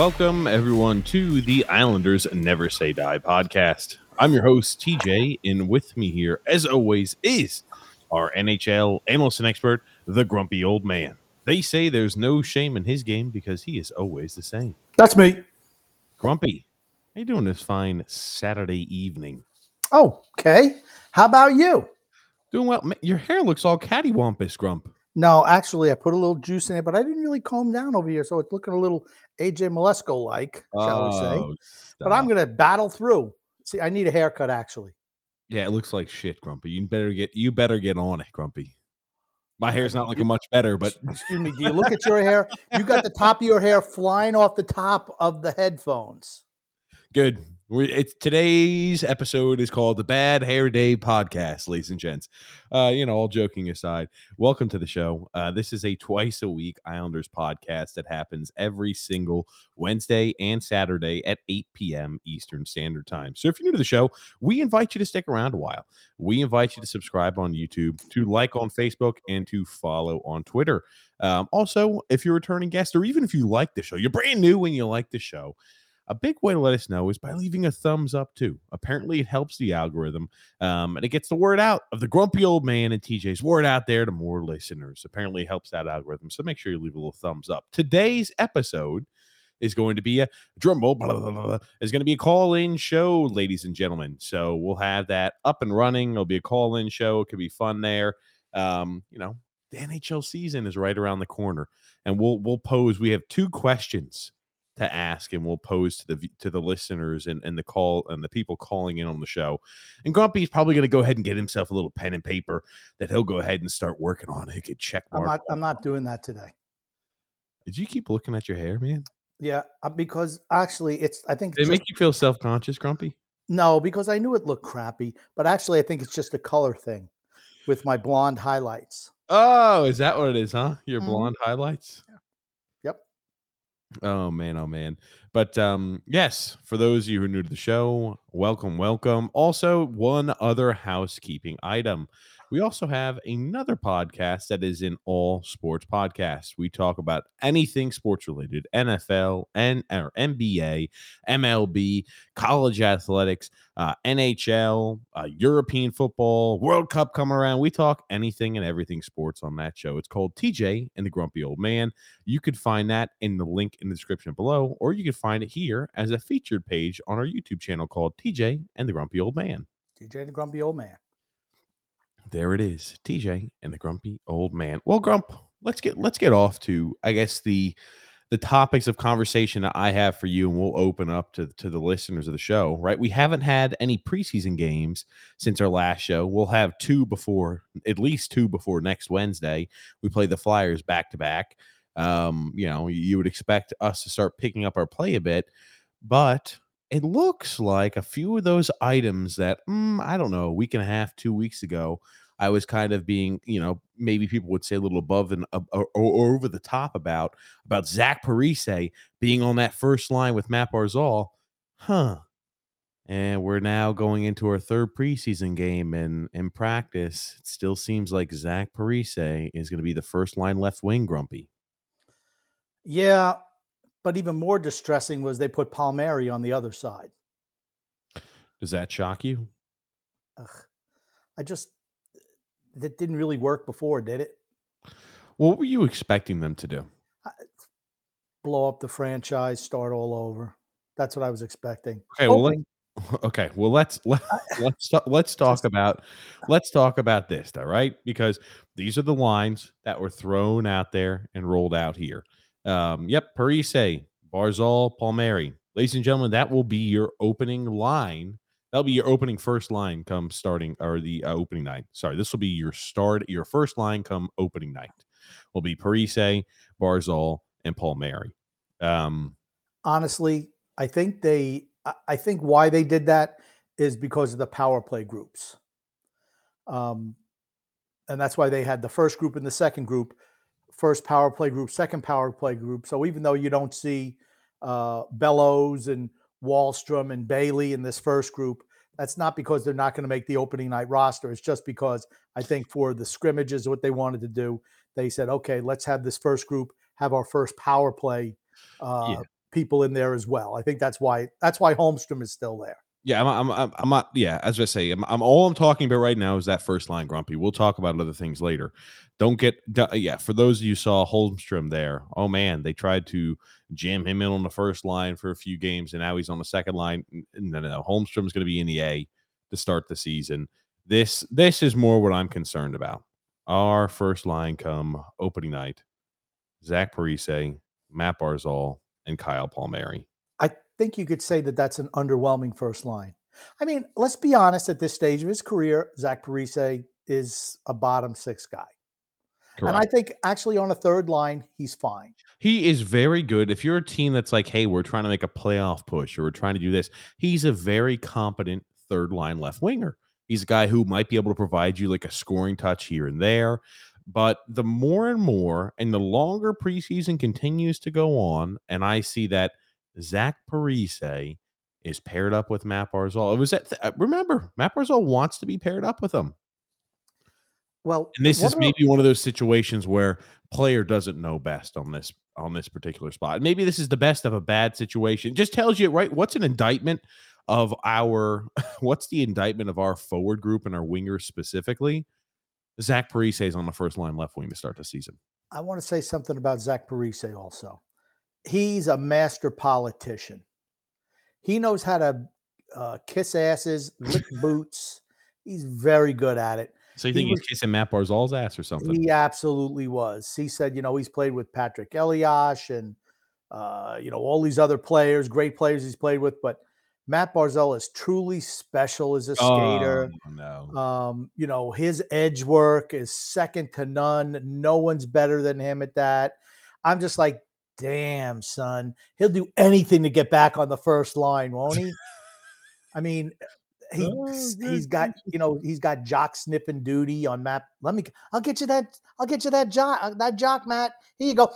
Welcome, everyone, to the Islanders Never Say Die podcast. I'm your host, TJ, and with me here, as always, is our NHL analyst and expert, the grumpy old man. They say there's no shame in his game because he is always the same. That's me. Grumpy, how you doing this fine Saturday evening? Oh, okay. How about you? Doing well. Your hair looks all cattywampus, Grump. No, actually, I put a little juice in it, but I didn't really comb down over here, so it's looking a little AJ Molesko like, shall we say? Oh, But I'm gonna battle through. See, I need a haircut actually. Yeah, it looks like shit, Grumpy. You better get you better get on it, Grumpy. My hair's not looking much better, but Excuse me. Do you look at your hair? You got the top of your hair flying off the top of the headphones. Good. It's today's episode is called the Bad Hair Day Podcast, ladies and gents. Uh, you know, all joking aside, welcome to the show. Uh, this is a twice a week Islanders podcast that happens every single Wednesday and Saturday at 8 p.m. Eastern Standard Time. So if you're new to the show, we invite you to stick around a while. We invite you to subscribe on YouTube, to like on Facebook, and to follow on Twitter. Um, also, if you're a returning guest, or even if you like the show, you're brand new and you like the show, a big way to let us know is by leaving a thumbs up too. Apparently, it helps the algorithm, um, and it gets the word out of the grumpy old man and TJ's word out there to more listeners. Apparently, it helps that algorithm. So make sure you leave a little thumbs up. Today's episode is going to be a drum roll. Blah, blah, blah, is going to be a call-in show, ladies and gentlemen. So we'll have that up and running. It'll be a call-in show. It could be fun there. Um, you know, the NHL season is right around the corner, and we'll we'll pose. We have two questions to ask and we'll pose to the to the listeners and, and the call and the people calling in on the show. And Grumpy's probably going to go ahead and get himself a little pen and paper that he'll go ahead and start working on. He could check I'm mark. not. I'm not doing that today. Did you keep looking at your hair, man? Yeah, uh, because actually, it's. I think Did it make you feel self conscious, Grumpy? no, because I knew it looked crappy, but actually, I think it's just a color thing with my blonde highlights. Oh, is that what it is, huh? Your Mhm. blonde highlights? Oh man, oh man. But um yes, for those of you who are new to the show, welcome, welcome. Also, one other housekeeping item. We also have another podcast that is an all sports podcast. We talk about anything sports related, NFL, and or NBA, MLB, college athletics, uh, NHL, uh, European football, World Cup coming around. We talk anything and everything sports on that show. It's called TJ and the Grumpy Old Man. You could find that in the link in the description below, or you can find it here as a featured page on our YouTube channel called TJ and the Grumpy Old Man. DJ the grumpy old man. There it is, TJ and the Grumpy Old Man. Well, Grump, let's get let's get off to I guess the the topics of conversation that I have for you, and we'll open up to to the listeners of the show. Right, we haven't had any preseason games since our last show. We'll have two before, at least two before next Wednesday. We play the Flyers back to back. Um, you know, you would expect us to start picking up our play a bit, but it looks like a few of those items that mm, I don't know, a week and a half, two weeks ago, I was kind of being, you know, maybe people would say a little above and uh, or, or over the top about about Zach Parise being on that first line with Matt Barzal, huh? And we're now going into our third preseason game, and in practice, it still seems like Zach Parise is going to be the first line left wing. Grumpy. Yeah, but even more distressing was they put Palmieri on the other side. Does that shock you? Ugh. I just that didn't really work before, did it? What were you expecting them to do? Blow up the franchise, start all over. That's what I was expecting. Okay, well, let, okay, well let's let, let's let's talk Just- about let's talk about this, all right? Because these are the lines that were thrown out there and rolled out here. Um, yep, Parise, Barzal, Palmieri. Ladies and gentlemen, that will be your opening line. That'll be your opening first line come starting or the uh, opening night. Sorry, this will be your start, your first line come opening night. Will be Parise, Barzal, and Palmieri. Um, honestly, I think they I- think why they did that is because of the power play groups. Um and that's why they had the first group and the second group, first power play group, second power play group. So even though you don't see uh Bellows and Wahlstrom and Bailey in this first group, that's not because they're not going to make the opening night roster. It's just because I think for the scrimmages, what they wanted to do, they said, okay, let's have this first group have our first power play uh, Yeah. people in there as well. I think that's why that's why Holmstrom is still there. Yeah, I'm, I'm, I'm, not. Yeah, as I say, I'm, I'm all I'm talking about right now is that first line, Grumpy. We'll talk about other things later. Don't get, uh, yeah. For those of you saw Holmstrom there, oh man, they tried to jam him in on the first line for a few games, and now he's on the second line. No, no, no. Holmstrom's going to be in the A to start the season. This, this is more what I'm concerned about. Our first line come opening night: Zach Parise, Matt Barzal, and Kyle Palmieri. I think you could say that that's an underwhelming first line. I mean, let's be honest. At this stage of his career, Zach Parise is a bottom six guy. Correct. And I think actually on a third line, he's fine. He is very good. If you're a team that's like, hey, we're trying to make a playoff push or we're trying to do this, he's a very competent third line left winger. He's a guy who might be able to provide you like a scoring touch here and there. But the more and more, and the longer preseason continues to go on, and I see that Zach Parise is paired up with Matt Barzal. It was at th- uh, remember Matt Barzal wants to be paired up with him. Well, and this is maybe one of those situations where player doesn't know best on this on this particular spot. Maybe this is the best of a bad situation. It just tells you right what's an indictment of our what's the indictment of our forward group and our wingers specifically. Zach Parise is on the first line left wing to start the season. I want to say something about Zach Parise also. He's a master politician. He knows how to uh, kiss asses, lick boots. He's very good at it. So you think he he's was, kissing Matt Barzal's ass or something? He absolutely was. He said, you know, he's played with Patrick Elias and uh, you know all these other players, great players he's played with, but Matt Barzal is truly special as a skater. Oh, no. Um, you know, his edge work is second to none. No one's better than him at that. I'm just like, damn, son, he'll do anything to get back on the first line, won't he? I mean, he oh, he's got you know he's got jock sniffing duty on map. Let me, I'll get you that. I'll get you that jock uh, that jock, Matt. Here you go.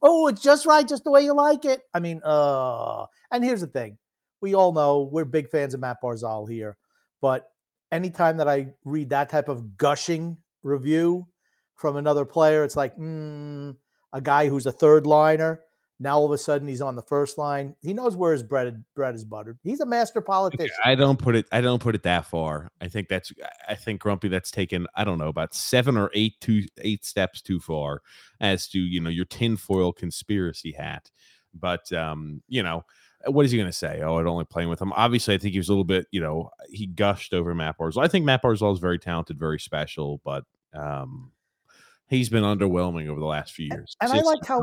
Oh, it's just right, just the way you like it. I mean, uh, and here's the thing: we all know we're big fans of Matt Barzal here, but anytime that I read that type of gushing review from another player, it's like mm, a guy who's a third liner now all of a sudden he's on the first line. He knows where his bread bread is buttered. He's a master politician. I don't put it. I don't put it that far. I think that's. I think Grumpy. That's taken. I don't know about seven or eight two eight steps too far as to you know your tinfoil conspiracy hat. But um, you know. What is he going to say? Oh, I'd only playing with him. Obviously, I think he was a little bit, you know, he gushed over Matt Barzal. I think Matt Barzal is very talented, very special, but um, he's been underwhelming over the last few years. And, and I like how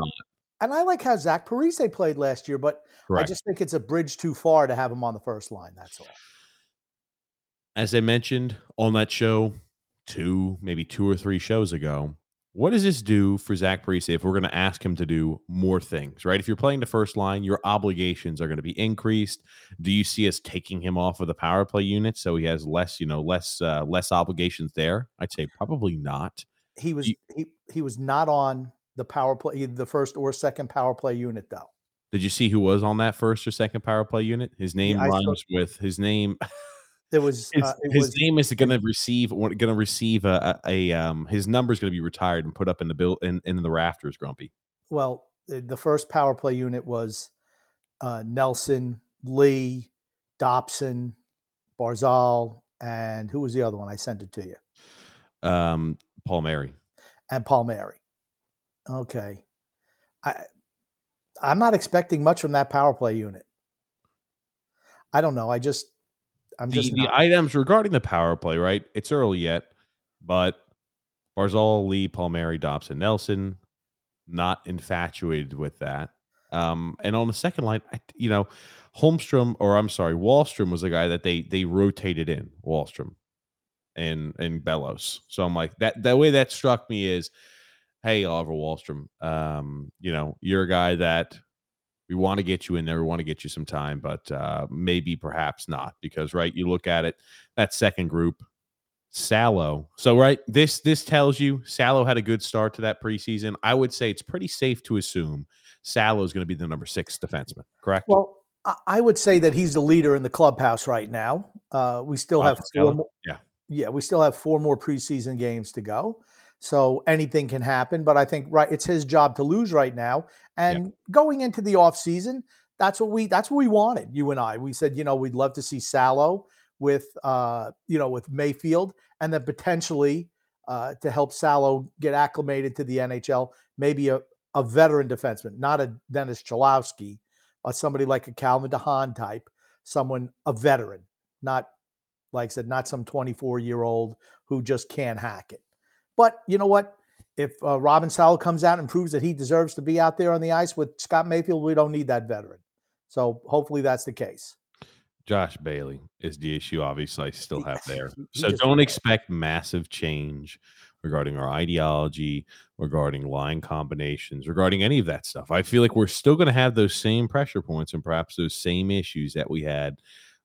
and I like how Zach Parise played last year, but Correct. I just think it's a bridge too far to have him on the first line. That's all. As I mentioned on that show, two, maybe two or three shows ago, what does this do for Zach Parise if we're going to ask him to do more things, right? If you're playing the first line, your obligations are going to be increased. Do you see us taking him off of the power play unit so he has less, you know, less uh, less obligations there? I'd say probably not. He was you, he he was not on the power play, the first or second power play unit, though. Did you see who was on that first or second power play unit? His name yeah, rhymes with his name. It was his, uh, his was, name is going to receive going to receive a, a, a um his number is going to be retired and put up in the bill in, in the rafters. Grumpy. Well, the first power play unit was uh, Nelson, Lee, Dobson, Barzal, and who was the other one? I sent it to you. Um, Palmieri. And Paul Palmieri. Okay. I I'm not expecting much from that power play unit. I don't know. I just I'm the, just the items regarding the power play, right? It's early yet, but Barzal, Lee, Paul Palmieri, Dobson, Nelson, not infatuated with that. Um, and on the second line, I, you know, Holmstrom, or I'm sorry, Wahlstrom was the guy that they they rotated in Wahlstrom and and Bellows. So I'm like that. The way that struck me is hey, Oliver Wahlstrom, um, you know, you're a guy that we want to get you in there. We want to get you some time, but uh, maybe perhaps not because, right, you look at it, that second group, Salo. So, right, this this tells you Salo had a good start to that preseason. I would say it's pretty safe to assume Salo is going to be the number six defenseman, correct? Well, I would say that he's the leader in the clubhouse right now. Uh, we still have four more, yeah, yeah, we still have four more preseason games to go. So anything can happen, but I think right it's his job to lose right now. And yeah. going into the offseason, that's what we that's what we wanted. You and I. We said, you know, we'd love to see Salo with uh, you know, with Mayfield, and then potentially uh, to help Salo get acclimated to the NHL, maybe a, a veteran defenseman, not a Dennis Cholowski, or somebody like a Calvin DeHaan type, someone a veteran, not like I said, not some 24 year old who just can't hack it. But you know what? If uh, Robin Salo comes out and proves that he deserves to be out there on the ice with Scott Mayfield, we don't need that veteran. So hopefully that's the case. Josh Bailey is the issue, obviously, I still have there. So don't expect massive change regarding our ideology, regarding line combinations, regarding any of that stuff. I feel like we're still going to have those same pressure points and perhaps those same issues that we had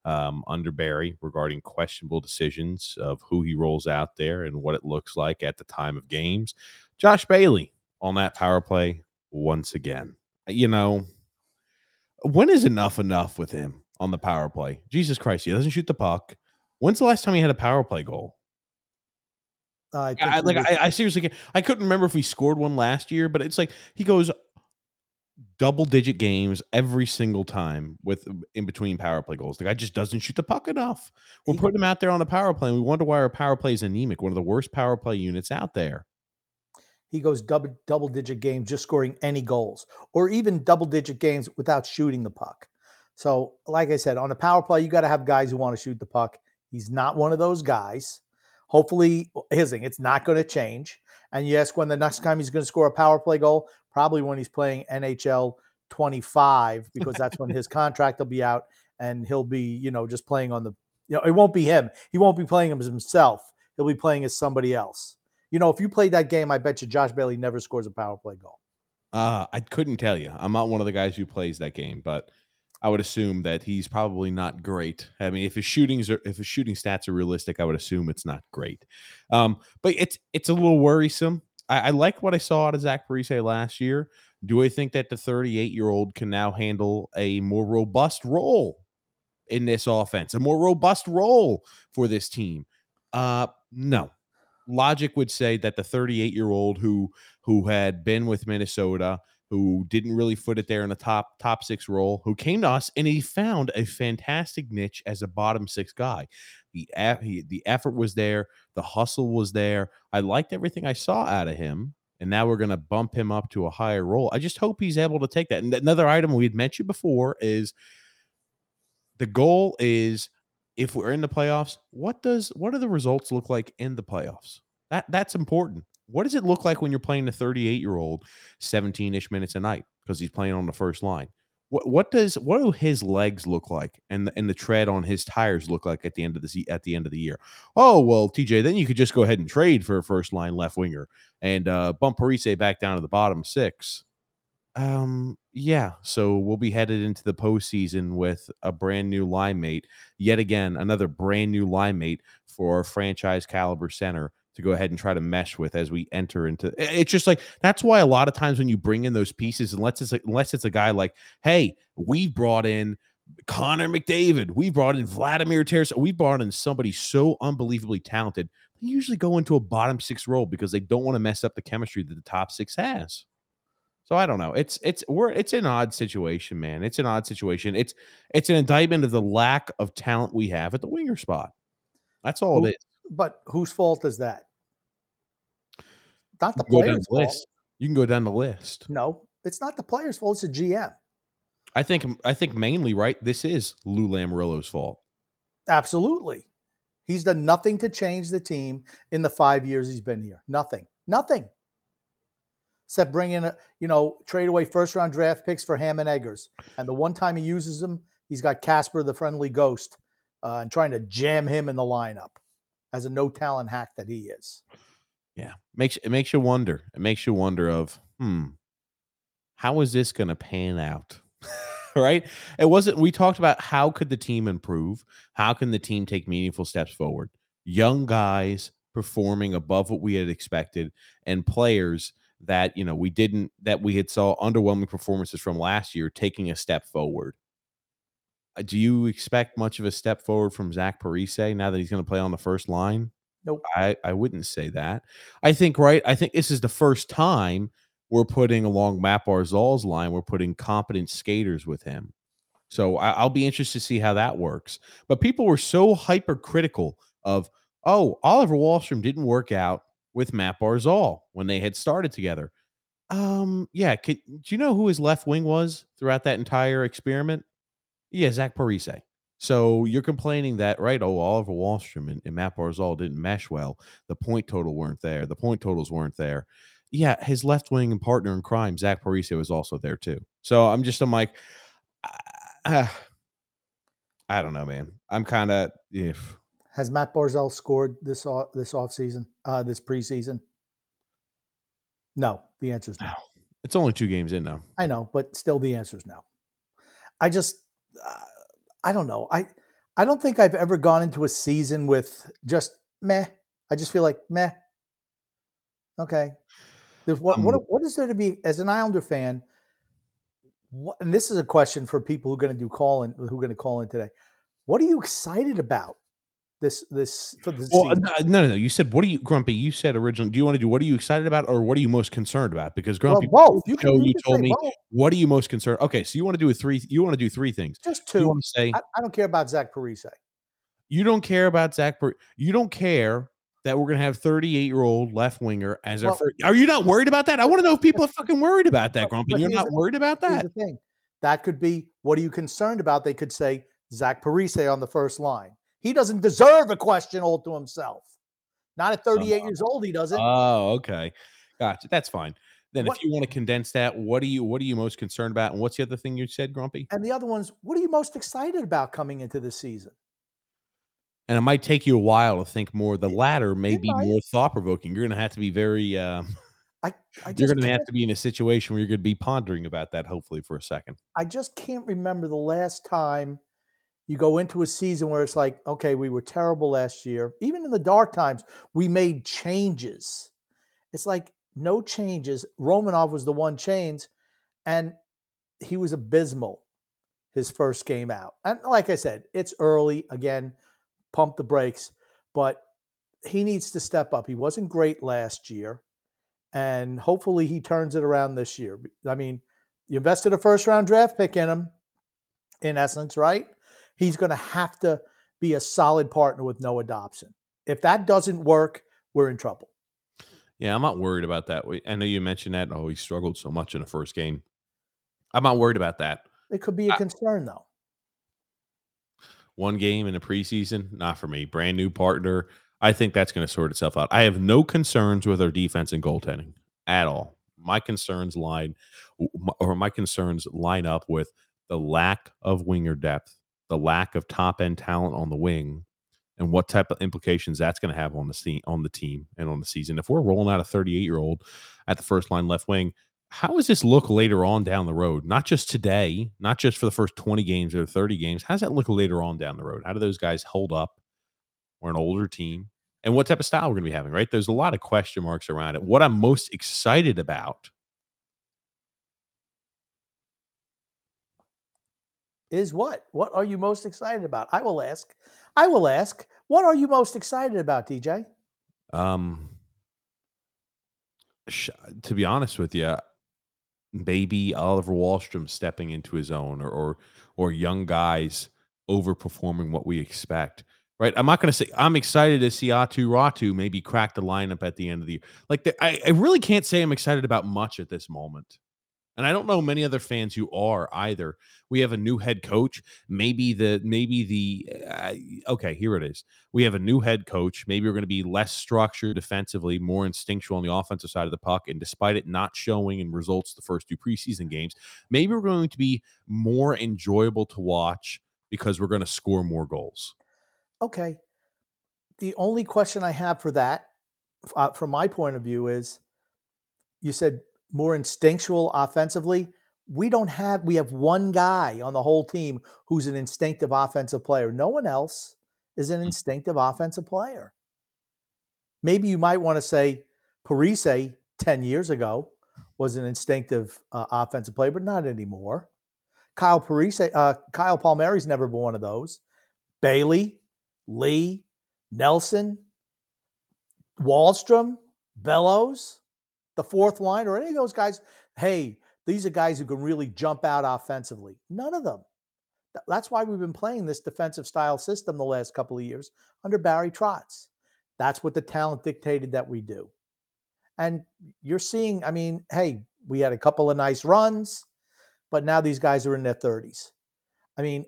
um, under Barry regarding questionable decisions of who he rolls out there and what it looks like at the time of games. Josh Bailey on that power play once again. You know, when is enough enough with him on the power play? Jesus Christ, he doesn't shoot the puck. When's the last time he had a power play goal? I, I like I, I seriously I couldn't remember if he scored one last year, but it's like he goes double digit games every single time with um, in between power play goals. The guy just doesn't shoot the puck enough. We're putting him out there on the power play, and we wonder why our power play is anemic, one of the worst power play units out there. He goes double double digit games just scoring any goals, or even double digit games without shooting the puck. So, like I said, on a power play, you got to have guys who want to shoot the puck. He's not one of those guys. Hopefully, his thing, it's not going to change. And you ask when the next time he's going to score a power play goal, probably when he's playing NHL 25, because that's when his contract will be out and he'll be, you know, just playing on the, you know, it won't be him. He won't be playing him as himself. He'll be playing as somebody else. You know, if you played that game, I bet you Josh Bailey never scores a power play goal. Uh, I couldn't tell you. I'm not one of the guys who plays that game, but I would assume that he's probably not great. I mean, if his shootings are if his shooting stats are realistic, I would assume it's not great. Um, but it's it's a little worrisome. I, I like what I saw out of Zach Parise last year. Do I think that the 38 year old can now handle a more robust role in this offense, a more robust role for this team? Uh, no. Logic would say that the 38 year old who who had been with Minnesota who didn't really foot it there in the top top six role, who came to us and he found a fantastic niche as a bottom six guy. The he, the effort was there, the hustle was there. I liked everything I saw out of him, and now we're going to bump him up to a higher role. I just hope he's able to take that. And another item we had mentioned before is the goal is if we're in the playoffs, what does what do the results look like in the playoffs? That that's important. What does it look like when you're playing a 38 year old 17 ish minutes a night because he's playing on the first line? What what does what do his legs look like and the, and the tread on his tires look like at the end of the at the end of the year? Oh well, TJ, then you could just go ahead and trade for a first line left winger and uh, bump Parise back down to the bottom six. Um, yeah. So we'll be headed into the postseason with a brand new line mate. Yet again, another brand new line mate for a franchise caliber center to go ahead and try to mesh with as we enter into it's just like that's why a lot of times when you bring in those pieces unless it's unless it's a guy like hey we brought in Connor McDavid we brought in Vladimir Teres we brought in somebody so unbelievably talented they usually go into a bottom six role because they don't want to mess up the chemistry that the top six has so I don't know. It's it's we're it's an odd situation, man. It's an odd situation. It's it's an indictment of the lack of talent we have at the winger spot. That's all Who, it is. But whose fault is that? Not the players' fault. List. You can go down the list. No, it's not the players' fault. It's a GM. I think I think mainly right. This is Lou Lamoriello's fault. Absolutely, he's done nothing to change the team in the five years he's been here. Nothing. Nothing. Except bringing a you know trade away first round draft picks for Ham and Eggers, and the one time he uses them, he's got Casper the friendly ghost, uh, and trying to jam him in the lineup as a no talent hack that he is. Yeah. Makes it makes you wonder. It makes you wonder of, hmm, how is this going to pan out? right? It wasn't we talked about how could the team improve? How can the team take meaningful steps forward? Young guys performing above what we had expected and players that, you know, we didn't that we had saw underwhelming performances from last year taking a step forward. Uh, do you expect much of a step forward from Zach Parise now that he's going to play on the first line? Nope. I, I wouldn't say that. I think, right, I think this is the first time we're putting along Matt Barzal's line, we're putting competent skaters with him. So I, will be interested to see how that works. But people were so hypercritical of, oh, Oliver Wahlstrom didn't work out with Matt Barzal when they had started together. Um, yeah. Could, do you know who his left wing was throughout that entire experiment? Yeah, Zach Parise. So you're complaining that, right? Oh, Oliver Wahlstrom and, and Matt Barzal didn't mesh well. The point total weren't there. The point totals weren't there. Yeah, his left wing and partner in crime, Zach Parise, was also there too. So I'm just, I'm like, uh, I don't know, man. I'm kind of if. Has Matt Barzal scored this off this off season, uh, this preseason? No, the answer is no. It's only two games in now. I know, but still, the answer is no. I just, uh, I don't know. I, I don't think I've ever gone into a season with just meh. I just feel like meh. Okay, there's what um, what what is there to be as an Islander fan? What, and this is a question for people who are going to do call in, who are going to call in today. What are you excited about this this for this well, no, no, no. You said what are you grumpy? You said originally. Do you want to do what are you excited about, or what are you most concerned about? Because grumpy, well, both. You, can, you, you told me both. what are you most concerned? Okay, so you want to do a three. You want to do three things. Just two. You want to say I, I, don't care about Zach Parise. You don't care about Zach. Par- you don't care that we're going to have 38 year old left winger as well, our first. Are you not worried about that? I want to know if people are fucking worried about that, Grumpy. You're not worried about that. the thing. That could be what are you concerned about? They could say Zach Parise on the first line. He doesn't deserve a question all to himself. Not at 38 years old, he doesn't. Oh, okay. Gotcha. That's fine. Then what, if you want to condense that, what are you what are you most concerned about? And what's the other thing you said, Grumpy? And the other ones, what are you most excited about coming into the season? And it might take you a while to think more. The latter may it be might. more thought provoking. You're going to have to be very. Um, I, I you're going to have to be in a situation where you're going to be pondering about that. Hopefully, for a second. I just can't remember the last time you go into a season where it's like, okay, we were terrible last year. Even in the dark times, we made changes. It's like no changes. Romanov was the one change, and he was abysmal his first game out. And like I said, it's early. Again, pump the brakes, but he needs to step up. He wasn't great last year, and hopefully he turns it around this year. I mean, you invested a first round draft pick in him, in essence, right? He's going to have to be a solid partner with Noah Dobson. If that doesn't work, we're in trouble. Yeah, I'm not worried about that. I know you mentioned that. Oh, he struggled so much in the first game. I'm not worried about that. It could be a concern, though. One game in the preseason, not for me. Brand new partner. I think that's going to sort itself out. I have no concerns with our defense and goaltending at all. My concerns line, or my concerns line up with the lack of winger depth the lack of top end talent on the wing and what type of implications that's going to have on the on the team and on the season. If we're rolling out a 38 year old at the first line left wing, how does this look later on down the road? Not just today, not just for the first 20 games or 30 games. How does that look later on down the road? How do those guys hold up? We're an older team. And what type of style we're going to be having, right? There's a lot of question marks around it. What I'm most excited about is what? What are you most excited about? I will ask. I will ask. What are you most excited about, DJ? Um, sh- to be honest with you, maybe Oliver Wahlstrom stepping into his own, or or, or young guys overperforming what we expect. Right, I'm not going to say I'm excited to see Aatu Räty maybe crack the lineup at the end of the year. Like, the, I, I really can't say I'm excited about much at this moment. And I don't know many other fans who are either. We have a new head coach. Maybe the maybe the uh, okay, here it is. We have a new head coach. Maybe we're going to be less structured defensively, more instinctual on the offensive side of the puck. And despite it not showing in results the first two preseason games, maybe we're going to be more enjoyable to watch because we're going to score more goals. Okay. The only question I have for that, uh, from my point of view, is you said more instinctual offensively. We don't have, we have one guy on the whole team who's an instinctive offensive player. No one else is an hmm. instinctive offensive player. Maybe you might want to say Parise 10 years ago was an instinctive uh, offensive player, but not anymore. Kyle Parise, uh, Kyle Palmieri's never been one of those. Bailey, Lee, Nelson, Wahlstrom, Bellows the fourth line or any of those guys, hey, these are guys who can really jump out offensively. None of them. That's why we've been playing this defensive style system the last couple of years under Barry Trotz. That's what the talent dictated that we do. And you're seeing, I mean, hey, we had a couple of nice runs, but now these guys are in their 30s. I mean,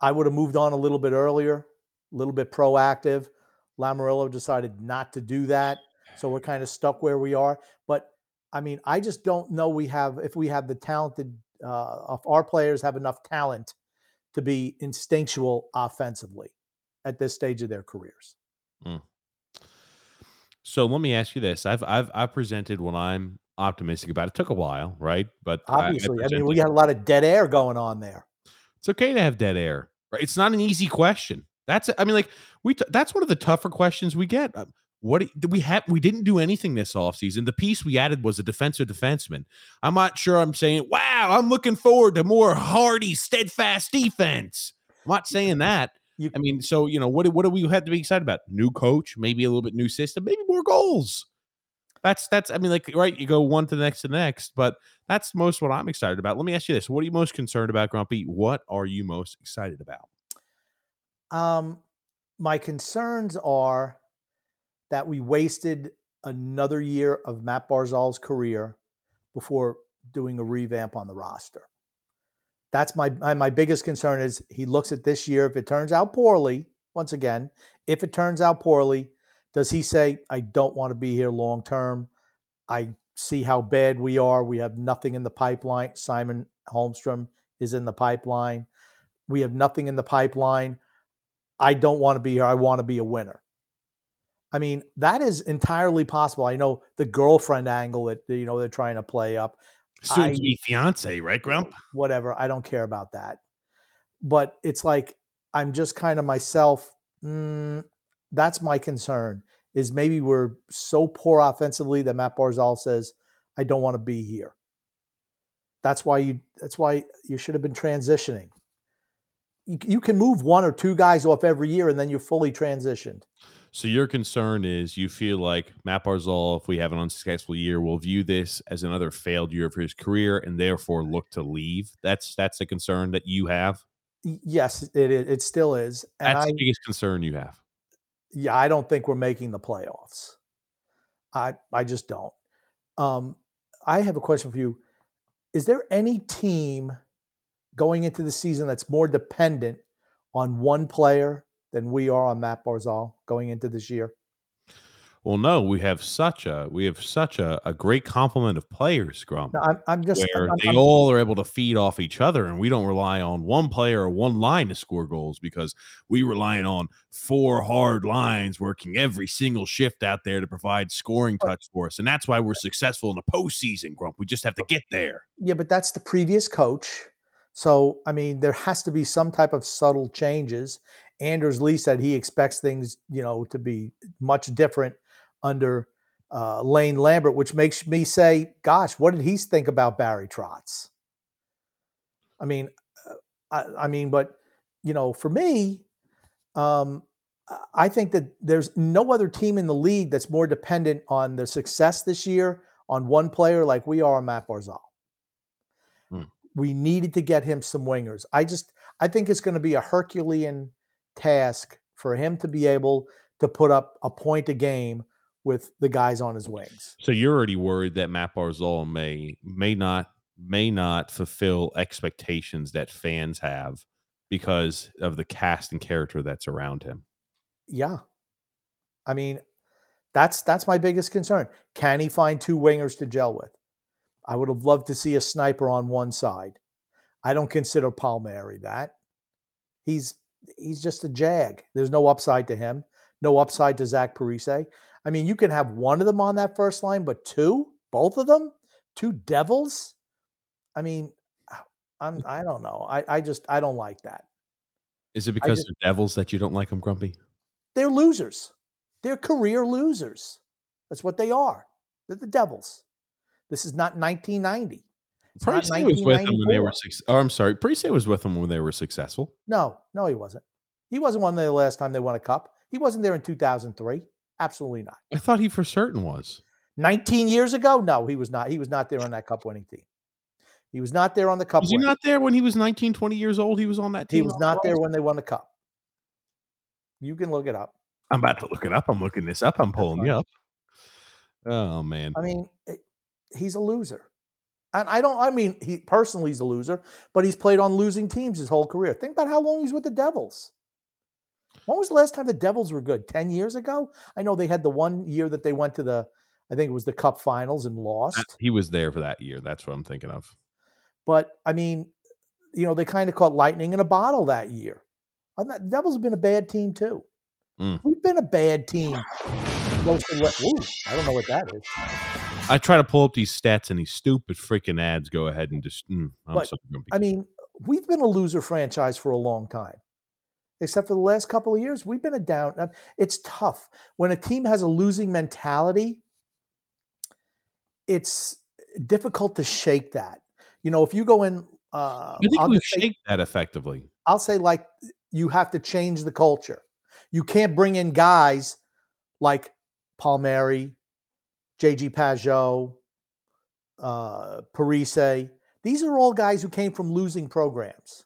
I would have moved on a little bit earlier, a little bit proactive. Lamoriello decided not to do that. So we're kind of stuck where we are. But I mean, I just don't know we have, if we have the talented, uh, our players have enough talent to be instinctual offensively at this stage of their careers. So let me ask you this: I've I've I've presented what I'm optimistic about. It took a while, right? But I- I Obviously, I, mean, we got a lot of dead air going on there. it's okay to have dead air, right? It's not an easy question. That's I mean, like we t- that's one of the tougher questions we get. What did we have? We didn't do anything this offseason. The piece we added was a defensive defenseman. I'm not sure. I'm saying, wow, I'm looking forward to more hardy, steadfast defense. I'm not saying that. You- I mean, so you know, what do, what do we have to be excited about? New coach, maybe a little bit new system, maybe more goals. That's that's. I mean, like right, you go one to the next to the next, but that's most what I'm excited about. Let me ask you this: What are you most concerned about, Grumpy? What are you most excited about? Um, my concerns are that we wasted another year of Matt Barzal's career before doing a revamp on the roster. That's my my biggest concern is he looks at this year. If it turns out poorly, once again, if it turns out poorly, does he say, I don't want to be here long term? I see how bad we are. We have nothing in the pipeline. Simon Holmstrom is in the pipeline. We have nothing in the pipeline. I don't want to be here. I want to be a winner. I mean, that is entirely possible. I know the girlfriend angle that you know they're trying to play up, Soon to be fiance, right, Grump? whatever. I don't care about that. But it's like I'm just kind of myself. mm, that's my concern. Is maybe we're so poor offensively that Matt Barzal says, "I don't want to be here." That's why you. That's why you should have been transitioning. You, you can move one or two guys off every year, and then you're fully transitioned. So your concern is you feel like Matt Barzal, if we have an unsuccessful year, will view this as another failed year of his career and therefore look to leave. That's that's a concern that you have. Yes, it. It still is, and That's I the biggest concern you have. yeah, I don't think we're making the playoffs. I I just don't. Um, I have a question for you. Is there any team going into the season that's more dependent on one player than we are on Matt Barzal going into this year? Well, no, we have such a we have such a, a great complement of players, Grump, No, I'm, I'm just where I'm- they I'm- all are able to feed off each other, and we don't rely on one player or one line to score goals because we relying on four hard lines working every single shift out there to provide scoring touch for us, and that's why we're successful in the postseason, Grump. We just have to get there. yeah, but that's the previous coach. So I mean, there has to be some type of subtle changes. Anders Lee said he expects things, you know, to be much different under uh, Lane Lambert, which makes me say, "Gosh, what did he think about Barry Trotz?" I mean, uh, I, I mean, but you know, for me, um, I- think that there's no other team in the league that's more dependent on their success this year on one player like we are on Matt Barzal. Hmm. We needed to get him some wingers. I just, I think it's going to be a Herculean task for him to be able to put up a point a game with the guys on his wings. So you're already worried that Matt Barzal may may not may not fulfill expectations that fans have because of the cast and character that's around him. Yeah. I mean, that's that's my biggest concern. Can he find two wingers to gel with? I would have loved to see a sniper on one side. I don't consider Palmieri that. He's he's just a jag. There's no upside to him. No upside to Zach Parise. I mean, you can have one of them on that first line, but two, both of them, two devils. I mean, I'm I don't know. I I just I don't like that. Is it because just- they're devils that you don't like them, Grumpy? They're losers. They're career losers. That's what they are. They're the Devils. This is not 1990. Parise was with them when they were six. Oh, I'm sorry. Parise was with them when they were successful. No, no, he wasn't. He wasn't one there the last time they won a cup. He wasn't there in 2003. Absolutely not. I thought he for certain was. 19 years ago? No, he was not. He was not there on that cup winning team. He was not there on the cup. Was he not there when he was 19, 20 years old? He was on that team. He was not there when they won the cup. You can look it up. I'm about to look it up. I'm looking this up. I'm pulling you up. Oh man. I mean, it- he's a loser. And I don't, I mean, he personally he's a loser, but he's played on losing teams his whole career. Think about how long he's with the Devils. When was the last time the Devils were good? 10 years ago? I know they had the one year that they went to the, I think it was the cup finals and lost. He was there for that year. That's what I'm thinking of. But I mean, you know, they kind of caught lightning in a bottle that year. And the Devils have been a bad team too. Mm. We've been a bad team. Ooh, I don't know what that is. I try to pull up these stats and these stupid freaking ads go ahead and just. Mm, But, so. I mean, we've been a loser franchise for a long time. Except for the last couple of years, we've been a down. uh, It's tough when a team has a losing mentality. It's difficult to shake that. You know, if you go in, uh, I think we shake that effectively. I'll say like you have to change the culture. You can't bring in guys like Palmieri, JG Pageau, uh, Parise. These are all guys who came from losing programs.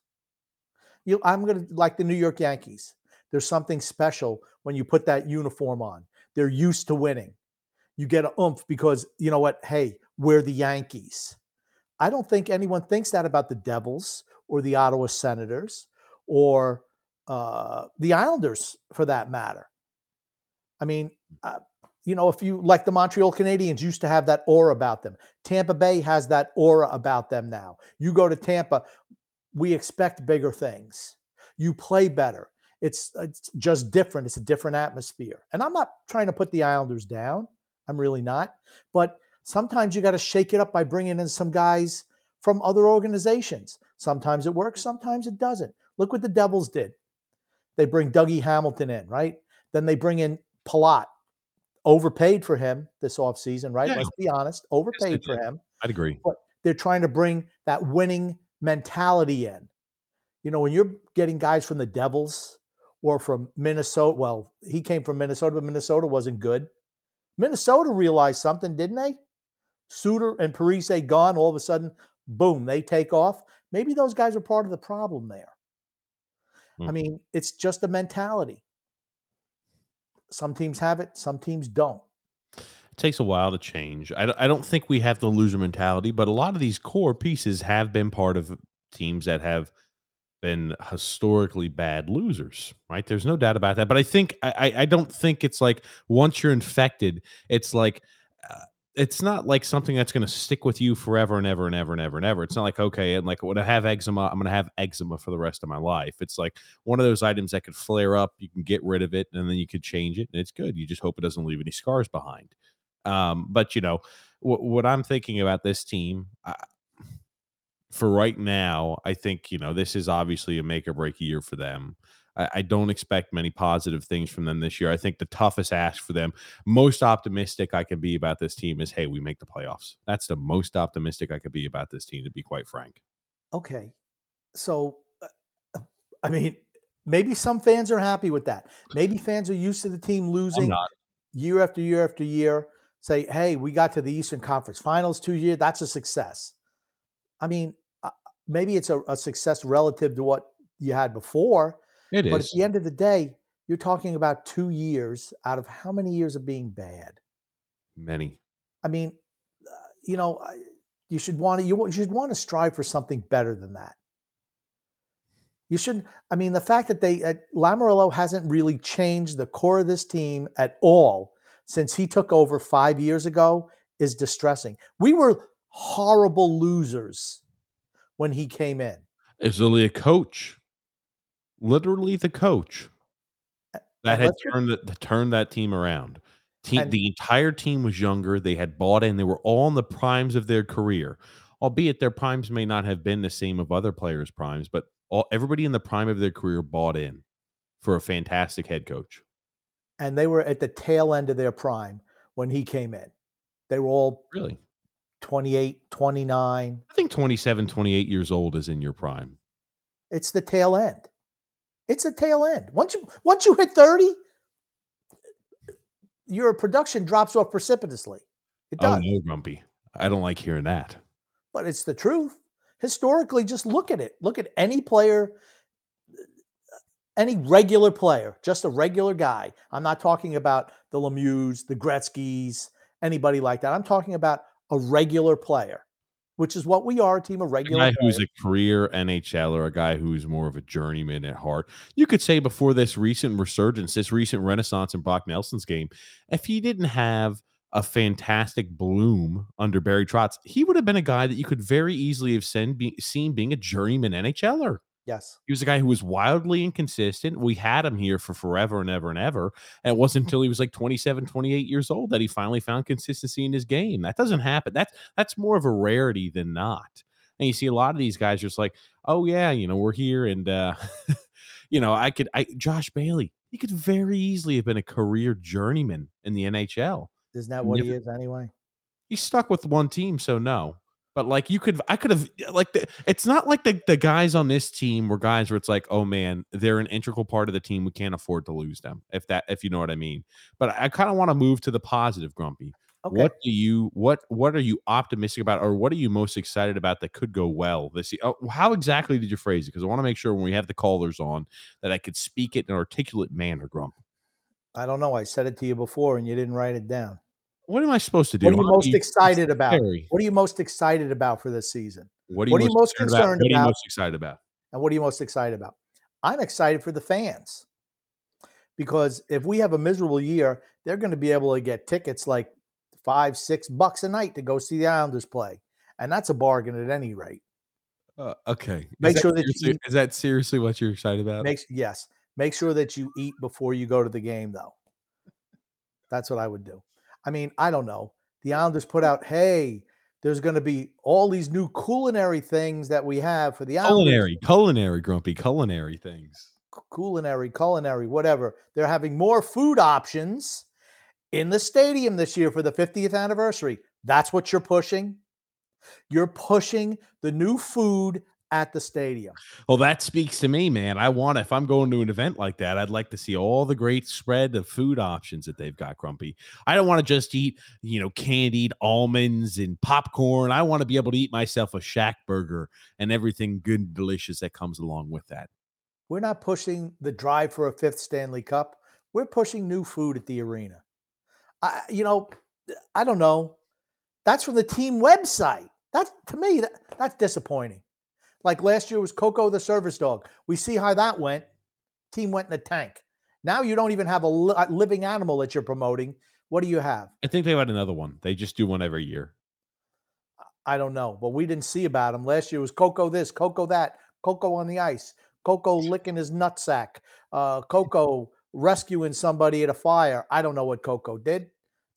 You, I'm gonna like the New York Yankees. There's something special when you put that uniform on. They're used to winning. You get a oomph because you know what? Hey, we're the Yankees. I don't think anyone thinks that about the Devils or the Ottawa Senators or uh, the Islanders for that matter. I mean, uh, you know, if you like the Montreal Canadiens used to have that aura about them, Tampa Bay has that aura about them now. You go to Tampa, we expect bigger things. You play better. It's, it's just different. It's a different atmosphere. And I'm not trying to put the Islanders down. I'm really not. But sometimes you got to shake it up by bringing in some guys from other organizations. Sometimes it works, sometimes it doesn't. Look what the Devils did. They bring Dougie Hamilton in, right? Then they bring in Palat, overpaid for him this offseason, right? Yeah. Let's be honest, overpaid for him. I'd agree. But They're trying to bring that winning mentality in. You know, when you're getting guys from the Devils or from Minnesota, well, he came from Minnesota, but Minnesota wasn't good. Minnesota realized something, didn't they? Suter and Parise gone, all of a sudden, boom, they take off. Maybe those guys are part of the problem there. I Mhm. mean, it's just a mentality. Some teams have it, some teams don't. It takes a while to change. I, I don't think we have the loser mentality, but a lot of these core pieces have been part of teams that have been historically bad losers, right? There's no doubt about that. But I think I, I- don't think it's like once you're infected, it's like it's not like something that's going to stick with you forever and ever and ever and ever and ever. It's not like okay, and like when I have eczema, I'm going to have eczema for the rest of my life. It's like one of those items that could flare up. You can get rid of it, and then you could change it, and it's good. You just hope it doesn't leave any scars behind. Um, but you know what, what I'm thinking about this team. I, for right now, I think you know this is obviously a make or break year for them. I, I don't expect many positive things from them this year. I think the toughest ask for them, most optimistic I can be about this team is, hey, we make the playoffs. That's the most optimistic I could be about this team, to be quite frank. Okay. So, uh, I mean, maybe some fans are happy with that. Maybe fans are used to the team losing year after year after year. Say, hey, we got to the Eastern Conference Finals two years. That's a success. I mean, uh, maybe it's a, a success relative to what you had before, It but at the end of the day, you're talking about two years out of how many years of being bad? Many. I mean, uh, you know, you should want to you, you should want to strive for something better than that. You shouldn't. I mean, the fact that they uh, Lamoriello hasn't really changed the core of this team at all since he took over five years ago is distressing. We were horrible losers when he came in. It's only a coach, literally the coach that had turned that turned that team around. Team, And- the entire team was younger. They had bought in. They were all in the primes of their career, albeit their primes may not have been the same of other players' primes. But all everybody in the prime of their career bought in for a fantastic head coach. And they were at the tail end of their prime when he came in. They were all Really, 28, 29. I think 27, 28 years old is in your prime. It's the tail end. It's a tail end. Once you once you hit 30, your production drops off precipitously. It oh, does. Oh no, Grumpy. I don't like hearing that. But it's the truth. historically, just look at it. Look at any player, any regular player, just a regular guy. I'm not talking about the Lemieux, the Gretzky's, anybody like that. I'm talking about a regular player, which is what we are a team of A regular guy who's a career NHLer, a guy who's more of a journeyman at heart. You could say before this recent resurgence, this recent renaissance in Brock Nelson's game, if he didn't have a fantastic bloom under Barry Trotz, he would have been a guy that you could very easily have seen, be, seen being a journeyman NHLer. Yes. He was a guy who was wildly inconsistent. We had him here for forever and ever and ever. And it wasn't until he was like 27, 28 years old that he finally found consistency in his game. That doesn't happen. That's that's more of a rarity than not. And you see a lot of these guys just like, oh yeah, you know, we're here and uh you know, I could I Josh Bailey, he could very easily have been a career journeyman in the NHL. Isn't that what he is anyway? He's stuck with one team, so no. But like you could, I could have like the, it's not like the the guys on this team were guys where it's like, oh man, they're an integral part of the team. We can't afford to lose them. If that, if you know what I mean. But I kind of want to move to the positive, Grumpy. Okay. What do you what what are you optimistic about, or what are you most excited about that could go well this year? Oh, how exactly did you phrase it? Because I want to make sure when we have the callers on that I could speak it in an articulate manner, Grump. I don't know. I said it to you before and you didn't write it down. What am I supposed to do? What are you most excited about? Harry, What are you most excited about for this season? What are you, what are you most concerned about? What are you about? most excited about? And what are you most excited about? I'm excited for the fans because if we have a miserable year, they're going to be able to get tickets like five, six bucks a night to go see the Islanders play. And that's a bargain at any rate. Uh, okay. Is Make that sure that you seriously- is that seriously what you're excited about? Makes yes. Make sure that you eat before you go to the game, though. That's what I would do. I mean, I don't know. The Islanders put out, hey, there's going to be all these new culinary things that we have for the Islanders. culinary, culinary, grumpy, culinary things. culinary, culinary, whatever. They're having more food options in the stadium this year for the 50th anniversary. That's what you're pushing. You're pushing the new food at the stadium. Well, that speaks to me, man. I want if I'm going to an event like that, I'd like to see all the great spread of food options that they've got, Grumpy. I don't want to just eat, you know, candied almonds and popcorn. I want to be able to eat myself a shack burger and everything good and delicious that comes along with that. We're not pushing the drive for a fifth Stanley Cup. We're pushing new food at the arena. I, you know, I don't know. That's from the team website. That's to me, that, that's disappointing. Like last year was Coco the service dog. We see how that went. Team went in the tank. Now you don't even have a, living animal that you're promoting. What do you have? I think they've had another one. They just do one every year. I don't know, but we didn't see about him. Last year was Coco this, Coco that, Coco on the ice, Coco licking his nutsack, uh, Coco rescuing somebody at a fire. I don't know what Coco did.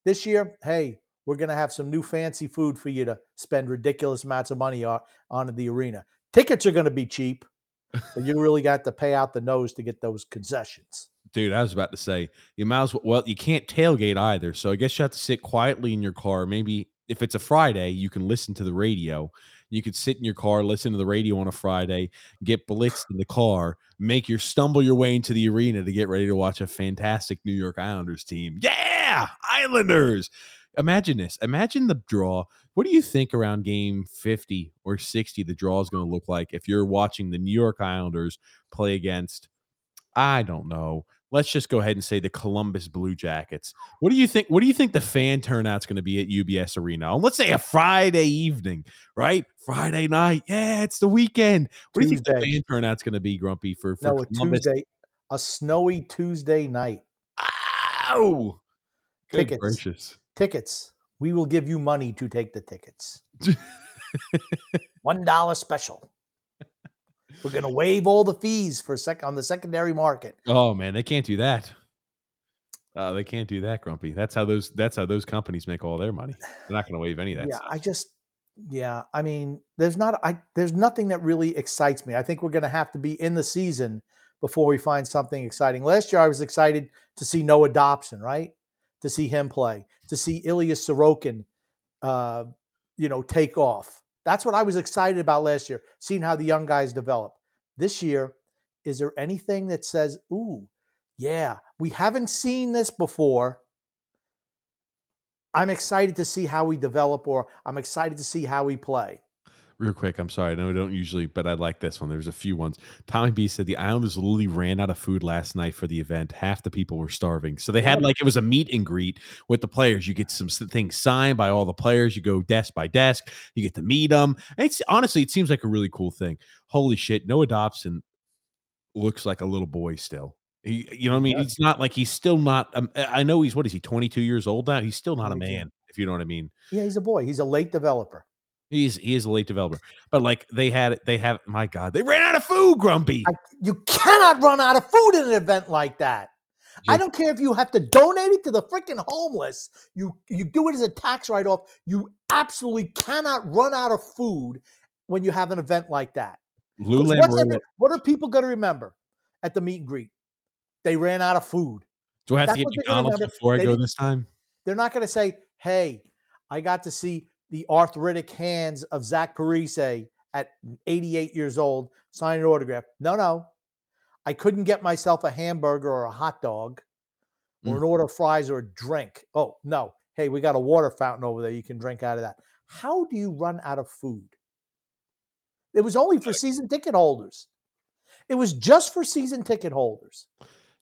This year, hey, we're going to have some new fancy food for you to spend ridiculous amounts of money on, on the arena. Tickets are going to be cheap, but you really got to pay out the nose to get those concessions. Dude, I was about to say you might as well. Well, you can't tailgate either, so I guess you have to sit quietly in your car. Maybe if it's a Friday, you can listen to the radio. You could sit in your car, listen to the radio on a Friday, get blitzed in the car, make your stumble your way into the arena to get ready to watch a fantastic New York Islanders team. Yeah, Islanders. Imagine this. Imagine the draw. What do you think around game 50 or 60 the draw is going to look like if you're watching the New York Islanders play against I don't know. Let's just go ahead and say the Columbus Blue Jackets. What do you think? What do you think the fan turnout's going to be at UBS Arena? On let's say a Friday evening, right? Friday night. Yeah, it's the weekend. What do you think the Tuesday. fan turnout's going to be, Grumpy, for, for No, a Columbus? Tuesday, a snowy Tuesday night. Ow! Good Tickets. gracious. Tickets. We will give you money to take the tickets. One dollar special. We're gonna waive all the fees for sec on the secondary market. Oh man, they can't do that. Uh, they can't do that, Grumpy. That's how those. That's how those companies make all their money. They're not going to waive any of that. yeah, stuff. I just yeah, I mean, there's not I there's nothing that really excites me. I think we're gonna have to be in the season before we find something exciting. Last year I was excited to see Noah Dobson, right? To see him play, to see Ilya Sorokin uh, you know, take off. That's what I was excited about last year, seeing how the young guys develop. This year, is there anything that says, ooh, yeah, we haven't seen this before. I'm excited to see how we develop, or I'm excited to see how we play. Real quick, I'm sorry. I know I don't usually, but I like this one. There's a few ones. Tommy B said the Islanders literally ran out of food last night for the event. Half the people were starving. So they had like it was a meet and greet with the players. You get some things signed by all the players. You go desk by desk. You get to meet them. And it's honestly, it seems like a really cool thing. Holy shit. Noah Dobson looks like a little boy still. He, you know what I mean? does. He's not like he's still not. Um, I know he's what is he? 22 years old now. He's still not a man, if you know what I mean. Yeah, he's a boy. He's a late developer. He's he is a late developer, but like they had they have my god they ran out of food, Grumpy. I, you cannot run out of food in an event like that. I don't care if you have to donate it to the freaking homeless. You you do it as a tax write off. You absolutely cannot run out of food when you have an event like that. 'Cause Lou what's Lamoriello. every- what are people going to remember at the meet and greet? They ran out of food. Do I have that's to get McDonald's before I They go this time? They're not going to say, "Hey, I got to see the arthritic hands of Zach Parise at 88 years old sign an autograph." No, no, I couldn't get myself a hamburger or a hot dog or Mm. an order of fries or a drink. Oh no, hey, we got a water fountain over there. You can drink out of that. How do you run out of food? It was only for season ticket holders. It was just for season ticket holders.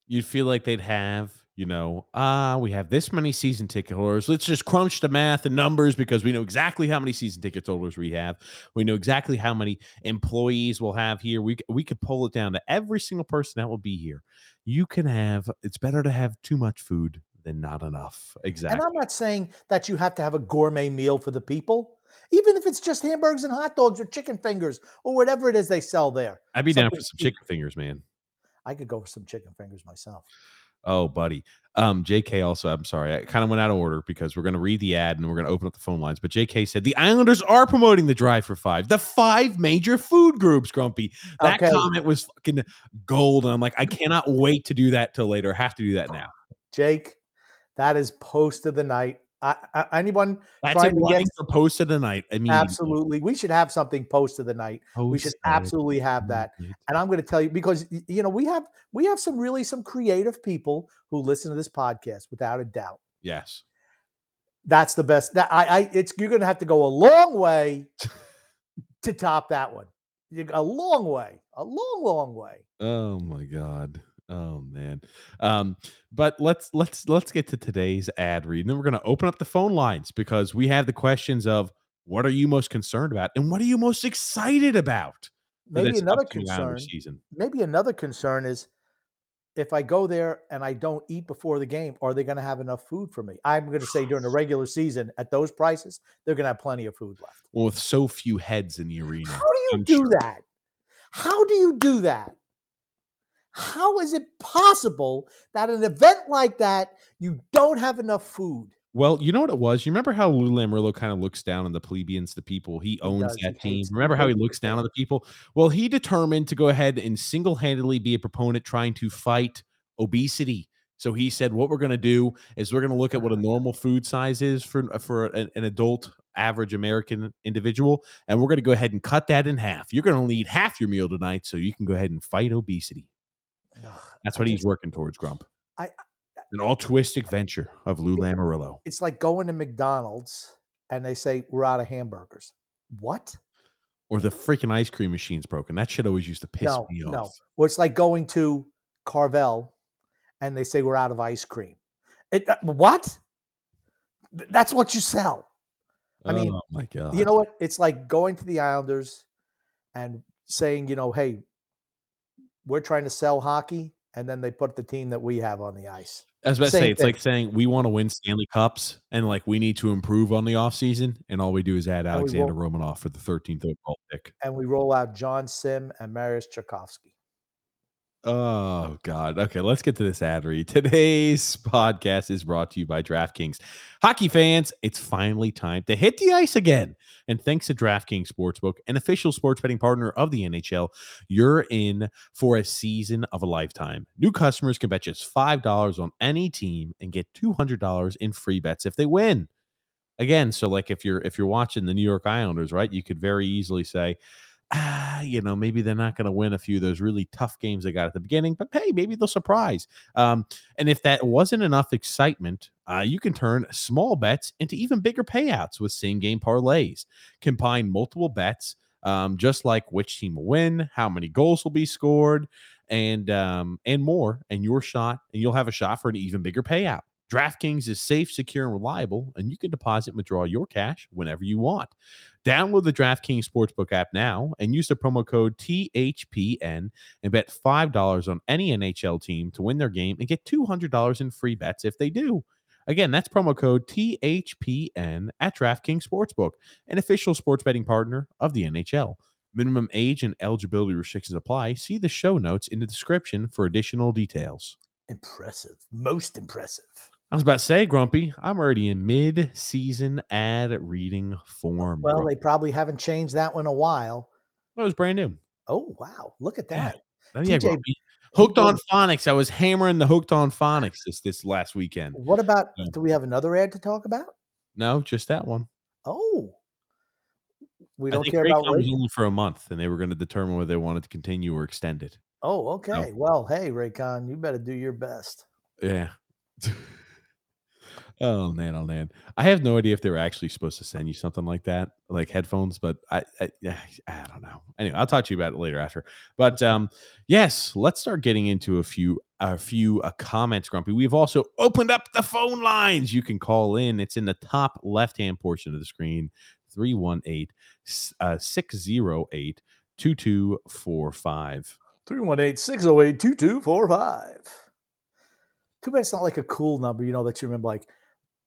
You'd feel like they'd have, you know, ah, we have this many season ticket holders. Let's just crunch the math and numbers because we know exactly how many season ticket holders we have. We know exactly how many employees we'll have here. We we could pull it down to every single person that will be here. You can have. It's better to have too much food than not enough. Exactly. And I'm not saying that you have to have a gourmet meal for the people, even if it's just hamburgers and hot dogs or chicken fingers or whatever it is they sell there. I'd be down for some chicken fingers, man. I could go for some chicken fingers myself. Oh, buddy. Um, JK also, I'm sorry, I kind of went out of order because we're going to read the ad and we're going to open up the phone lines. But JK said the Islanders are promoting the drive for five, the five major food groups, Grumpy. That Okay. comment was fucking gold. And I'm like, I cannot wait to do that till later. Have to do that now. Jake, that is post of the night. I, I, anyone That's Trying in to get- for post of the night. I mean, absolutely, we should have something post of the night. We should absolutely have that. And I'm going to tell you because you know we have we have some really some creative people who listen to this podcast without a doubt. Yes. That's the best. That I, I it's you're going to have to go a long way to top that one. You- A long way, a long, long way. Oh my god. Oh man. Um, but let's let's let's get to today's ad read. And then we're gonna open up the phone lines because we have the questions of what are you most concerned about and what are you most excited about? Maybe another concern. Maybe another concern is if I go there and I don't eat before the game, are they going to have enough food for me? I'm going to say during the regular season at those prices, they're going to have plenty of food left. Well, with so few heads in the arena. How do you I'm do sure. that? How do you do that? How is it possible that an event like that you don't have enough food? Well, you know what it was? You remember how Lou Lamoriello kind of looks down on the plebeians, the people he owns. He that team. Remember how he looks down on the people? Well, he determined to go ahead and single-handedly be a proponent trying to fight obesity. So he said, "What we're going to do is we're going to look at what a normal food size is for for an, an adult average American individual, and we're going to go ahead and cut that in half. You're going to only eat half your meal tonight, so you can go ahead and fight obesity. That's what he's working towards, Grump. I- An altruistic venture of Lou Lamoriello. It's like going to McDonald's and they say we're out of hamburgers. What? or the freaking ice cream machine's broken. That shit always used to piss no, me off. no. Well, it's like going to Carvel and they say we're out of ice cream. It, uh, what? That's what you sell. I mean, oh my god. You know what? It's like going to the Islanders and saying, you know, hey, we're trying to sell hockey, and then they put the team that we have on the ice. I was about say it's like saying we want to win Stanley Cups and like we need to improve on the offseason, and all we do is add Alexander won't- Romanov for the 13th overall pick. And we roll out John Sim and Marius Tchaikovsky. Oh God. Okay, let's get to this ad read. Today's podcast is brought to you by DraftKings. Hockey fans, it's finally time to hit the ice again. And thanks to DraftKings Sportsbook, an official sports betting partner of the NHL, you're in for a season of a lifetime. New customers can bet just $5 on any team and get $200 in free bets if they win. Again, so like if you're if you're watching the New York Islanders, right, you could very easily say, ah, you know, maybe they're not going to win a few of those really tough games they got at the beginning, but hey, maybe they'll surprise. Um, and if that wasn't enough excitement, uh, you can turn small bets into even bigger payouts with same game parlays. Combine multiple bets um, just like which team will win, how many goals will be scored, and um, and more. And your shot, and you'll have a shot for an even bigger payout. DraftKings is safe, secure, and reliable, and you can deposit and withdraw your cash whenever you want. Download the DraftKings Sportsbook app now and use the promo code THPN and bet $5 on any NHL team to win their game and get $200 in free bets if they do. Again, that's promo code THPN at DraftKings Sportsbook, an official sports betting partner of the NHL. Minimum age and eligibility restrictions apply. See the show notes in the description for additional details. Impressive. Most impressive. I was about to say, Grumpy, I'm already in mid season ad reading form. Well, they probably haven't changed that one in a while. That was brand new. Oh, wow. Look at that. Oh, yeah, TJ, Grumpy. Hooked on phonics. I was hammering the hooked on phonics this this last weekend. What about Yeah. do we have another ad to talk about? No, just that one. Oh. We don't care about Raycon was only for a month, and they were going to determine whether they wanted to continue or extend it. Oh, okay. Well, hey, Raycon, you better do your best. Yeah. oh man, oh man. I have no idea if they were actually supposed to send you something like that, like headphones, but I, I, I don't know. Anyway, I'll talk to you about it later after. But um, yes, let's start getting into a few a few uh, comments, Grumpy. We've also opened up the phone lines. You can call in. It's in the top left hand portion of the screen. 318 uh, 608 2245. 318 608 2245. Too bad it's not like a cool number, you know, that you remember like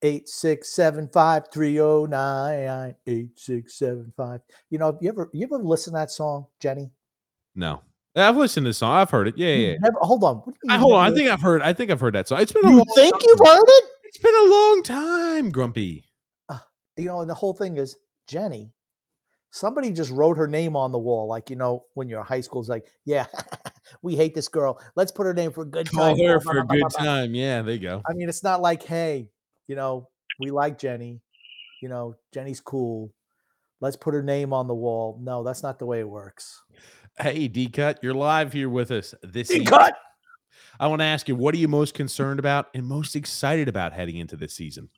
8675 309 8675. You know, you ever you ever listen to that song, Jenny? No, I've listened to the song. I've heard it. Yeah, yeah. yeah. Never hold on. I, hold on. I think I've heard. I think I've heard that song. It's been a you long think time. you've heard it? It's been a long time, Grumpy. Ah, you know, and the whole thing is Jenny. Somebody just wrote her name on the wall, like you know, when you're in high school, it's like, yeah, we hate this girl. Let's put her name for a good Call time. her for a good time. Yeah, there you go. I mean, it's not like, hey, you know, we like Jenny. You know, Jenny's cool. Let's put her name on the wall. No, that's not the way it works. Hey, D Cut, you're live here with us this He evening. cut. I want to ask you, what are you most concerned about and most excited about heading into this season?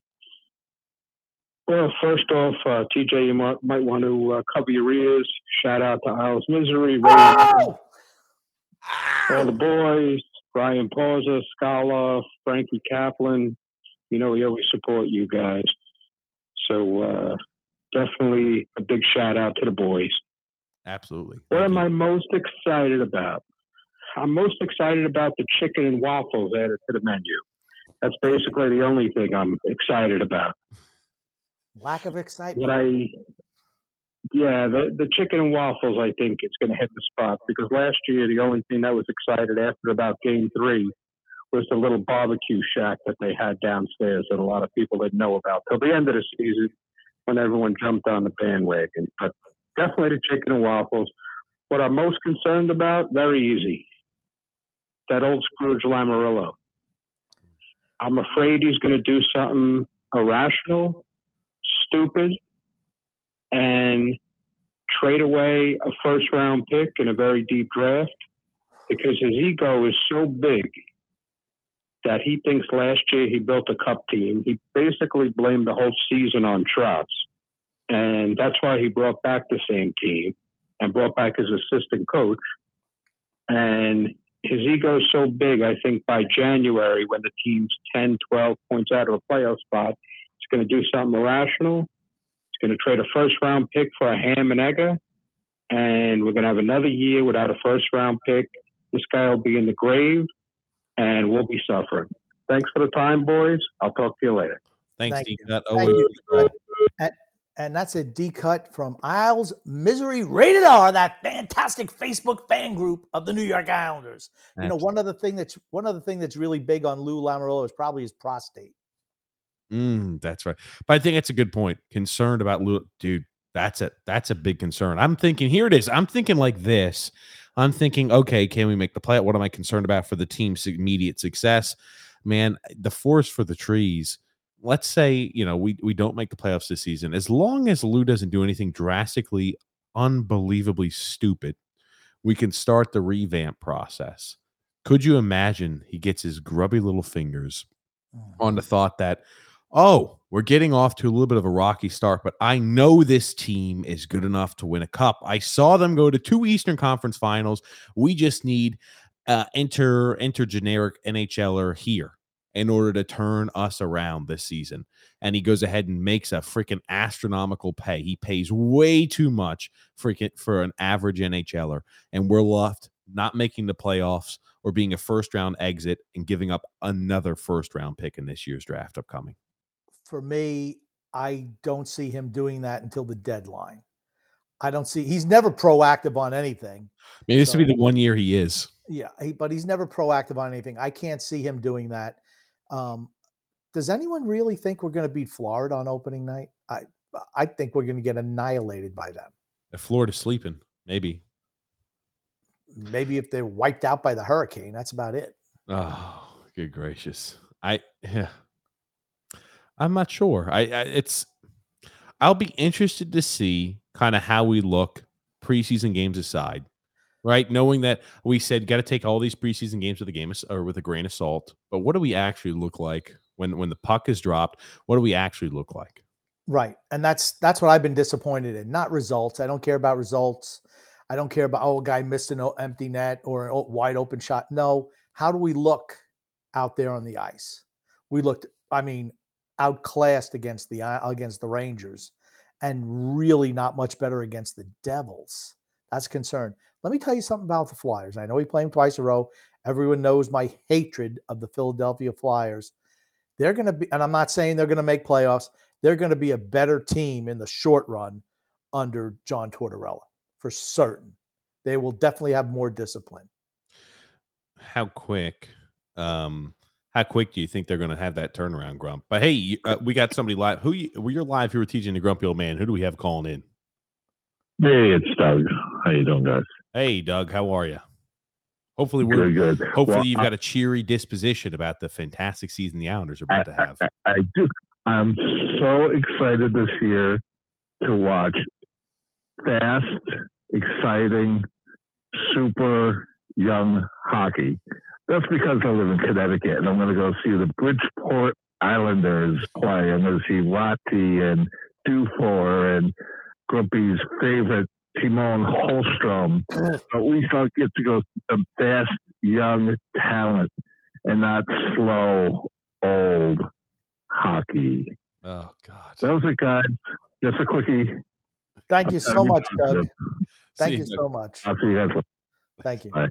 Well, first off, uh, TJ, you might, might want to uh, cover your ears. Shout out to Isles Misery, Ray, Oh! all the boys, Brian Pausa, Scala, Frankie Kaplan. You know, we always support you guys. So uh, definitely a big shout out to the boys. Absolutely. What Thank am you. I most excited about? I'm most excited about the chicken and waffles added to the menu. That's basically the only thing I'm excited about. Lack of excitement. what I yeah the the chicken and waffles I think it's going to hit the spot because last year the only thing that was excited after about game three was the little barbecue shack that they had downstairs that a lot of people didn't know about till the end of the season when everyone jumped on the bandwagon. But definitely the chicken and waffles. What I'm most concerned about, very easy. That old Scrooge Lamoriello. I'm afraid he's going to do something irrational, stupid, and trade away a first round pick in a very deep draft because his ego is so big that he thinks last year he built a cup team. He basically blamed the whole season on Trotz. And that's why he brought back the same team and brought back his assistant coach. And his ego is so big, I think by January, when the team's 10, 12 points out of a playoff spot, he's going to do something irrational It's going to trade a first round pick for a ham and egger, and we're going to have another year without a first round pick. This guy will be in the grave, and we'll be suffering. Thanks for the time, boys. I'll talk to you later. Thanks, Thank D you. Cut. Thank Always you, And, and that's a D cut from Isles Misery Rated R, that fantastic Facebook fan group of the New York Islanders. You know, one other thing that's one other thing that's really big on Lou Lamoriello is probably his prostate. Mm, that's right. But I think it's a good point. Concerned about Lou, dude. That's a That's a big concern. I'm thinking. Here it is. I'm thinking like this. I'm thinking. Okay, can we make the play? What am I concerned about for the team's immediate success? Man, the forest for the trees. Let's say you know we we don't make the playoffs this season. As long as Lou doesn't do anything drastically, unbelievably stupid, we can start the revamp process. Could you imagine he gets his grubby little fingers oh, on the thought that oh, we're getting off to a little bit of a rocky start, but I know this team is good enough to win a cup. I saw them go to two Eastern Conference finals. We just need uh enter enter generic NHLer here in order to turn us around this season. And he goes ahead and makes a freaking astronomical pay. He pays way too much freaking for an average NHLer. And we're left not making the playoffs or being a first round exit and giving up another first round pick in this year's draft upcoming. For me, I don't see him doing that until the deadline. I don't see he's never proactive on anything. Maybe this So- will be the one year he is. Yeah, he, but he's never proactive on anything. I can't see him doing that. Um, does anyone really think we're going to beat Florida on opening night? I I think we're going to get annihilated by them. If Florida's sleeping, maybe. Maybe if they're wiped out by the hurricane, that's about it. Oh, good gracious. I yeah. I'm not sure. I, I it's I'll be interested to see kind of how we look preseason games aside. Right? Knowing that we said got to take all these preseason games with a game or with a grain of salt. But what do we actually look like when when the puck is dropped? What do we actually look like? Right. And that's that's what I've been disappointed in. Not results. I don't care about results. I don't care about oh, guy missed an empty net or a wide open shot. No. How do we look out there on the ice? We looked, I mean, outclassed against the against the Rangers, and really not much better against the Devils. That's concern. Let me tell you something about the Flyers. I know we play them twice a row. Everyone knows my hatred of the Philadelphia Flyers. They're going to be, and I'm not saying they're going to make playoffs they're going to be a better team in the short run under John Tortorella for certain. They will definitely have more discipline. How quick um how quick do you think they're going to have that turnaround grump? But hey, you- uh, we got somebody live. Who you, well, you're live here with teaching the grumpy old man. Who do we have calling in? Hey, it's Doug. How you doing, guys? Hey, Doug, how are you? Hopefully, we're Good, good. hopefully Well, you've I- got a cheery disposition about the fantastic season the Islanders are about to have. I do. I'm so excited this year to watch fast, exciting, super young hockey. That's because I live in Connecticut and I'm going to go see the Bridgeport Islanders play. I'm going to see Raty and Dufour and Grumpy's favorite Timon Holmstrom. At least I'll get to go see some fast, young talent and not slow, old hockey. Oh God! That was it, guys. Just a quickie. Thank you so much, Doug. Thank you you, so much. I'll see you guys later. Thank you. Bye.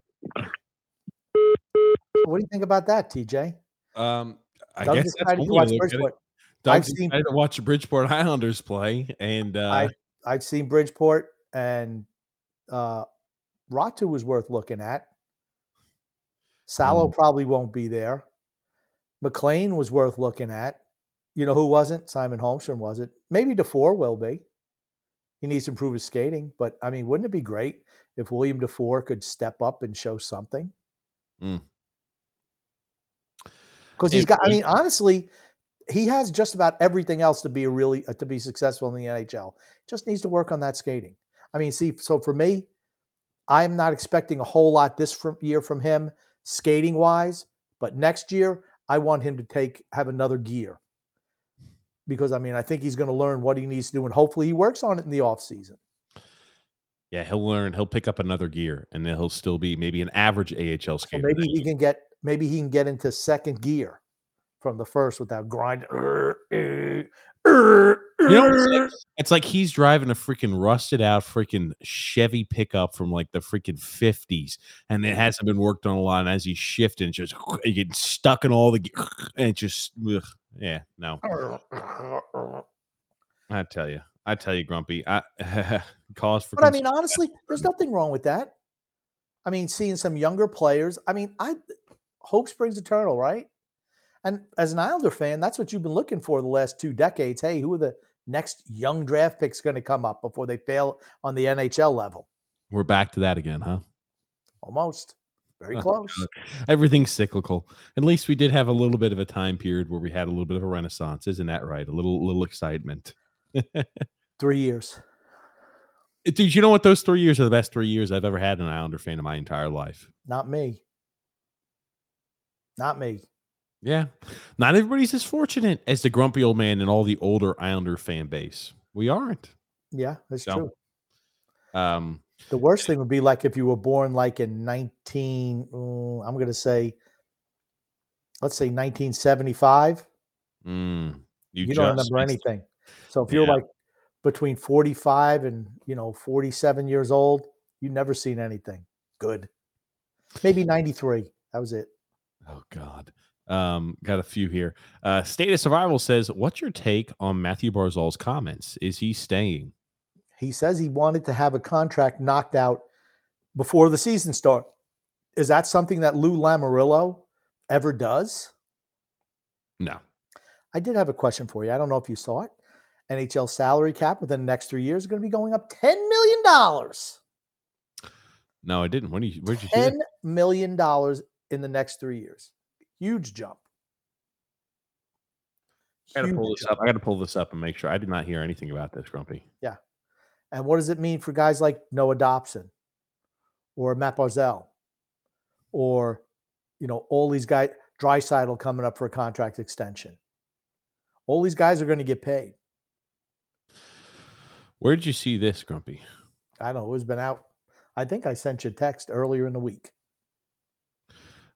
What do you think about that, TJ? Um, I Doug's guess that's one watch at it. Seen- to watch the Bridgeport Islanders play, and uh, I I've seen Bridgeport and uh Raty was worth looking at. Salo Mm. probably won't be there. MacLean was worth looking at. You know who wasn't? Simon Holmstrom was it? Maybe Dufour will be. He needs to improve his skating, but I mean, wouldn't it be great if William Dufour could step up and show something? Mm. Because he's got. I mean, honestly, he has just about everything else to be a really uh, to be successful in the NHL. Just needs to work on that skating. I mean, see, so for me, I'm not expecting a whole lot this from, year from him skating wise, but next year I want him to take have another gear because I mean I think he's going to learn what he needs to do and hopefully he works on it in the off season. yeah, he'll learn. He'll pick up another gear, and then he'll still be maybe an average AHL skater. maybe he can get maybe he can get into second gear from the first without grinding. You know, it's like, it's like he's driving a freaking rusted out freaking Chevy pickup from like the freaking 50s and it hasn't been worked on a lot. And as he's shifting, it's just you get stuck in all the and just ugh, yeah, no. I tell you, I tell you, Grumpy. I cause for But I mean, honestly, there's nothing wrong with that. I mean, seeing some younger players. I mean, I hope springs eternal, right? And as an Islander fan, that's what you've been looking for the last two decades. Hey, who are the next young draft picks going to come up before they fail on the NHL level? we're back to that again, huh? Almost. Very Oh, close. Everything's cyclical. At least we did have a little bit of a time period where we had a little bit of a renaissance, isn't that right? A little little excitement. Three years. Dude, you know what? Those three years are the best three years I've ever had an Islander fan in my entire life. Not me. Not me. Yeah. Not everybody's as fortunate as the grumpy old man and all the older Islander fan base. We aren't. Yeah, that's So, true. Um, The worst thing would be like if you were born like in 19, mm, I'm going to say, let's say 1975. mm, you, You, don't remember anything. So if you're like between 45 and, you know, 47 years old, you've never seen anything good. Maybe 93. That was it. Oh God. Um, got a few here. Uh, State of Survival says, "What's your take on Matthew Barzal's comments? Is he staying?" He says he wanted to have a contract knocked out before the season start. Is that something that Lou Lamoriello ever does? No. I did have a question for you. I don't know if you saw it. NHL salary cap within the next three years is going to be going up $10 million. No, I didn't. When did you, where did you? $10 million in the next three years. Huge jump. I gotta pull this jump. up. I gotta pull this up and make sure. I did not hear anything about this, Grumpy. Yeah. And what does it mean for guys like Noah Dobson or Matt Barzal or, you know, all these guys, Draisaitl coming up for a contract extension? All these guys are going to get paid. Where did you see this, Grumpy? I don't know. It's been out. I think I sent you a text earlier in the week.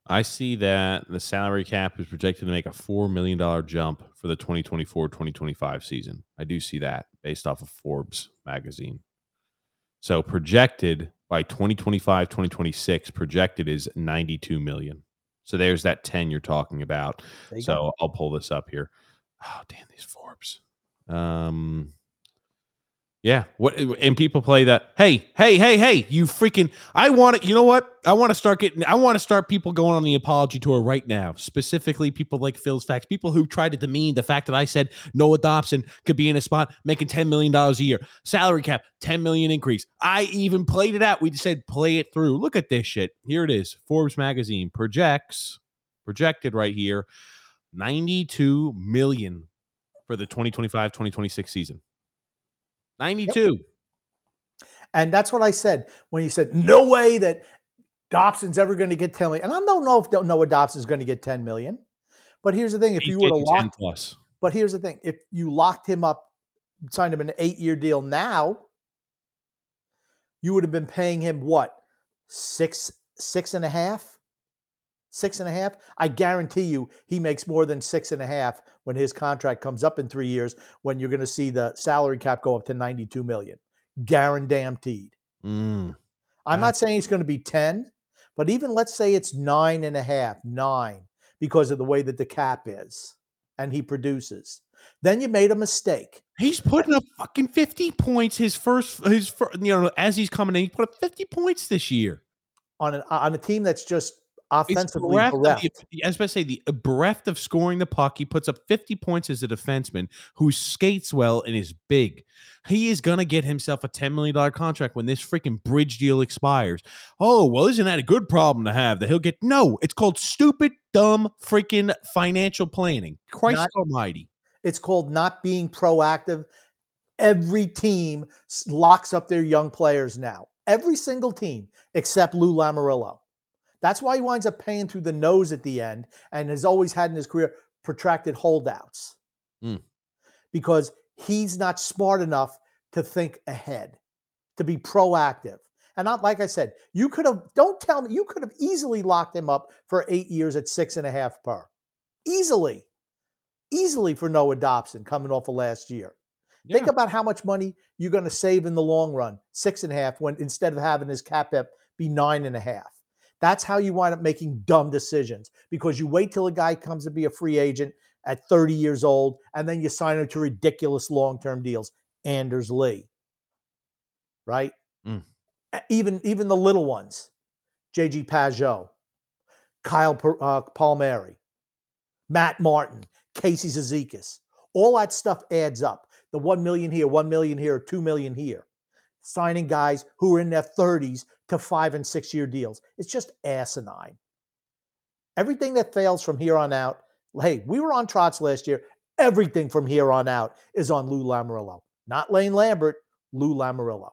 I see that the salary cap is projected to make a four million dollar jump for the 2024-2025 season. I do see that based off of Forbes magazine. So projected by 2025-2026, projected is 92 million. So there's that 10 you're talking about. You go. So I'll pull this up here. Oh, damn these Forbes. Um, yeah. What and people play that. Hey, hey, hey, hey! You freaking! I want it. You know what? I want to start getting. I want to start people going on the apology tour right now. Specifically, people like Phil's facts. People who tried to demean the fact that I said Noah Dobson could be in a spot making ten million dollars a year, salary cap, ten million increase. I even played it out. We said play it through. Look at this shit. Here it is. Forbes magazine projects projected right here 92 million for the 2025-2026 season 92 And that's what I said when you said, no way that Dobson's ever going to get 10 million. And I don't know if Noah Dobson's going to get 10 million. But here's the thing if He's you were to getting 10 lock, plus but here's the thing if you locked him up, signed him an eight year deal now, you would have been paying him what? Six, six and a half? Six and a half? I guarantee you he makes more than six and a half when his contract comes up in three years when you're going to see the salary cap go up to 92 million. Guaranteed. Mm, I'm not saying it's going to be 10, but even let's say it's nine and a half, nine, because of the way that the cap is and he produces. Then you made a mistake. he's putting up fucking 50 points his first his first, you know as he's coming in he put up 50 points this year on an on a team that's just offensively bereft of the- I about to say the uh, bereft of scoring the puck. He puts up 50 points as a defenseman who skates well and is big. He is gonna get himself a $10 million contract when this freaking bridge deal expires. Oh, well, isn't that a good problem to have? That he'll get no, it's called stupid, dumb, freaking financial planning. Christ Not- almighty. It's called not being proactive. Every team locks up their young players now. Every single team except Lou Lamoriello. That's why he winds up paying through the nose at the end and has always had in his career protracted holdouts. Mm. Because he's not smart enough to think ahead, to be proactive. And not like I said, you could have, don't tell me, you could have easily locked him up for eight years at six and a half per. Easily. Easily for Noah Dobson coming off of last year. Think about how much money you're going to save in the long run, six and a half, when instead of having his cap up be nine and a half. That's how you wind up making dumb decisions because you wait till a guy comes to be a free agent at 30 years old and then you sign him to ridiculous long term deals. Anders Lee, right? Mm. Even even the little ones, JG Pageau, Kyle uh, Palmieri, Matt Martin, Casey Cizikas, all that stuff adds up. The one million here, one million here, two million here. Signing guys who are in their 30s to five and six year deals. It's just asinine. Everything that fails from here on out, hey, we were on Trotz last year. Everything from here on out is on Lou Lamoriello, not Lane Lambert, Lou Lamoriello.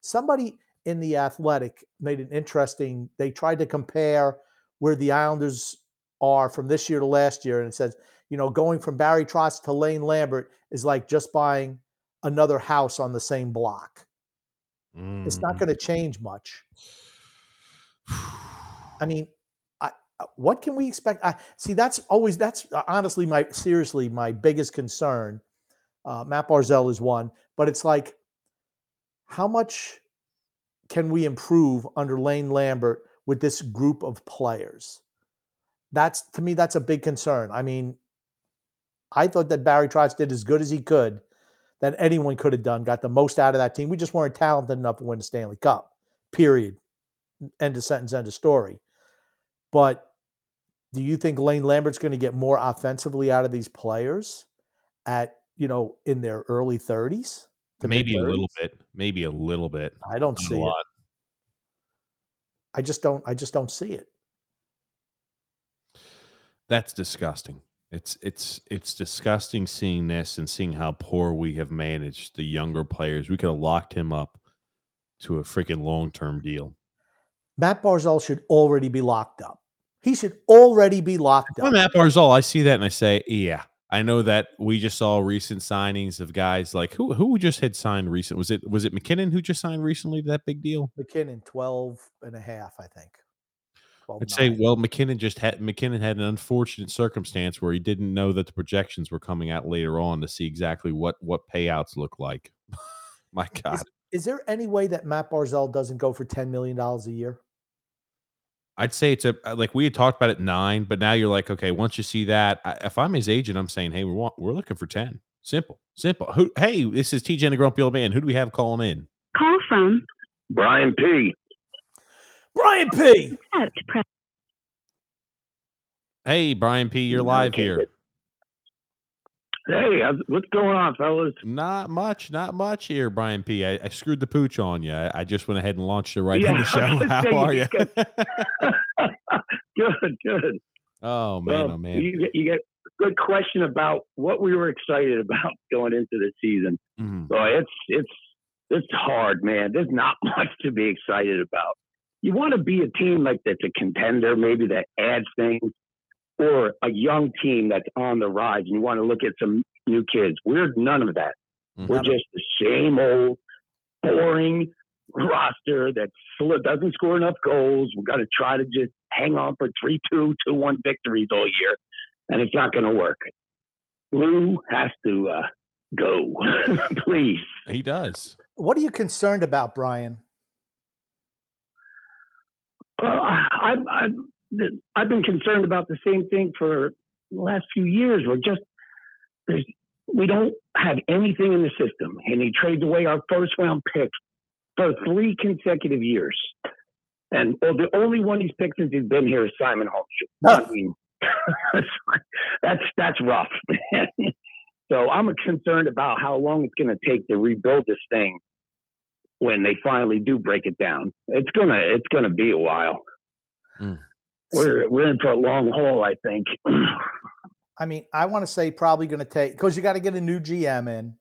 Somebody in the Athletic made an interesting, they tried to compare where the Islanders are from this year to last year, and it says, you know, going from Barry Trotz to Lane Lambert is like just buying another house on the same block. It's not Mm. going to change much. I mean, I, uh, what can we expect? I see. That's always that's uh, honestly my seriously my biggest concern. Uh, Matt Barzal is one, but it's like, how much can we improve under Lane Lambert with this group of players? That's to me, that's a big concern. I mean, I thought that Barry Trotz did as good as he could, that anyone could have done, got the most out of that team. We just weren't talented enough to win the Stanley Cup. Period. End of sentence, end of story. But do you think Lane Lambert's going to get more offensively out of these players at, you know, in their early 30s? to maybe a little bit, maybe a little bit. I don't Not see a it. I just don't I just don't see it. That's disgusting. It's it's it's disgusting seeing this and seeing how poor we have managed the younger players. We could have locked him up to a freaking long term deal. Matt Barzal should already be locked up. He should already be locked up. Matt Barzal. I see that and I say, yeah. I know that we just saw recent signings of guys like who who just had signed recent. Was it was it MacKinnon who just signed recently to that big deal? MacKinnon 12 and a half, I think. 12 I'd say, well, MacKinnon just had MacKinnon had an unfortunate circumstance where he didn't know that the projections were coming out later on to see exactly what what payouts look like. My God, Is there any way that Matt Barzal doesn't go for $10 million a year? I'd say it's a uh, like we had talked about it nine, but now you're like, okay, once you see that, I, if I'm his agent, I'm saying, hey, we want we're looking for ten. Simple, simple. Who? Hey, this is TJ and the Grumpy Old Man. Who do we have calling in? Call from Brian P. Brian P. set. Press Hey, Brian P, you're live here. Hey, what's going on, fellas? Not much, not much here, Brian P. I, I screwed the pooch on you. I, I just went ahead and launched it right Yeah, on the show. How are you? good, good. oh man, well, oh man. You, get- you get a good question about what we were excited about going into the season. Mhm. So it's it's it's hard, man. There's not much to be excited about. You want to be a team like that's a contender, maybe that adds things, or a young team that's on the rise, and you want to look at some new kids. We're none of that. We're Mhm. just the same old boring roster that doesn't score enough goals. We're going to try to just hang on for 3 2, 2 1 victories all year, and it's not going to work. Lou has to uh, go, please. He does. What are you concerned about, Brian? Well, I've, I've, I've been concerned about the same thing for the last few years. We're just, there's, we don't have anything in the system. And he trades away our first round pick for three consecutive years. And well, the only one he's picked since he's been here is Simon Holmes. I mean, that's that's rough. so I'm concerned about how long it's going to take to rebuild this thing when they finally do break it down. It's gonna it's gonna be a while. Mm. We're we're in for a long haul, I think. I mean, I want to say probably going to take because you got to get a new GM in.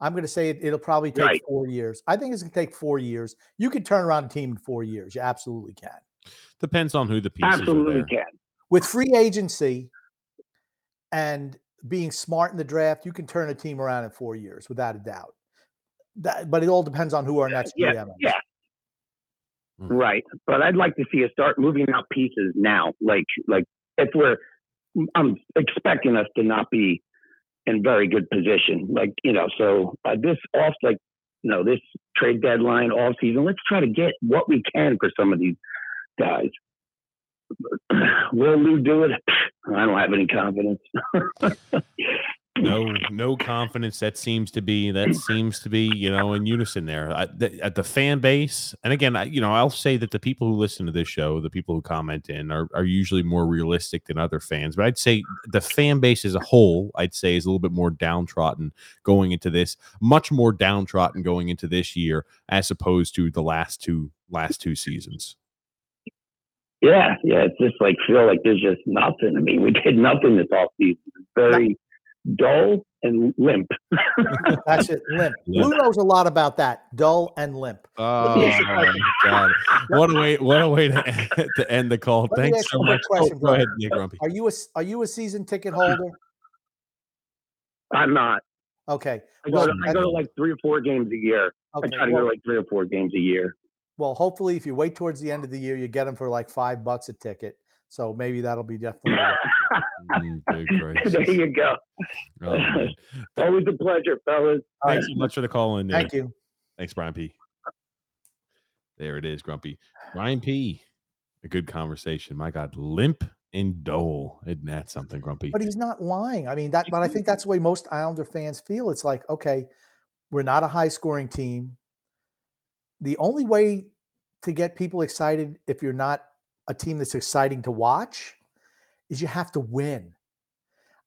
I'm going to say it, it'll probably take Right. four years. I think it's going to take four years. You can turn around a team in four years. You absolutely can. Depends on who the pieces Absolutely are there. can. With free agency and being smart in the draft, you can turn a team around in four years without a doubt. That, but it all depends on who our next Yeah, GM is. yeah. Right. But I'd like to see us start moving out pieces now. Like like if we're I'm expecting us to not be in very good position. Like, you know, so uh, this off like you know, this trade deadline off season, let's try to get what we can for some of these guys. Will Lou do it? I don't have any confidence. No, no confidence. That seems to be that seems to be you know in unison there. The, at the fan base, and again, I, you know, I'll say that the people who listen to this show, the people who comment in, are are usually more realistic than other fans. But I'd say the fan base as a whole, I'd say, is a little bit more downtrodden going into this, much more downtrodden going into this year as opposed to the last two last two seasons. Yeah, yeah. It's just like feel like there's just nothing. I mean, we did nothing this off season. Very, dull and limp. That's it. Limp. Limp. Blue knows a lot about that. Dull and limp. Oh me ask you a question. God! What a way! What a way to end, to end the call. Let Thanks so you a quick much. Oh, question, go ahead, brother. yeah, Grumpy. Are you a s- are you a season ticket holder? I'm not. Okay. I go, Well, to, I go to like three or four games a year. Okay. I try to go to like three or four games a year. well, hopefully, if you wait towards the end of the year, you get them for like five bucks a ticket. So maybe that'll be definitely. Mm, there you go. Oh. Always a pleasure, fellas. All right. Thanks so much for the call in. there. Thank you. Thanks, Brian P. There it is, Grumpy. Brian P. A good conversation. My God, limp and dole. Isn't that something, Grumpy? But he's not lying. I mean, that. But I think that's the way most Islander fans feel. It's like, okay, we're not a high scoring team. The only way to get people excited, if you're not a team that's exciting to watch, is you have to win.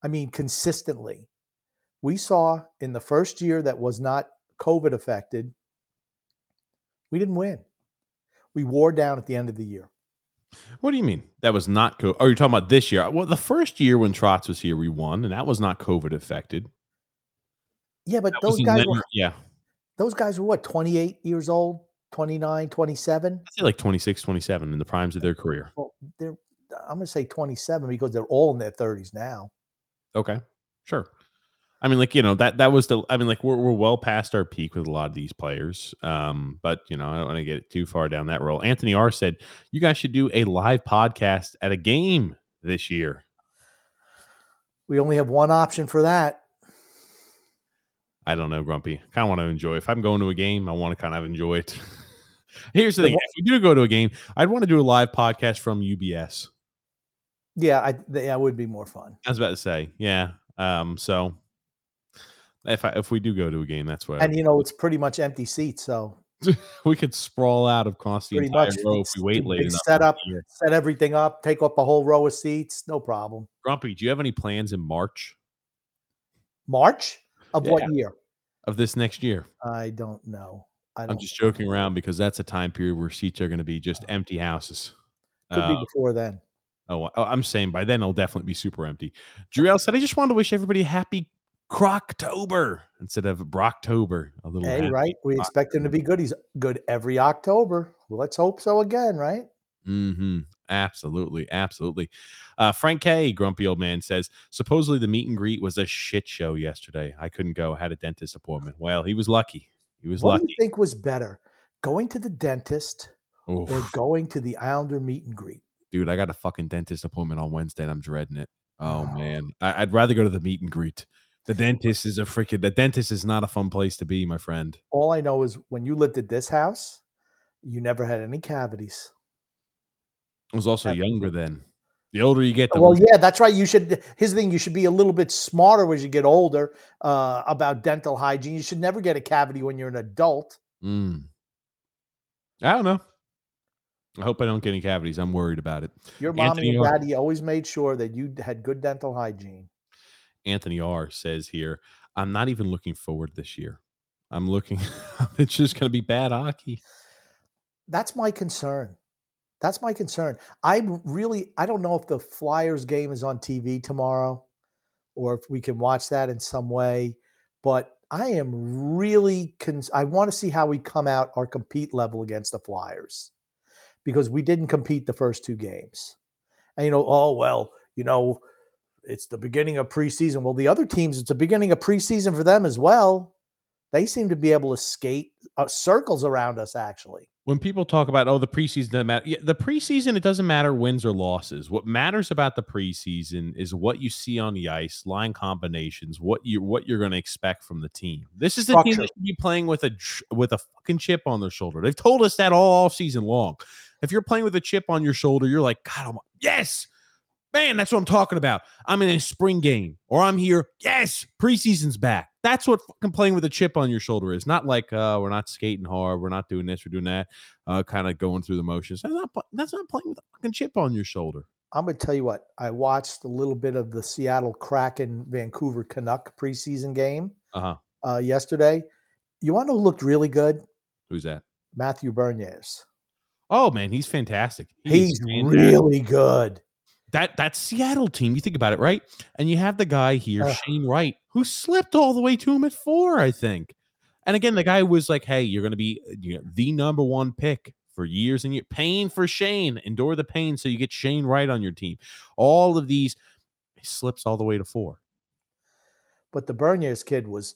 I mean, consistently. We saw in the first year that was not COVID affected, we didn't win. We wore down at the end of the year. What do you mean? That was not COVID. Oh, you're talking about this year. Well, the first year when Trotz was here, we won, and that was not COVID affected. Yeah, but That those guys were yeah, those guys were what 28 years old 29 27 I'd say like 26, 27 in the primes of their career. well they're i'm going to say 27 because they're all in their 30s now Okay, sure. I mean, like you know that that was the. I mean, like we're we're well past our peak with a lot of these players. Um, but you know, I don't want to get too far down that road. Anthony R said you guys should do a live podcast at a game this year. we only have one option for that I don't know, Grumpy. Kind of want to enjoy. If I'm going to a game, I want to kind of enjoy it. Here's the thing: if we do go to a game, I'd want to do a live podcast from UBS. yeah i th- that would be more fun I was about to say, yeah. Um, so if I, if we do go to a game, that's what and you know it's pretty much empty seats so we could sprawl out across the pretty entire much row if we wait late enough. set up set everything up take up a whole row of seats no problem Grumpy, do you have any plans in March march of Yeah. what year of this next year? i don't know I'm just joking around because that's a time period where seats are going to be just empty houses. could Uh, be before then oh, oh, I'm saying by then it'll definitely be super empty. Drew said, "I just wanted to wish everybody happy Croctober instead of Brocktober. A little hey right we October. expect him to be good he's good every october let's hope so again right Mm-hmm. Absolutely, absolutely. Uh, Frank K, grumpy old man says supposedly the meet and greet was a shit show yesterday. I couldn't go. Had a dentist appointment. Well, he was lucky. He was what do you think was better going to the dentist or going to the Islander meet and greet. dude, I got a fucking dentist appointment on Wednesday and I'm dreading it. Oh man, I, I'd rather go to the meet and greet. The dentist is a freaking. The dentist is not a fun place to be, my friend. All I know is when you lived at this house, you never had any cavities. I was also younger then. The older you get, the Well, yeah, that's right. You should. His thing, you should be a little bit smarter as you get older uh, about dental hygiene. You should never get a cavity when you're an adult. Mm. I don't know. I hope I don't get any cavities. I'm worried about it. Your mom Anthony and your R- daddy always made sure that you had good dental hygiene. Anthony R says here, I'm not even looking forward this year. I'm looking. it's just going to be bad hockey. That's my concern. That's my concern. I really, I don't know if the Flyers game is on TV tomorrow, or if we can watch that in some way. But I am really, cons- I want to see how we come out our compete level against the Flyers, because we didn't compete the first two games. And you know, oh well, you know, it's the beginning of preseason. Well, the other teams, it's the beginning of preseason for them as well. They seem to be able to skate uh, circles around us. Actually, When people talk about, oh, the preseason doesn't matter. Yeah, the preseason, it doesn't matter wins or losses. What matters about the preseason is what you see on the ice, line combinations, what you what you're going to expect from the team. This is the team Structure. that should be playing with a with a fucking chip on their shoulder. They've told us that all off season long. If you're playing with a chip on your shoulder, you're like, God, I'm, yes, man, that's what I'm talking about. I'm in a spring game, or I'm here. Yes, preseason's back. That's what fucking playing with a chip on your shoulder is. Not like uh, we're not skating hard, we're not doing this, we're doing that, uh, kind of going through the motions. That's not, that's not playing with a fucking chip on your shoulder. I'm going to tell you what, I watched a little bit of the Seattle Kraken Vancouver Canuck preseason game Uh huh. uh, yesterday. You want to looked really good? Who's that? Matthew Beniers. Oh man, he's fantastic. He is He's fantastic. really good. That that Seattle team, you think about it, right? And you have the guy here, Ugh. Shane Wright, who slipped all the way to him at four, I think. And again, the guy was like, "Hey, you're going to be you know, the number one pick for years and years. Pain for Shane. Endure the pain, so you get Shane Wright on your team. All of these he slips all the way to four. But the Beniers kid was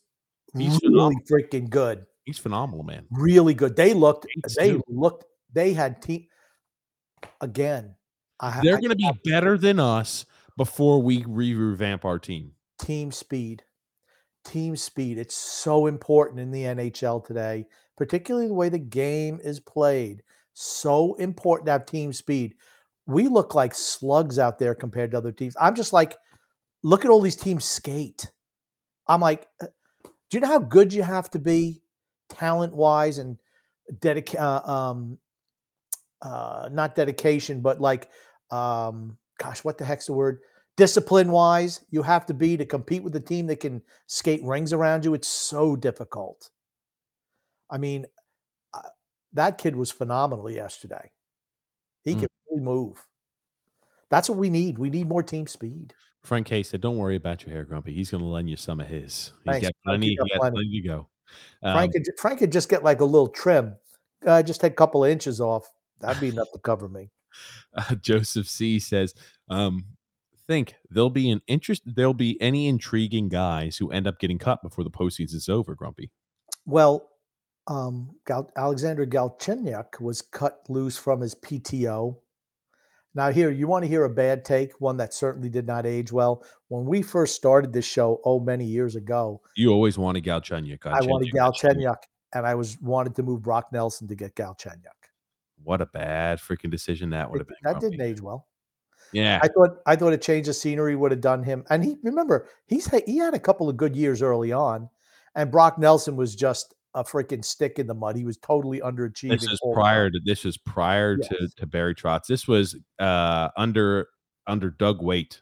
He's really freaking good. He's phenomenal, man. Really good. They looked. They too. looked. They had team. Again, I They're going to be better than us before we re- revamp our team. team speed. Team speed. It's so important in the NHL today, particularly the way the game is played. So important to have team speed. We look like slugs out there compared to other teams. I'm just like, look at all these teams skate. I'm like, uh, do you know how good you have to be, talent wise and dedic- uh, um, uh, not dedication, but like, um, gosh, what the heck's the word? discipline wise you have to be to compete with a team that can skate rings around you it's so difficult i mean uh, that kid was phenomenal yesterday he Mm. can really move that's what we need we need more team speed Frank K said, "Don't worry about your hair, Grumpy. He's going to lend you some of his. He's Thanks, got plenty. He got plenty to go." Um, frank could, frank could just get like a little trim uh, just take a couple of inches off that'd be enough to cover me uh, Joseph C says, um, "Think there'll be an interest. There'll be any intriguing guys who end up getting cut before the postseason is over, Grumpy." Well, um, Gal- Alexander Galchenyuk was cut loose from his PTO. Now, here you want to hear a bad take, one that certainly did not age well. When we first started this show, oh, many years ago, You always wanted Galchenyuk. I wanted Galchenyuk. Galchenyuk, and I was wanted to move Brock Nelson to get Galchenyuk. What a bad freaking decision that would have been. That didn't age well. Yeah, I thought I thought a change of scenery would have done him. And he remember he's he had a couple of good years early on, and Brock Nelson was just a freaking stick in the mud. He was totally underachieving. this is prior to this was prior to Yes. to Barry Trotz. This was uh under under Doug Weight.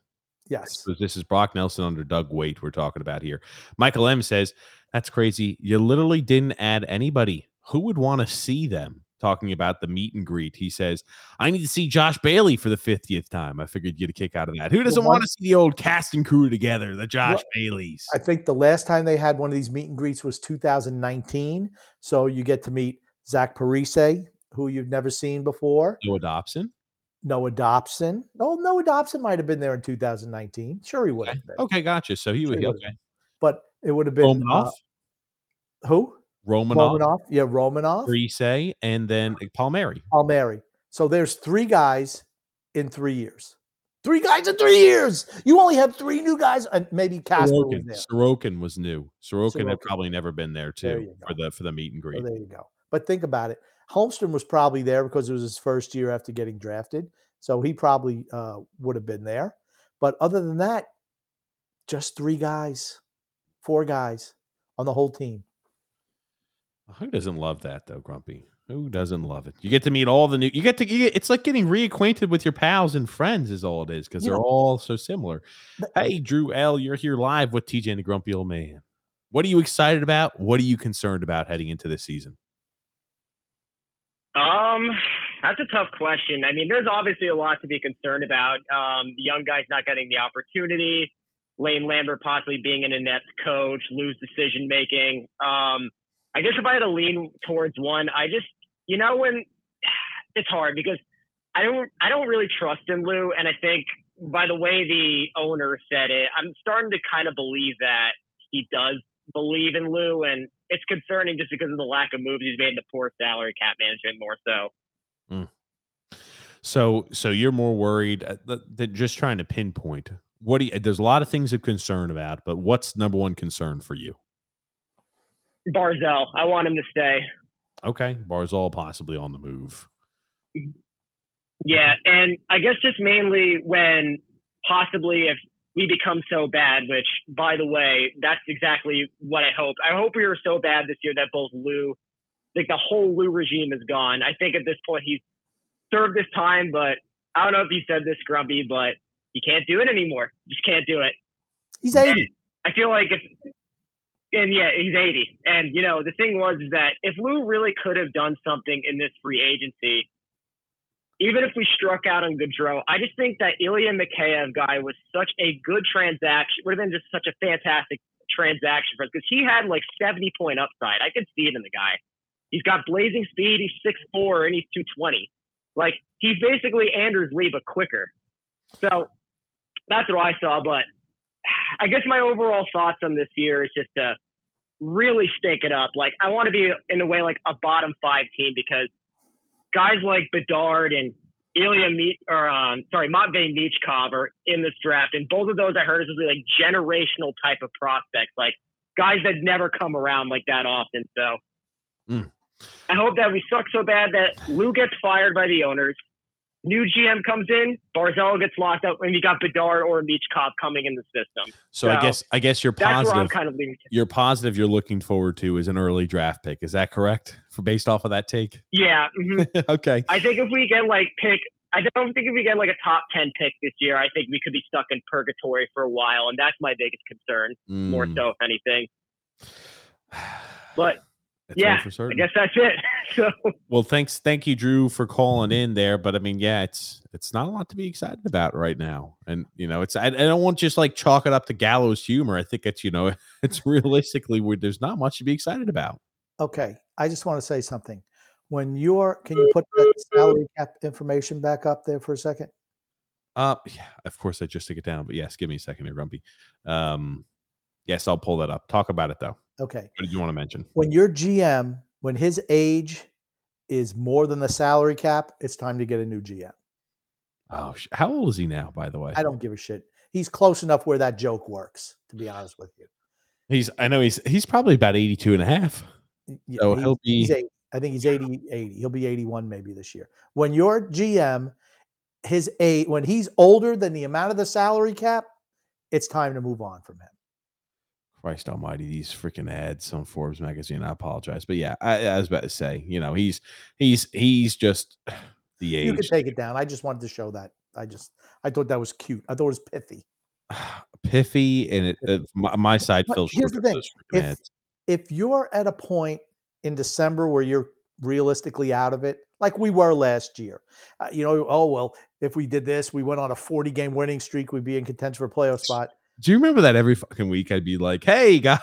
Yes. So this is Brock Nelson under Doug Weight we're talking about here. Michael M says, That's crazy. You literally didn't add anybody. Who would want to see them? Talking about the meet and greet. He says, I need to see Josh Bailey for the 50th time. I figured you'd get a kick out of that. Who doesn't want to see the old cast and crew together, the Josh Well, Baileys? I think the last time they had one of these meet and greets was 2019. So you get to meet Zach Parise, who you've never seen before, Noah Dobson. Noah Dobson. Oh, Noah Dobson might have been there in 2019. Sure, he would Okay. have been. okay, gotcha. So he Sure would okay. But it would have been uh, who? Romanov, Romanov. Yeah, Romanov. Parise, and then Palmieri. Palmieri. So there's three guys in three years. Three guys in three years. You only have three new guys, and maybe Casper was Sorokin. there. Sorokin was new. Sorokin had probably never been there There too you for the for the meet and So greet. there you go. But think about it. Holmstrom was probably there because it was his first year after getting drafted. So he probably uh, would have been there. But other than that, just three guys, four guys on the whole team. Who doesn't love that though, Grumpy? Who doesn't love it? You get to meet all the new. You get to. You get, it's like getting reacquainted with your pals and friends, is all it is, because You they're all so similar. But- Hey, Drew L, you're here live with TJ and the Grumpy Old Man. What are you excited about? What are you concerned about heading into this season? Um, that's a tough question. I mean, there's obviously a lot to be concerned about. Um, the young guys not getting the opportunity, Lane Lambert possibly being an inept coach, lose decision making. Um, I guess if I had to lean towards one, I just, you know, when it's hard because I don't, I don't really trust in Lou, and I think by the way the owner said it, I'm starting to kind of believe that he does believe in Lou, and it's concerning just because of the lack of moves he's made in the poor salary cap management more so. So, so you're more worried uh, than just trying to pinpoint. What do you, there's a lot of things of concern about, but what's number one concern for you? Barzal, I want him to stay. Okay, Barzal possibly on the move. Yeah, and I guess just mainly when possibly if we become so bad, which by the way, that's exactly what I hope. I hope we were so bad this year that both Lou, like the whole Lou regime is gone. I think at this point he's served his time, but I don't know if he said this grumpy, but he can't do it anymore. Just can't do it. He's 80. I feel like if, and yeah, he's 80. And, you know, the thing was that if Lou really could have done something in this free agency, even if we struck out on Gaudreau, I just think that Ilya Mikheyev guy was such a good transaction. Would have been just such a fantastic transaction for us because he had like 70 point upside. I could see it in the guy. He's got blazing speed. He's 6'4 and he's 220. Like he's basically Anders Lee, but quicker. So that's what I saw. But I guess my overall thoughts on this year is just to really stake it up. Like I want to be in a way like a bottom five team because guys like Bedard and Ilya Meet or um, sorry, Matvey Michkov are in this draft, and both of those I heard is really like generational type of prospects, like guys that never come around like that often. So Mm. I hope that we suck so bad that Lou gets fired by the owners. New GM comes in, Barzal gets locked up, and you got Bedard or Michkov coming in the system. So, I guess I guess you're That's where I'm positive. kind of leaning. You're positive. You're looking forward to is an early draft pick. Is that correct? For based off of that take. Yeah, mhm. okay. I think if we get like pick, I don't think if we get like a top ten pick this year, I think we could be stuck in purgatory for a while, and that's my biggest concern, more Mm. so if anything. But yeah, for I guess that's it. So Well, thanks, thank you, Drew, for calling in there. But I mean, yeah, it's it's not a lot to be excited about right now, and you know, it's I, I don't want to just like chalk it up to gallows humor. I think it's you know, it's realistically where there's not much to be excited about. Okay, I just want to say something. When you're, can you put that salary cap information back up there for a second? Uh, yeah, of course, I just took it down, but yes, give me a second here, Grumpy. Um, yes, I'll pull that up. Talk about it though. Okay, What did you want to mention? when your GM, when his age is more than the salary cap, it's time to get a new GM. Oh, how old is he now? By the way, I don't give a shit. He's close enough where that joke works, to be honest with you. he's I know he's he's probably about 82 and a half. Y- y- So he- he'll be- 80. I think he's 80, 80. He'll be 81 maybe this year. When your GM, his age, when he's older than the amount of the salary cap, it's time to move on from him. Christ Almighty, these freaking ads on Forbes magazine. I apologize, but yeah, I, I was about to say, you know, he's he's he's just the age. You can take it down. I just wanted to show that. I just I thought that was cute. I thought it was pithy. piffy, and it, uh, my, my side But feels here's the thing, if- ads. If you're at a point in December where you're realistically out of it, like we were last year, uh, you know, oh well, if we did this, we went on a 40 game winning streak, we'd be in contention for a playoff spot. Do you remember that every fucking week I'd be like, "Hey, guys,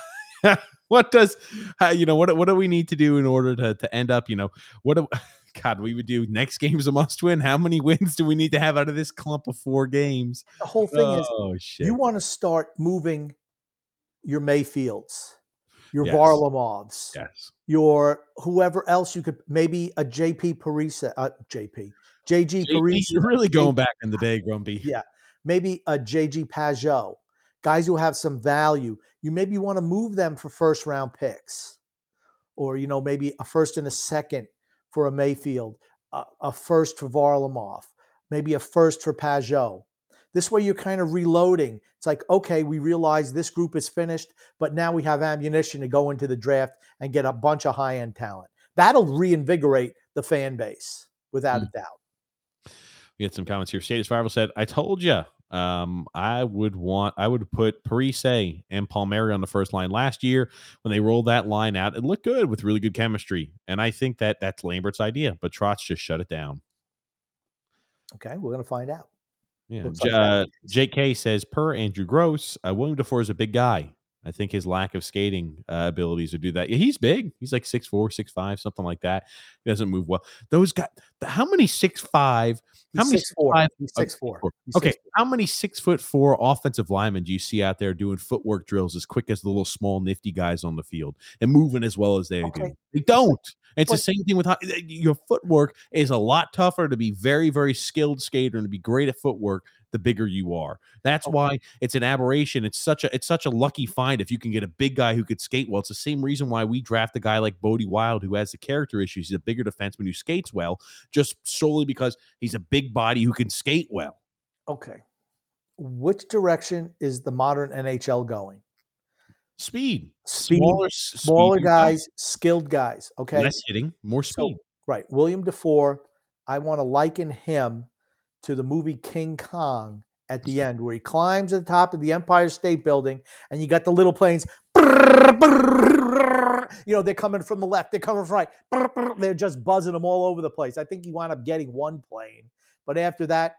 what does how, you know what what do we need to do in order to to end up? You know, what do, God we would do next game's a must win. How many wins do we need to have out of this clump of four games? The whole thing is oh shit! you want to start moving your Mayfields, your Yes. Varlamovs, yes, your whoever else you could maybe a JP Parise, uh, JP, JG Parise. you're really going back in the day, Grumpy. Yeah. maybe a JG Pageau, guys who have some value. You maybe want to move them for first round picks, or you know maybe a first and a second for a Mayfield, a, a first for Varlamov, maybe a first for Pageau. This way you're kind of reloading. It's like, okay, we realize this group is finished, but now we have ammunition to go into the draft and get a bunch of high end talent. That'll reinvigorate the fan base without a hmm. doubt. We had some comments here. Status Survival said, I told you um, I would want, I would put Parise and Palmieri on the first line last year when they rolled that line out. It looked good with really good chemistry. And I think that that's Lambert's idea, but Trotz just shut it down. Okay, we're gonna find out. Yeah. J- uh, JK says, per Andrew Gross, uh, William Dufour is a big guy. I think his lack of skating uh, abilities to do that. Yeah, he's big. He's like six four, six five, something like that. He doesn't move well. Those guys, how many six five? How many 6'4". 6'5" He's oh, 6'4". 6'4". He's Okay, 6'4". how many six foot four offensive linemen do you see out there doing footwork drills as quick as the little small nifty guys on the field and moving as well as they do? They don't. It's the same thing with ho- your footwork is a lot tougher to be very very skilled skater and to be great at footwork the bigger you are. That's oh, Okay. why it's an aberration. It's such a it's such a lucky find if you can get a big guy who could skate well. It's the same reason why we draft a guy like Bode Wilde who has the character issues. He's a bigger defenseman who skates well, just solely because he's a big body who can skate well. Okay. Which direction is the modern NHL going? Speed, Speed, smaller, Smaller speedier guys, skilled guys. Okay. less hitting, more So- speed. Right. William Dufour, I want to liken him to the movie King Kong at the end, where he climbs to the top of the Empire State Building and you got the little planes. you know, they're coming from the left, they're coming from right. They're just buzzing them all over the place. I think he wound up getting one plane, but after that,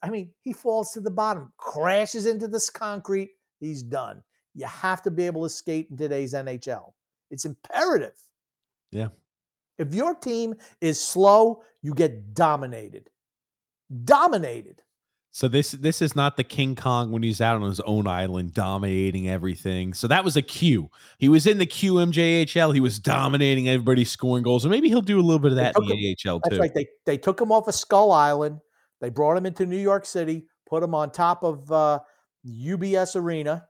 I mean, he falls to the bottom, crashes into this concrete. He's done. You have to be able to skate in today's NHL. It's imperative. Yeah. If your team is slow, you get dominated. Dominated. So this this is not the King Kong when he's out on his own island dominating everything. So that was a Q. He was in the QMJHL. He was dominating everybody, scoring goals. And maybe he'll do a little bit of that in the AHL That's too. right. They they took him off of Skull Island. They brought him into New York City, put him on top of uh, UBS Arena,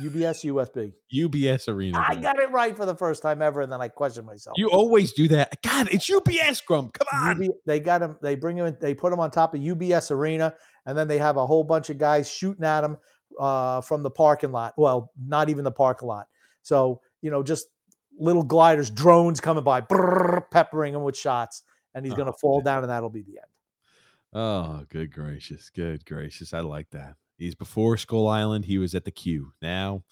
UBS USB. UBS Arena. I got it right for the first time ever, and then I questioned myself. You always do that. God, it's UBS, Grump. Come on. UB, they got him. They bring him. in- They put him on top of UBS Arena, and then they have a whole bunch of guys shooting at him uh, from the parking lot. Well, not even the parking lot. So you know, just little gliders, drones coming by, brrr, peppering him with shots, and he's going to Oh, fall man. down, and that'll be the end. Oh, good gracious. Good gracious. I like that. He's before Skull Island. He was at the Q. Now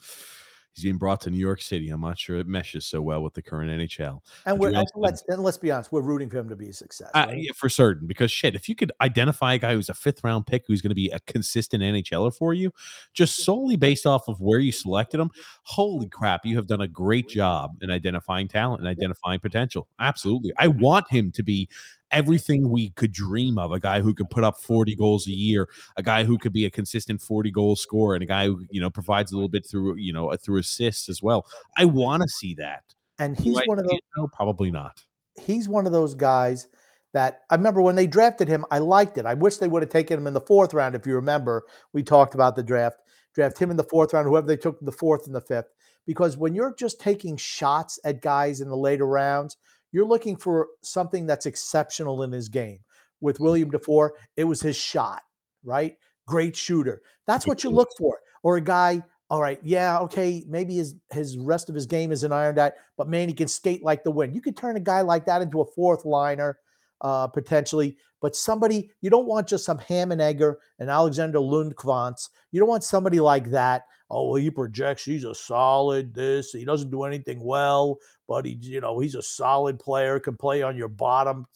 he's being brought to New York City. I'm not sure it meshes so well with the current NHL. And we're and let's and let's be honest, we're rooting for him to be a success. Uh, yeah, for certain, because shit, if you could identify a guy who's a fifth round pick who's going to be a consistent NHLer for you, just solely based off of where you selected him, holy crap, you have done a great job in identifying talent and identifying potential. Absolutely. I want him to be everything we could dream of a guy who could put up 40 goals a year, a guy who could be a consistent 40 goal scorer, and a guy who, you know, provides a little bit through, you know, through assists as well. I want to see that. And he's I one of those. No, probably not. He's one of those guys that I remember when they drafted him. I liked it. I wish they would have taken him in the fourth round. If you remember, we talked about the draft. Draft him in the fourth round. Whoever they took in the fourth and the fifth, because when you're just taking shots at guys in the later rounds, you're looking for something that's exceptional in his game. With William Dufour, it was his shot, right? Great shooter. That's what you look for. Or a guy, all right, yeah, okay, maybe his his rest of his game is an iron out, but man, he can skate like the wind. You could turn a guy like that into a fourth liner, uh, potentially. But somebody, you don't want just some ham and egger and Alexander Lundqvist. You don't want somebody like that. Oh, well, he projects he's a solid this. He doesn't do anything well, but he, you know, he's a solid player, can play on your bottom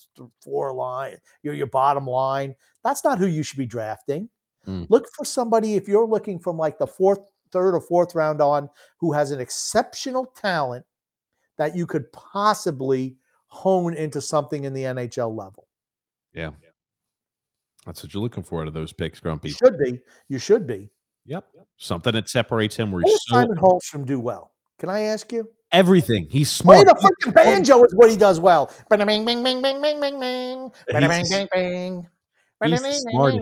four line, your your bottom line. That's not who you should be drafting. Mm. Look for somebody if you're looking from like the fourth, third, or fourth round on who has an exceptional talent that you could possibly hone into something in the NHL level. Yeah. That's what you're looking for out of those picks, Grumpy. You should be. You should be. Yep. Something that separates him where does so Simon Holmstrom do well? Can I ask you? Everything. He's Play smart. the fucking banjo is what he does well. Bing, bing, bing, bing, bing, bing, bing. Bing, bing, bing, he's the smartest.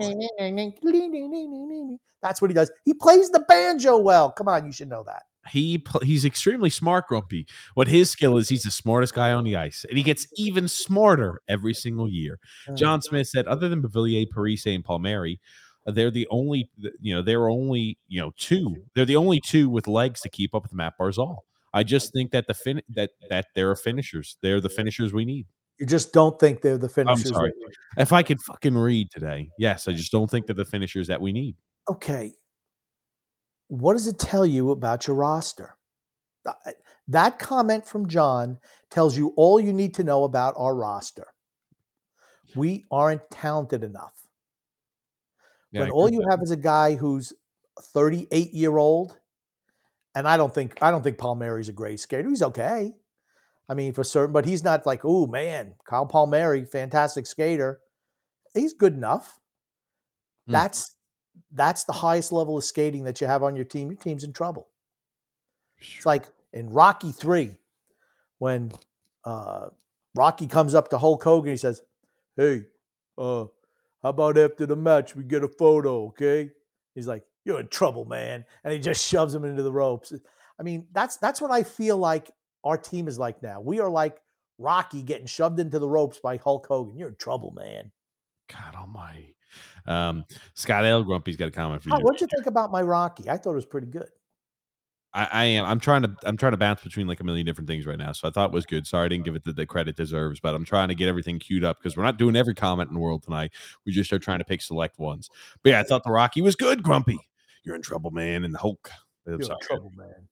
bing. That's what he does. He plays the banjo well. Come on, you should know that. He he's extremely smart, Grumpy. What his skill is, he's the smartest guy on the ice, and he gets even smarter every single year. John Smith said, other than Beauvillier, Parise, and Palmieri, uh, they're the only, you know, they're only, you know, two. They're the only two with legs to keep up with Matt Barzal. I just think that the fin that that they're finishers. They're the finishers we need. You just don't think they're the finishers. I'm sorry. If I could fucking read today, yes, I just don't think they're the finishers that we need. Okay. What does it tell you about your roster? That comment from John tells you all you need to know about our roster. We aren't talented enough. Yeah, when all you have is a guy who's 38 year old, and I don't think I don't think Palmieri's a great skater. He's okay. I mean, for certain, but he's not like, oh man, Kyle Palmieri, fantastic skater. He's good enough. Hmm. That's that's the highest level of skating that you have on your team. Your team's in trouble. It's like in Rocky Three, when uh, Rocky comes up to Hulk Hogan, he says, "Hey, uh, how about after the match we get a photo, okay?" He's like, "You're in trouble, man," and he just shoves him into the ropes. I mean, that's that's what I feel like our team is like now. We are like Rocky getting shoved into the ropes by Hulk Hogan. You're in trouble, man. God Almighty. Um, Scott L. Grumpy's got a comment for you. what'd you think about my Rocky? I thought it was pretty good. I, I am. I'm trying to. I'm trying to bounce between like a million different things right now. So I thought it was good. Sorry, I didn't give it the, the credit it deserves, but I'm trying to get everything queued up because we're not doing every comment in the world tonight. We just are trying to pick select ones. But yeah, I thought the Rocky was good. Grumpy, you're in trouble, man. And the Hulk. I'm You're in trouble, man.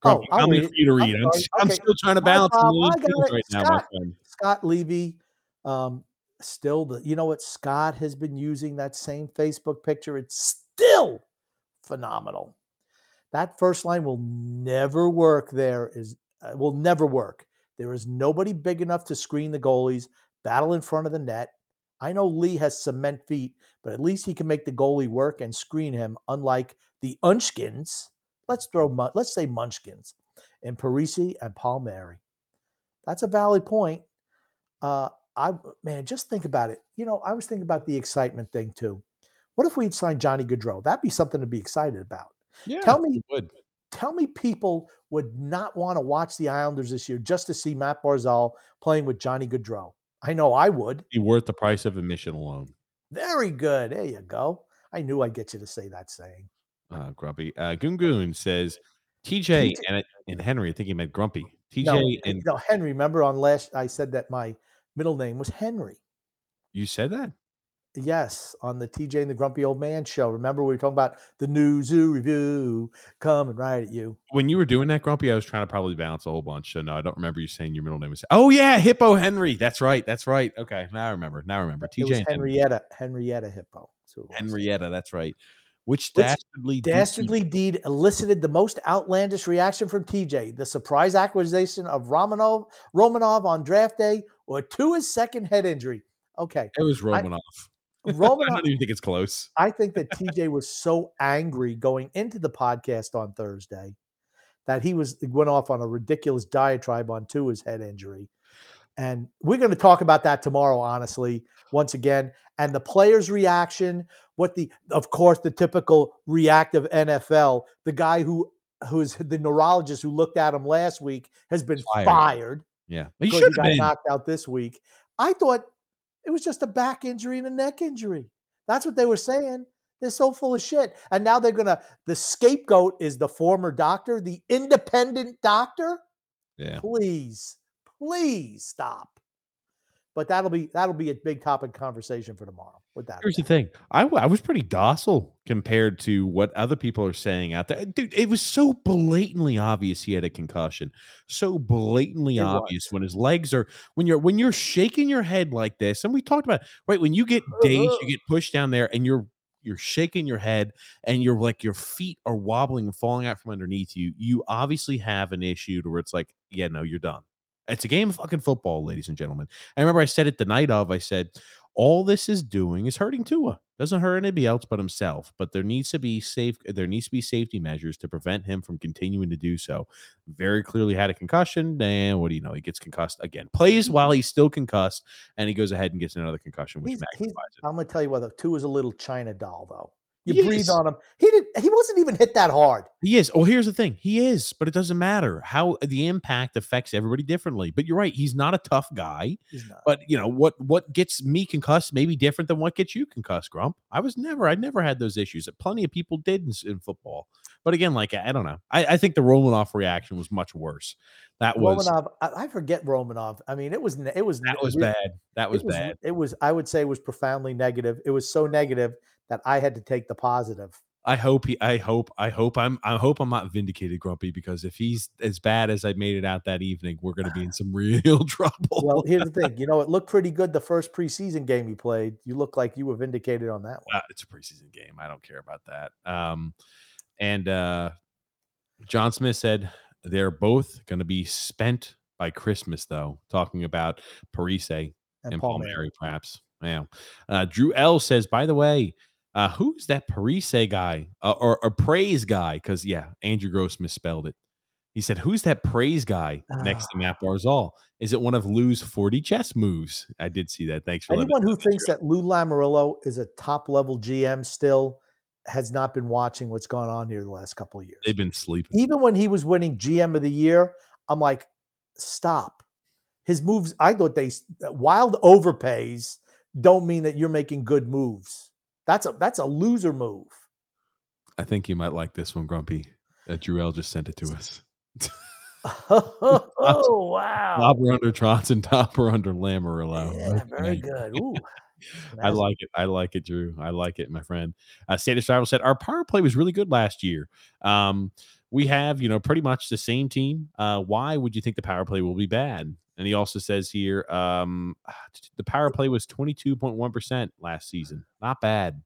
Grumpy, I'll how many read it. for you to I'm read? I'm. I'm Okay. still trying to balance a problem. million I got things it. right now, my Scott. friend. Scott Levy, um, still the you know what Scott has been using that same Facebook picture. It's still phenomenal. That first line will never work. There is uh, will never work. There is nobody big enough to screen the goalies. Battle in front of the net. I know Lee has cement feet, but at least he can make the goalie work and screen him. Unlike the Unchkins, let's throw let's say Munchkins and Parise and Palmieri. That's a valid point. Uh, I man, just think about it. You know, I was thinking about the excitement thing too. What if we'd signed Johnny Gaudreau? That'd be something to be excited about. Yeah, Tell me, would. tell me, people would not want to watch the Islanders this year just to see Matt Barzal playing with Johnny Gaudreau. I know I would. be worth the price of admission alone. Very good. There you go. I knew I'd get you to say that saying. Uh, Grumpy. Uh, Goon says TJ and, and Henry. I think he meant Grumpy. TJ No, and no, Henry. Remember on last, I said that my middle name was Henry. you said that. Yes, on the TJ and the Grumpy Old Man show. Remember we were talking about the new zoo review coming right at you. When you were doing that, Grumpy, I was trying to probably balance a whole bunch. So no, I don't remember you saying your middle name was. Oh yeah, Hippo Henry. That's right. That's right. Okay, now I remember. Now I remember. It TJ was. Henrietta, Henrietta Hippo. That's who it was. Henrietta. That's right. Which Which dastardly deed- Dastardly deed elicited the most outlandish reaction from TJ. The surprise acquisition of Romanov, Romanov on draft day, or to his second head injury. Okay, It was Romanov. I don't even think it's close. I think that TJ was so angry going into the podcast on Thursday that he was went off on a ridiculous diatribe on Tua's head injury. And we're going to talk about that tomorrow, honestly, once again. And the players' reaction, what the of course the typical reactive NFL, the guy who who's the neurologist who looked at him last week has been Fired. fired Yeah, he should have been. knocked out this week. I thought it was just a back injury and a neck injury. That's what they were saying. They're so full of shit. And now they're gonna the scapegoat is the former doctor, the independent doctor. Yeah. Please, please stop. But that'll be that'll be a big topic conversation for tomorrow. With that, Here's the thing. I, I was pretty docile compared to what other people are saying out there. Dude, it was so blatantly obvious he had a concussion. So blatantly It was. obvious when his legs are when you're when you're shaking your head like this. And we talked about right when you get dazed, you uh-huh. get pushed down there and you're you're shaking your head and you're like your feet are wobbling and falling out from underneath you. You obviously have an issue to where it's like, yeah, no, you're done. It's a game of fucking football, ladies and gentlemen. I remember I said it the night of. I said, all this is doing is hurting Tua. Doesn't hurt anybody else but himself. But there needs to be safe. There needs to be safety measures to prevent him from continuing to do so. Very clearly had a concussion. And what do you know? He gets concussed again. Plays while he's still concussed, and he goes ahead and gets another concussion, which He's- he's-. I'm gonna tell you what, the two is a little China doll, though. You He breathe is. on him. He didn't. he wasn't even hit that hard. He is. Oh, here's the thing. He is, but it doesn't matter how the impact affects everybody differently. But you're right. He's not a tough guy. He's not. But you know what? What gets me concussed may be different than what gets you concussed, Grump. I was never, I never had those issues. Plenty of people did in, in football. But again, like I don't know. I, I think the Romanov reaction was much worse. That was Romanov, I, I forget Romanov. I mean, it was it was that was re- bad. That was it was, bad. It was I would say was profoundly negative. It was so negative that I had to take the positive. I hope he. I hope. I hope I'm. I hope I'm not vindicated, Grumpy, because if he's as bad as I made it out that evening, we're going to be in some real trouble. Well, here's the thing. You know, it looked pretty good the first preseason game you played. You look like you were vindicated on that one. Uh, it's a preseason game. I don't care about that. Um, and uh, John Smith said they're both going to be spent by Christmas, though. Talking about Parise and, Paul Palmieri, Mary. perhaps. Yeah. Uh, Drew L says, by the way, uh, who's that Parise guy uh, or, or praise guy? Because yeah, Andrew Gross misspelled it. He said, "Who's that praise guy next to Matt Barzal? Is it one of Lou's forty chess moves?" I did see that. Thanks for Anyone who thinks that Lou Lamoriello is a top level GM still has not been watching what's gone on here the last couple of years. they've been sleeping. Even when he was winning GM of the year, I'm like, stop. His moves, I thought they wild overpays don't mean that you're making good moves. That's a that's a loser move. I think you might like this one, Grumpy. Uh, Drew just sent it to us. oh wow. Top or under Trotz and top or under Lamoriello. Yeah, very Okay. good. Ooh. I like it. I like it, Drew. I like it, my friend. Uh, State of Survival said our power play was really good last year. Um, we have, you know, pretty much the same team. Uh, why would you think the power play will be bad? And he also says here, um, the power play was 22.1% last season. Not bad.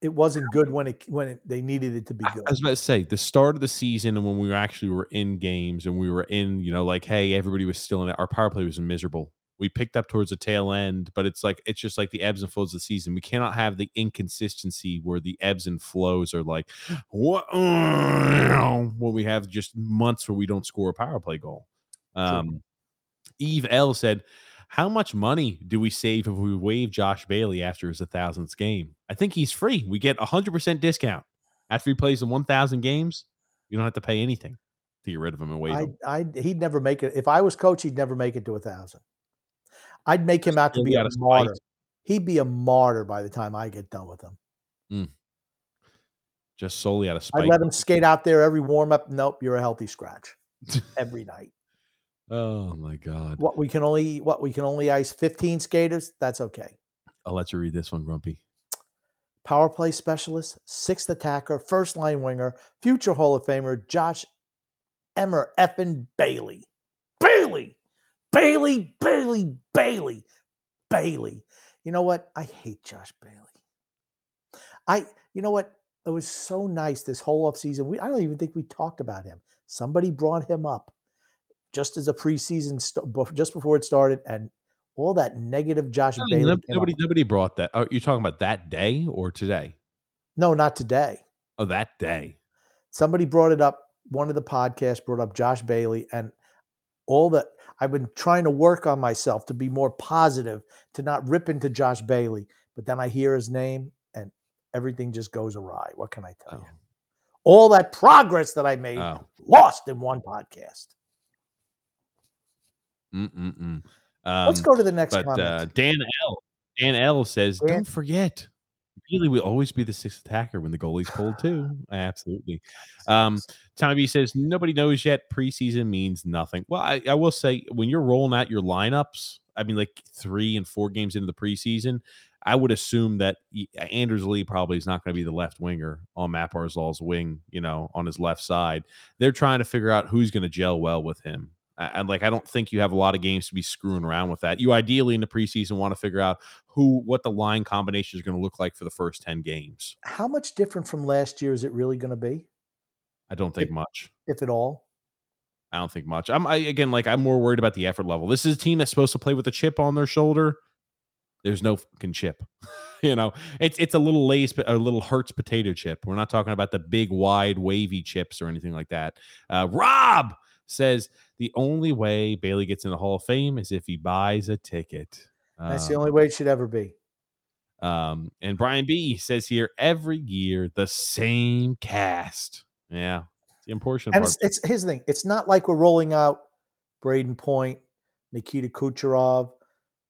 It wasn't good when it when it, they needed it to be good. I was about to say the start of the season and when we were actually were in games and we were in, you know, like, hey, everybody was still in it. Our power play was miserable. We picked up towards the tail end, but it's like it's just like the ebbs and flows of the season. We cannot have the inconsistency where the ebbs and flows are like what when we have just months where we don't score a power play goal. Um, Eve L said, How much money do we save if we waive Josh Bailey after his 1000th game? I think he's free. We get a 100% discount. After he plays in 1,000 games, you don't have to pay anything to get rid of him and waive I, him. I, he'd never make it. If I was coach, he'd never make it to a thousand. I'd make him out to be a martyr. He'd be a martyr by the time I get done with him. Mm. Just solely out of spite. I'd let him skate out there every warm up. Nope, you're a healthy scratch every night. Oh my God. What we can only what we can only ice 15 skaters. That's okay. I'll let you read this one, Grumpy. Power play specialist, sixth attacker, first line winger, future Hall of Famer Josh Emmer effing Bailey. Bailey, Bailey, Bailey, Bailey, Bailey. You know what? I hate Josh Bailey. I, you know what? It was so nice this whole offseason. We, I don't even think we talked about him. Somebody brought him up just as a preseason, st- just before it started, and all that negative Josh No, Bailey. nobody, nobody brought that. Are you're talking about that day or today? No, not today. Oh, that day. somebody brought it up one of the podcasts brought up josh bailey and all that i've been trying to work on myself to be more positive to not rip into josh bailey but then i hear his name and everything just goes awry what can i tell Oh, you all that progress that i made oh. lost in one podcast Mm-mm-mm. let's Um, go to the next But comment uh, Dan L. Dan L says, Dan- "Don't forget, Bailey will always be the sixth attacker when the goalie's pulled too." Absolutely. Um, Tommy B says, "Nobody knows yet. Preseason means nothing." Well, I, I will say, when you're rolling out your lineups, I mean, like three and four games into the preseason, I would assume that Anders Lee probably is not going to be the left winger on Matt Barzal's wing. You know, on his left side, they're trying to figure out who's going to gel well with him. And like, I don't think you have a lot of games to be screwing around with that. You ideally in the preseason want to figure out who, what the line combination is going to look like for the first 10 games. how much different from last year is it really going to be I don't think much. if at all I don't think much. I'm I, again, like, I'm more worried about the effort level. This is a team that's supposed to play with a chip on their shoulder. There's no fucking chip. you know, it's it's a little lace, a little Hertz potato chip. We're not talking about the big, wide, wavy chips or anything like that. Uh, Rob says the only way Bailey gets in the Hall of Fame is if he buys a ticket. that's the Um, only way it should ever be Um, and Brian B says here every year the same cast. Yeah, it's the unfortunate And part. it's, it's the thing. It's not like we're rolling out Brayden Point, Nikita Kucherov,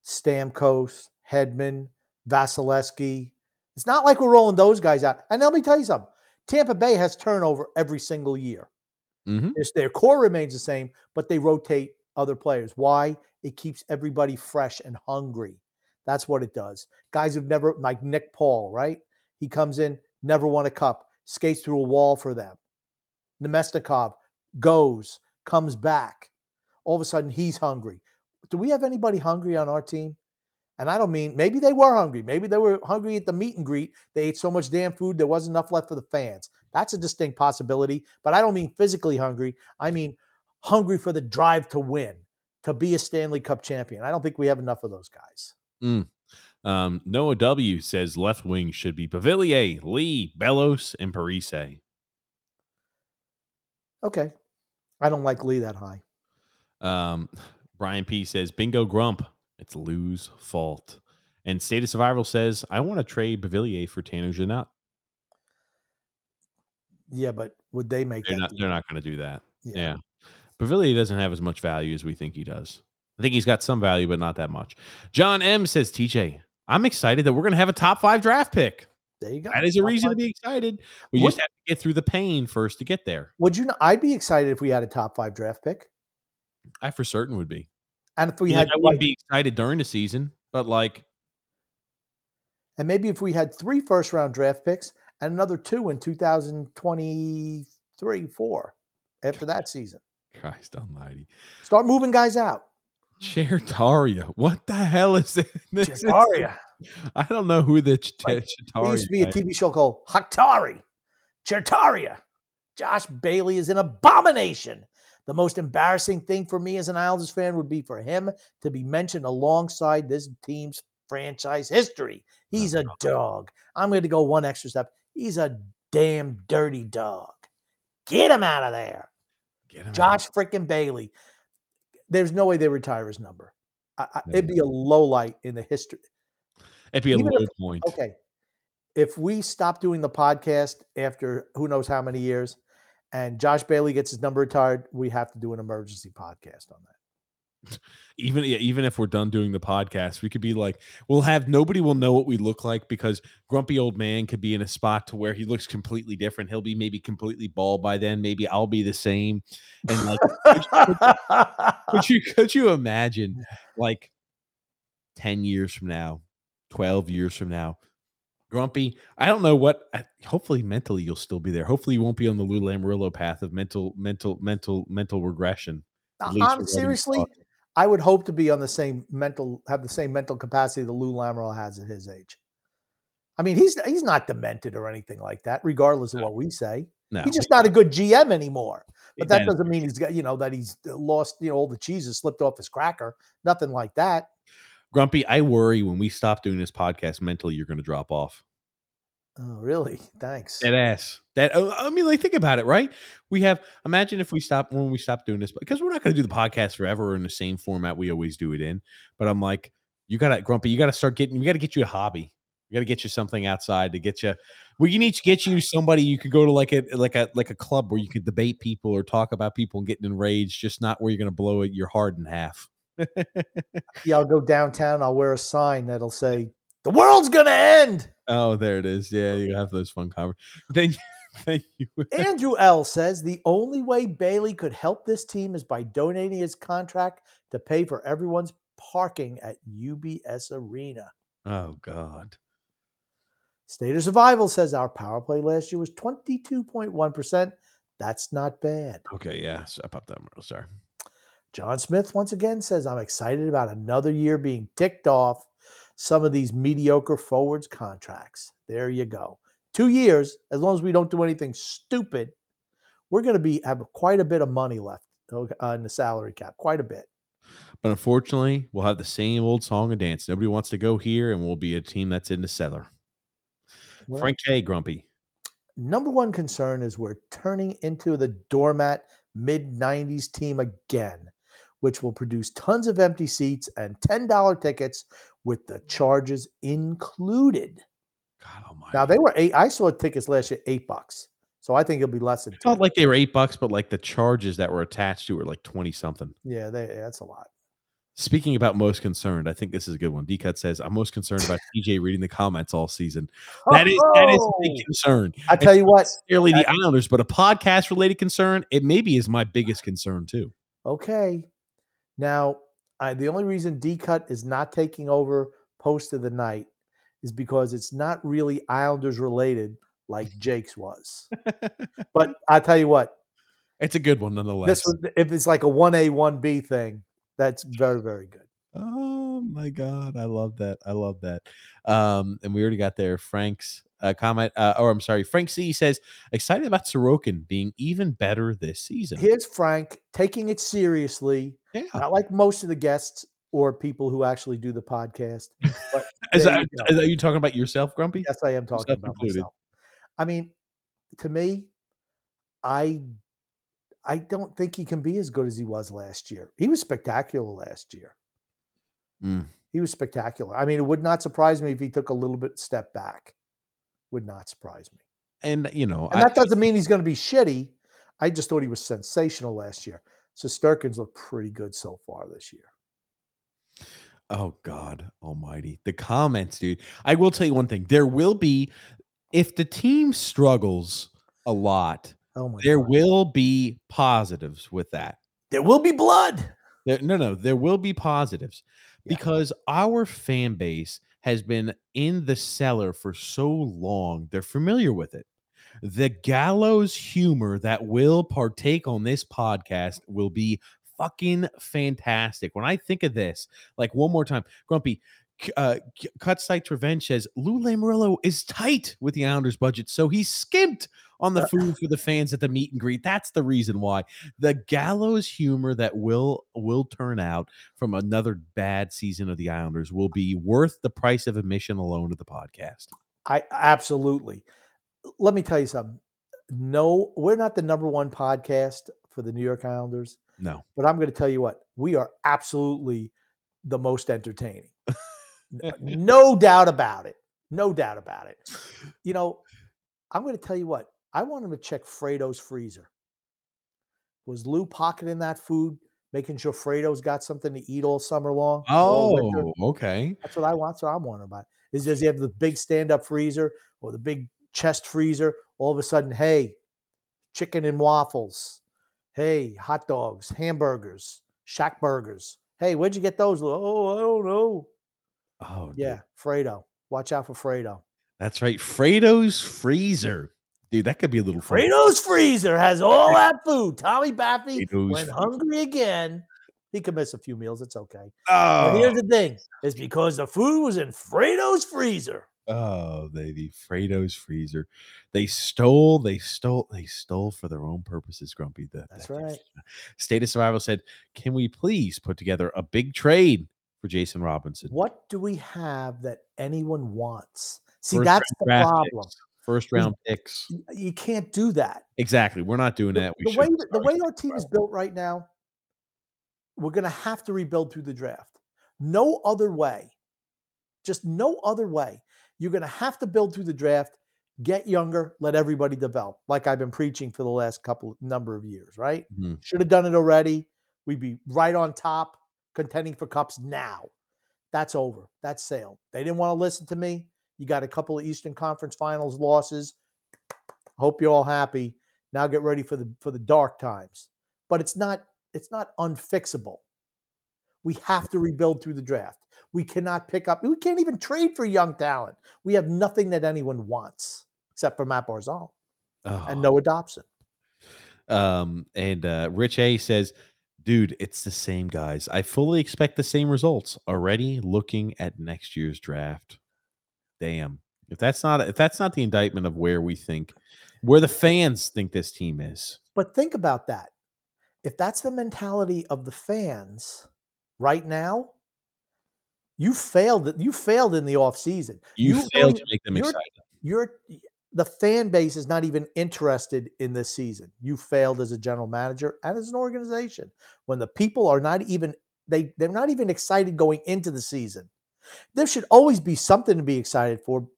Stamkos, Hedman, Vasilevskiy. It's not like we're rolling those guys out. And let me tell you something. Tampa Bay has turnover every single year. Mhm. It's, their core remains the same, but they rotate other players. Why? It keeps everybody fresh and hungry. That's what it does. Guys who've never, like Nick Paul, right? He comes in, never won a cup, skates through a wall for them. Namestnikov goes, comes back. All of a sudden, he's hungry. Do we have anybody hungry on our team? And I don't mean maybe they were hungry. Maybe they were hungry at the meet and greet. They ate so much damn food, there wasn't enough left for the fans. That's a distinct possibility. But I don't mean physically hungry. I mean hungry for the drive to win, to be a Stanley Cup champion. I don't think we have enough of those guys. Um, Noah W says left wing should be Beauvillier, Lee, Bellows, and Parise. Okay. I don't like Lee that high. Um, Brian P says bingo grump. It's Lou's fault. And State of Survival says I want to trade Beauvillier for Tanner Jeannot. Yeah, but would they make They're that? not. deal? They're not going to do that. Yeah. Beauvillier doesn't have as much value as we think he does. I think he's got some value, but not that much. John M says, TJ, I'm excited that we're going to have a top five draft pick. There you go. That is a reason to be excited. We What- just have to get through the pain first to get there. Would you? I'd be excited if we had a top five draft pick, I for certain would be. and if we We had, I wouldn't like- be excited during the season, but like, and maybe if we had three first round draft picks and another two in 2023 4 after that season. Christ Almighty, Start moving guys out. Chertaria. What the hell is it? This is- Chertaria. I don't know who the Ch- Like, There used to be a TV show called Haktari. Chertaria. Josh Bailey is an abomination. The most embarrassing thing for me as an Islanders fan would be for him to be mentioned alongside this team's franchise history. Oh, He's a dog. I'm going to go one extra step. He's a damn dirty dog. Get him out of there. Get him. Josh freaking Bailey. There's no way they retire his number. I, I, it'd be a low light in the history. It'd be a even low if- point. Okay. If we stop doing the podcast after who knows how many years and Josh Bailey gets his number retired, we have to do an emergency podcast on that. Even yeah, even if we're done doing the podcast, we could be like, we'll have nobody will know what we look like because grumpy old man could be in a spot to where he looks completely different. He'll be maybe completely bald by then. Maybe I'll be the same. And like, could you could you imagine like 10 years from now 12 years from now grumpy i don't know what uh, hopefully mentally you'll still be there hopefully you won't be on the lou Lamoriello path of mental mental mental mental regression uh, at least for what he's seriously. I would hope to be on the same mental, have the same mental capacity that Lou Lamoriello has at his age. I mean, he's he's not demented or anything like that, regardless of No. what we say. no He's just not a good GM anymore. But that doesn't mean he's got, you know, that he's uh, lost, you know, all the cheeses slipped off his cracker. Nothing like that. grumpy i worry when we stop doing this podcast mentally you're going to drop off Oh, really? Thanks. That ass. That oh, I mean, like think about it, right? We have imagine if we stop when we stop doing this because we're not going to do the podcast forever in the same format we always do it in. But I'm like, you got to grumpy. You got to start getting. We got to get you a hobby. We got to get you something outside to get you. We need to get you somebody you could go to like a like a like a club where you could debate people or talk about people and getting enraged. Just not where you're going to blow it your heart in half. Yeah, I'll go downtown. I'll wear a sign that'll say, "The world's gonna end." Oh, there it is. Yeah, you have those fun conversations. Then, thank you. Andrew L says the only way Bailey could help this team is by donating his contract to pay for everyone's parking at UBS Arena. Oh God. State of Survival says our power play last year was 22.1%. That's not bad. Okay. Yeah. So I popped that. Real sorry. John Smith once again says, I'm excited about another year being ticked off some of these mediocre forwards contracts. There you go. Two years, as long as we don't do anything stupid, we're going to be have quite a bit of money left uh, in the salary cap. Quite a bit. But unfortunately, we'll have the same old song and dance. Nobody wants to go here, and we'll be a team that's in the cellar. Well, Frank K. Grumpy. number one concern is we're turning into the doormat mid 90s team again, which will produce tons of empty seats and $10 tickets with the charges included. God almighty. Now they were eight. I saw tickets last year eight bucks, so I think it'll be less than. It's not like they were eight bucks, but like the charges that were attached to it were like 20 something. yeah, they, that's a lot. Speaking about most concerned, I think this is a good one. D Cut says, I'm most concerned about TJ reading the comments all season. That is that is a big Oh! concern. I tell you what. Nearly the Islanders, but a podcast related concern, it maybe is my biggest concern too. Okay, now I, the only reason D Cut is not taking over post of the night is because it's not really Islanders related like Jake's was. but I tell you what, It's a good one nonetheless. this was, if it's like a one A one B thing, that's very very good. Oh my god, I love that. I love that. Um, and we already got there. Frank's uh, comment, uh, or I'm sorry, Frank C says excited about Sorokin being even better this season. Here's Frank taking it seriously, yeah, not like most of the guests or people who actually do the podcast. Is there that, you go. is that you talking about yourself, Grumpy? Yes, I am talking about included. myself. I mean, to me, I I don't think he can be as good as he was last year. He was spectacular last year. Mm. He was spectacular. I mean, it would not surprise me if he took a little bit step back. Would not surprise me. And you know, And I- that doesn't mean he's going to be shitty. I just thought he was sensational last year. So Sturkins looked pretty good so far this year. Oh God Almighty! The comments, dude. I will tell you one thing: there will be, if the team struggles a lot, Oh my there God. will be positives with that. there will be blood. There, no, no, there will be positives Yeah. because our fan base has been in the cellar for so long; they're familiar with it. The gallows humor that will partake on this podcast will be fucking fantastic. When I think of this, like one more time, Grumpy, uh, c- Cut Sites Revenge says Lou Lamoriello is tight with the Islanders budget, so he skimped on the food for the fans at the meet and greet. That's the reason why. The gallows humor that will will turn out from another bad season of the Islanders will be worth the price of admission alone to the podcast. I absolutely. Let me tell you something. No, we're not the number one podcast for the New York Islanders, No. but I'm going to tell you what, we are absolutely the most entertaining. No doubt about it. No doubt about it. You know, I'm going to tell you what, I want him to check Fredo's freezer. Was Lou pocketing that food, making sure Fredo's got something to eat all summer long? Oh, okay. That's what I want. That's what I'm wondering about. Is does he have the big stand-up freezer or the big chest freezer? All of a sudden, hey, chicken and waffles. Hey, hot dogs, hamburgers, shack burgers. Hey, where'd you get those? Oh, I don't know. Oh, dude. Yeah, Fredo. Watch out for Fredo. That's right. Fredo's freezer. Dude, that could be a little fun. Fredo's freezer has all that food. Tommy Baffy Fredo's went freezer. hungry again. He could miss a few meals. It's okay. Oh, But here's the thing: is because the food was in Fredo's freezer. oh, baby. Fredo's freezer. They stole, they stole, they stole for their own purposes, Grumpy. The, That's that- right. State of Survival said, Can we please put together a big trade for Jason Robertson? What do we have that anyone wants? See, First that's the problem. picks, First round picks. You can't do that. Exactly. We're not doing The, that. We the way that- the way our team is built right now, we're going to have to rebuild through the draft. No other way. Just no other way. You're going to have to build through the draft, get younger, let everybody develop, like I've been preaching for the last couple number of years. Right? Mhm. Should have done it already. We'd be right on top, contending for cups now. That's over. That's sailed. They didn't want to listen to me. You got a couple of Eastern Conference Finals losses. Hope you're all happy. Now get ready for the for the dark times. But it's not it's not unfixable. We have to rebuild through the draft. We cannot pick up. We can't even trade for young talent. We have nothing that anyone wants except for Matt Barzal Oh. and Noah Dobson. Um, and uh, Rich A says, dude, it's the same guys. I fully expect the same results. Already looking at next year's draft. Damn. If that's not if that's not the indictment of where we think where the fans think this team is. But think about that. If that's the mentality of the fans right now, you failed. You failed in the offseason. You, You failed to make them excited. You're the fan base is not even interested in this season. You failed as a general manager and as an organization. When the people are not even they they're not even excited going into the season. There should always be something to be excited for.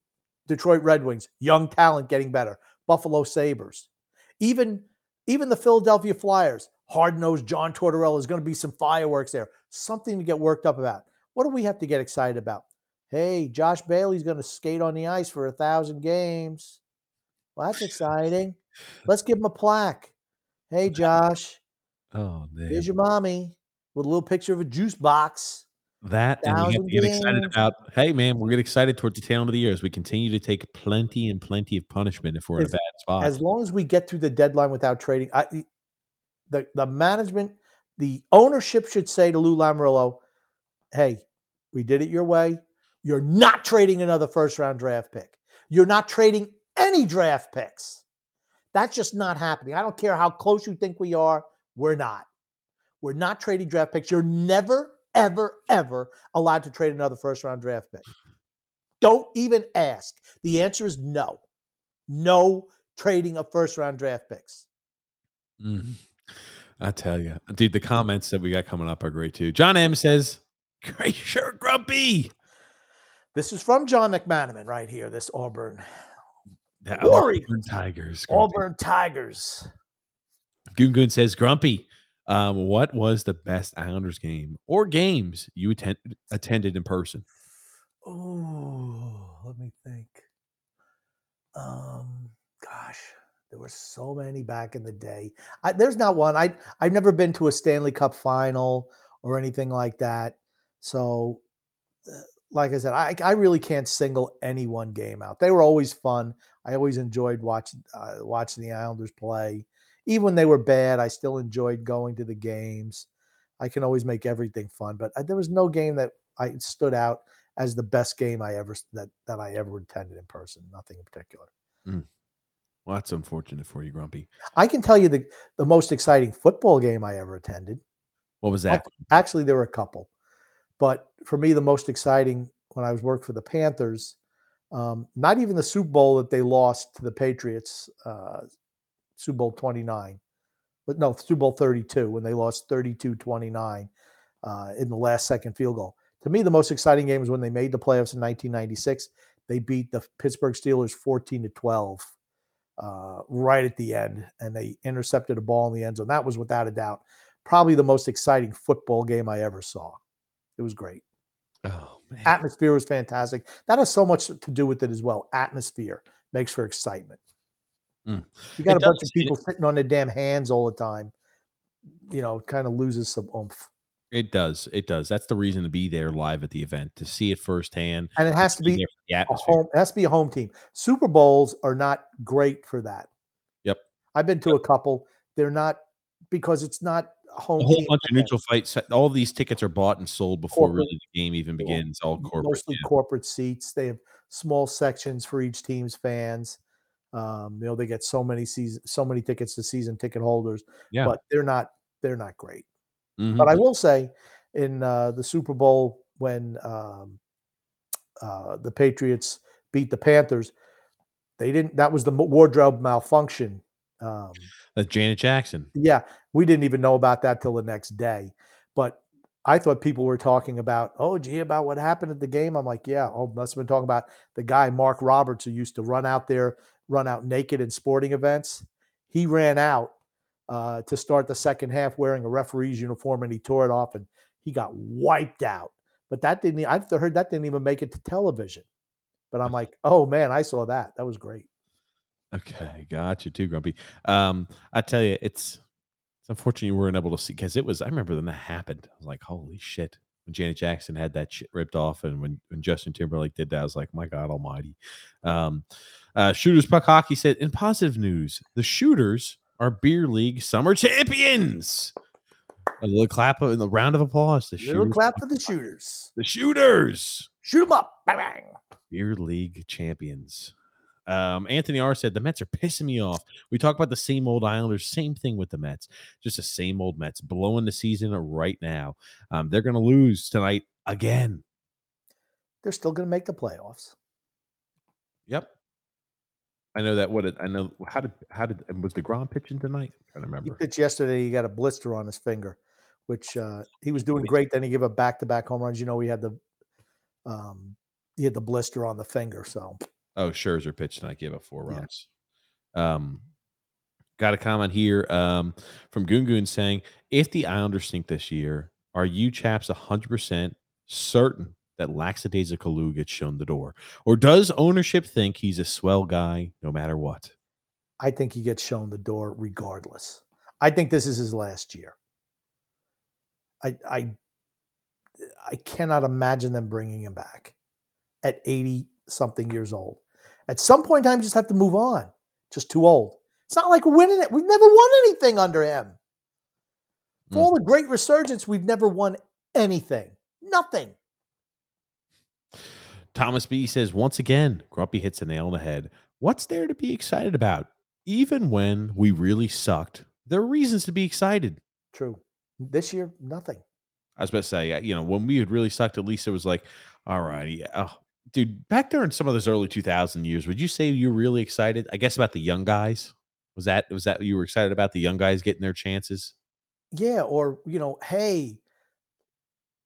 Detroit Red Wings, young talent getting better. Buffalo Sabres, even even the Philadelphia Flyers, hard nosed John Tortorella is going to be some fireworks there. Something to get worked up about. What do we have to get excited about? Hey, Josh Bailey's going to skate on the ice for a thousand games. Well, that's exciting. Let's give him a plaque. Hey, Josh, Oh man. here's your mommy with a little picture of a juice box. That and we have to get excited about. Hey, man, we're get excited towards the tail end of the year as we continue to take plenty and plenty of punishment if we're in a bad spot. as long as we get through the deadline without trading, I, the- the management, the ownership should say to Lou Lamoriello, "Hey, we did it your way. You're not trading another first round draft pick. You're not trading any draft picks. That's just not happening. I don't care how close you think we are. We're not. We're not trading draft picks. You're never, ever, ever allowed to trade another first round draft pick. Don't even ask. The answer is no. No trading of first round draft picks. Mhm. I tell you, dude, the comments that we got coming up are great too. John M says, "Great shirt, Grumpy." This is from John McManaman right here. This Auburn, The Warriors. Auburn Tigers. Grumpy. Auburn Tigers. Goon Goon says, "Grumpy, um, what was the best Islanders game or games you attend- attended in person?" Oh, let me think. Um, gosh, there were so many back in the day. I, there's not one. I I've never been to a Stanley Cup final or anything like that. So uh, like I said, I I really can't single any one game out. They were always fun. I always enjoyed watching uh, watching the Islanders play. Even when they were bad, I still enjoyed going to the games. I can always make everything fun, but I, there was no game that I stood out as the best game I ever that that I ever attended in person. Nothing in particular. Well, that's unfortunate for you, Grumpy. I can tell you the the most exciting football game I ever attended. What was that? Actually, there were a couple, but for me, the most exciting when I was working for the Panthers, um, not even the Super Bowl that they lost to the Patriots, uh, Super Bowl 29, but no, Super Bowl 32, when they lost 32 29 uh, in the last second field goal. To me, the most exciting game was when they made the playoffs in 1996. They beat the Pittsburgh Steelers 14 to 12 uh, right at the end, and they intercepted a ball in the end zone. That was without a doubt probably the most exciting football game I ever saw. It was great. Oh. Atmosphere was fantastic. That has so much to do with it as well. Atmosphere makes for excitement. Mm. You got It a bunch of people sitting on their damn hands all the time. You know, kind of loses some oomph. It does. It does. That's the reason to be there live at the event to see it firsthand. And it has to be the a home. It has to be a home team. Super Bowls are not great for that. Yep. I've been to a couple. They're not because it's not home. A whole bunch of neutral fights. All these tickets are bought and sold before Corporate. really the game even begins. All corporate. mostly yeah. corporate seats. They have small sections for each team's fans. Um, you know, they get so many season, so many tickets to season ticket holders, Yeah. but they're not they're not great. Mhm. But I will say, in uh, the Super Bowl when um, uh, the Patriots beat the Panthers, they didn't. That was the wardrobe malfunction. Um, That's Janet Jackson. yeah, we didn't even know about that till the next day. But I thought people were talking about, oh, gee, about what happened at the game. I'm like, yeah, oh, must have been talking about the guy Mark Roberts who used to run out there, run out naked in sporting events. He ran out uh, to start the second half wearing a referee's uniform, and he tore it off, and he got wiped out. But that didn't. I've heard that didn't even make it to television. But I'm like, oh man, I saw that. That was great. Okay, got you too, Grumpy. Um, I tell you, it's it's unfortunate you weren't able to see because it was. I remember when that happened. I was like, holy shit! When Janet Jackson had that shit ripped off, and when when Justin Timberlake did that, I was like, my God Almighty. Um, uh, Shooters Puck Hockey said, in positive news, the Shooters are beer league summer champions. A little clap of the round of applause. The Little clap for the shooters. the Shooters Shoot them up. Bang, bang. beer league champions. Um, Anthony R said the Mets are pissing me off. We talk about the same old Islanders, same thing with the Mets, just the same old Mets blowing the season right now. Um, they're going to lose tonight again. They're still going to make the playoffs. Yep. I know that. What it, I know. How did how did was Degrom pitching tonight? I don't He remember. pitched yesterday. He got a blister on his finger, which uh, he was doing great. Then he gave a back to back home runs. You know, he had the um, he had the blister on the finger. So Oh, Scherzer pitched tonight, gave up four Yeah. runs. Um, got a comment here um, from Goon saying, if the Islanders sink this year, are you chaps 100% certain that Lackadaisical gets shown the door? Or does ownership think he's a swell guy no matter what? I think he gets shown the door regardless. I think this is his last year. I I I cannot imagine them bringing him back at 80 something years old. At some point in time, you just have to move on. Just too old. It's not like we're winning it. We've never won anything under him. For Mm. all the great resurgence, we've never won anything. Nothing. Thomas B says, once again, Grumpy hits a nail on the head. What's there to be excited about? Even when we really sucked, there are reasons to be excited. True. This year, nothing. I was about to say, uh, you know, when we had really sucked, at least it was like, all right, yeah, oh, dude, back there in some of those early 2000 years, would you say you were really excited? I guess about the young guys. Was that was that you were excited about the young guys getting their chances? Yeah, or you know, hey,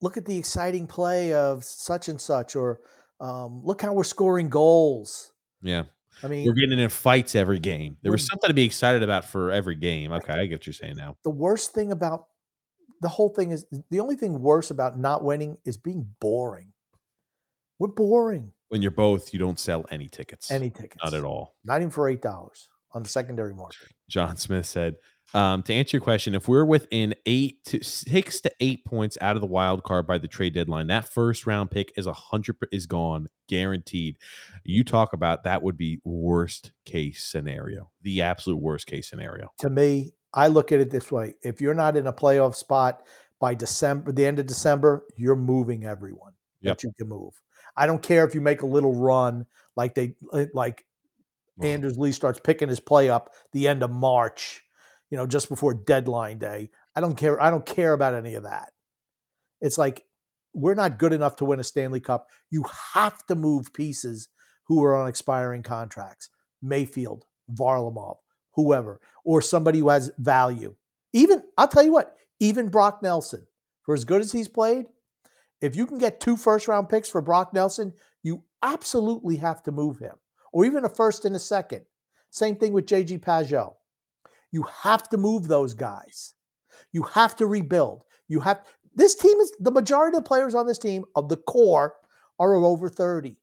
look at the exciting play of such and such, or um, look how we're scoring goals. Yeah, I mean, we're getting in fights every game. There was something to be excited about for every game. Okay, I get what you're saying now. the worst thing about the whole thing is the only thing worse about not winning is being boring. We're boring. When you're both, you don't sell any tickets. Any tickets? not at all. Not even for eight dollars on the secondary market. John Smith said, Um, to answer your question, if we're within eight to six to eight points out of the wild card by the trade deadline, that first round pick is a hundred is gone, guaranteed. You talk about that would be worst case scenario, the absolute worst case scenario. To me, I look at it this way: if you're not in a playoff spot by December, the end of December, you're moving everyone Yep. that you can move. I don't care if you make a little run like they uh, like Well, Anders Lee starts picking his play up the end of March, you know, just before deadline day. I don't care. I don't care about any of that. It's like we're not good enough to win a Stanley Cup. You have to move pieces who are on expiring contracts. Mayfield, Varlamov, whoever, or somebody who has value. Even I'll tell you what, even Brock Nelson, for as good as he's played, if you can get two first round picks for Brock Nelson, you absolutely have to move him, or even a first and a second. Same thing with JG Pageau. You have to move those guys. You have to rebuild. You have this team is the majority of the players on this team of the core are over 30.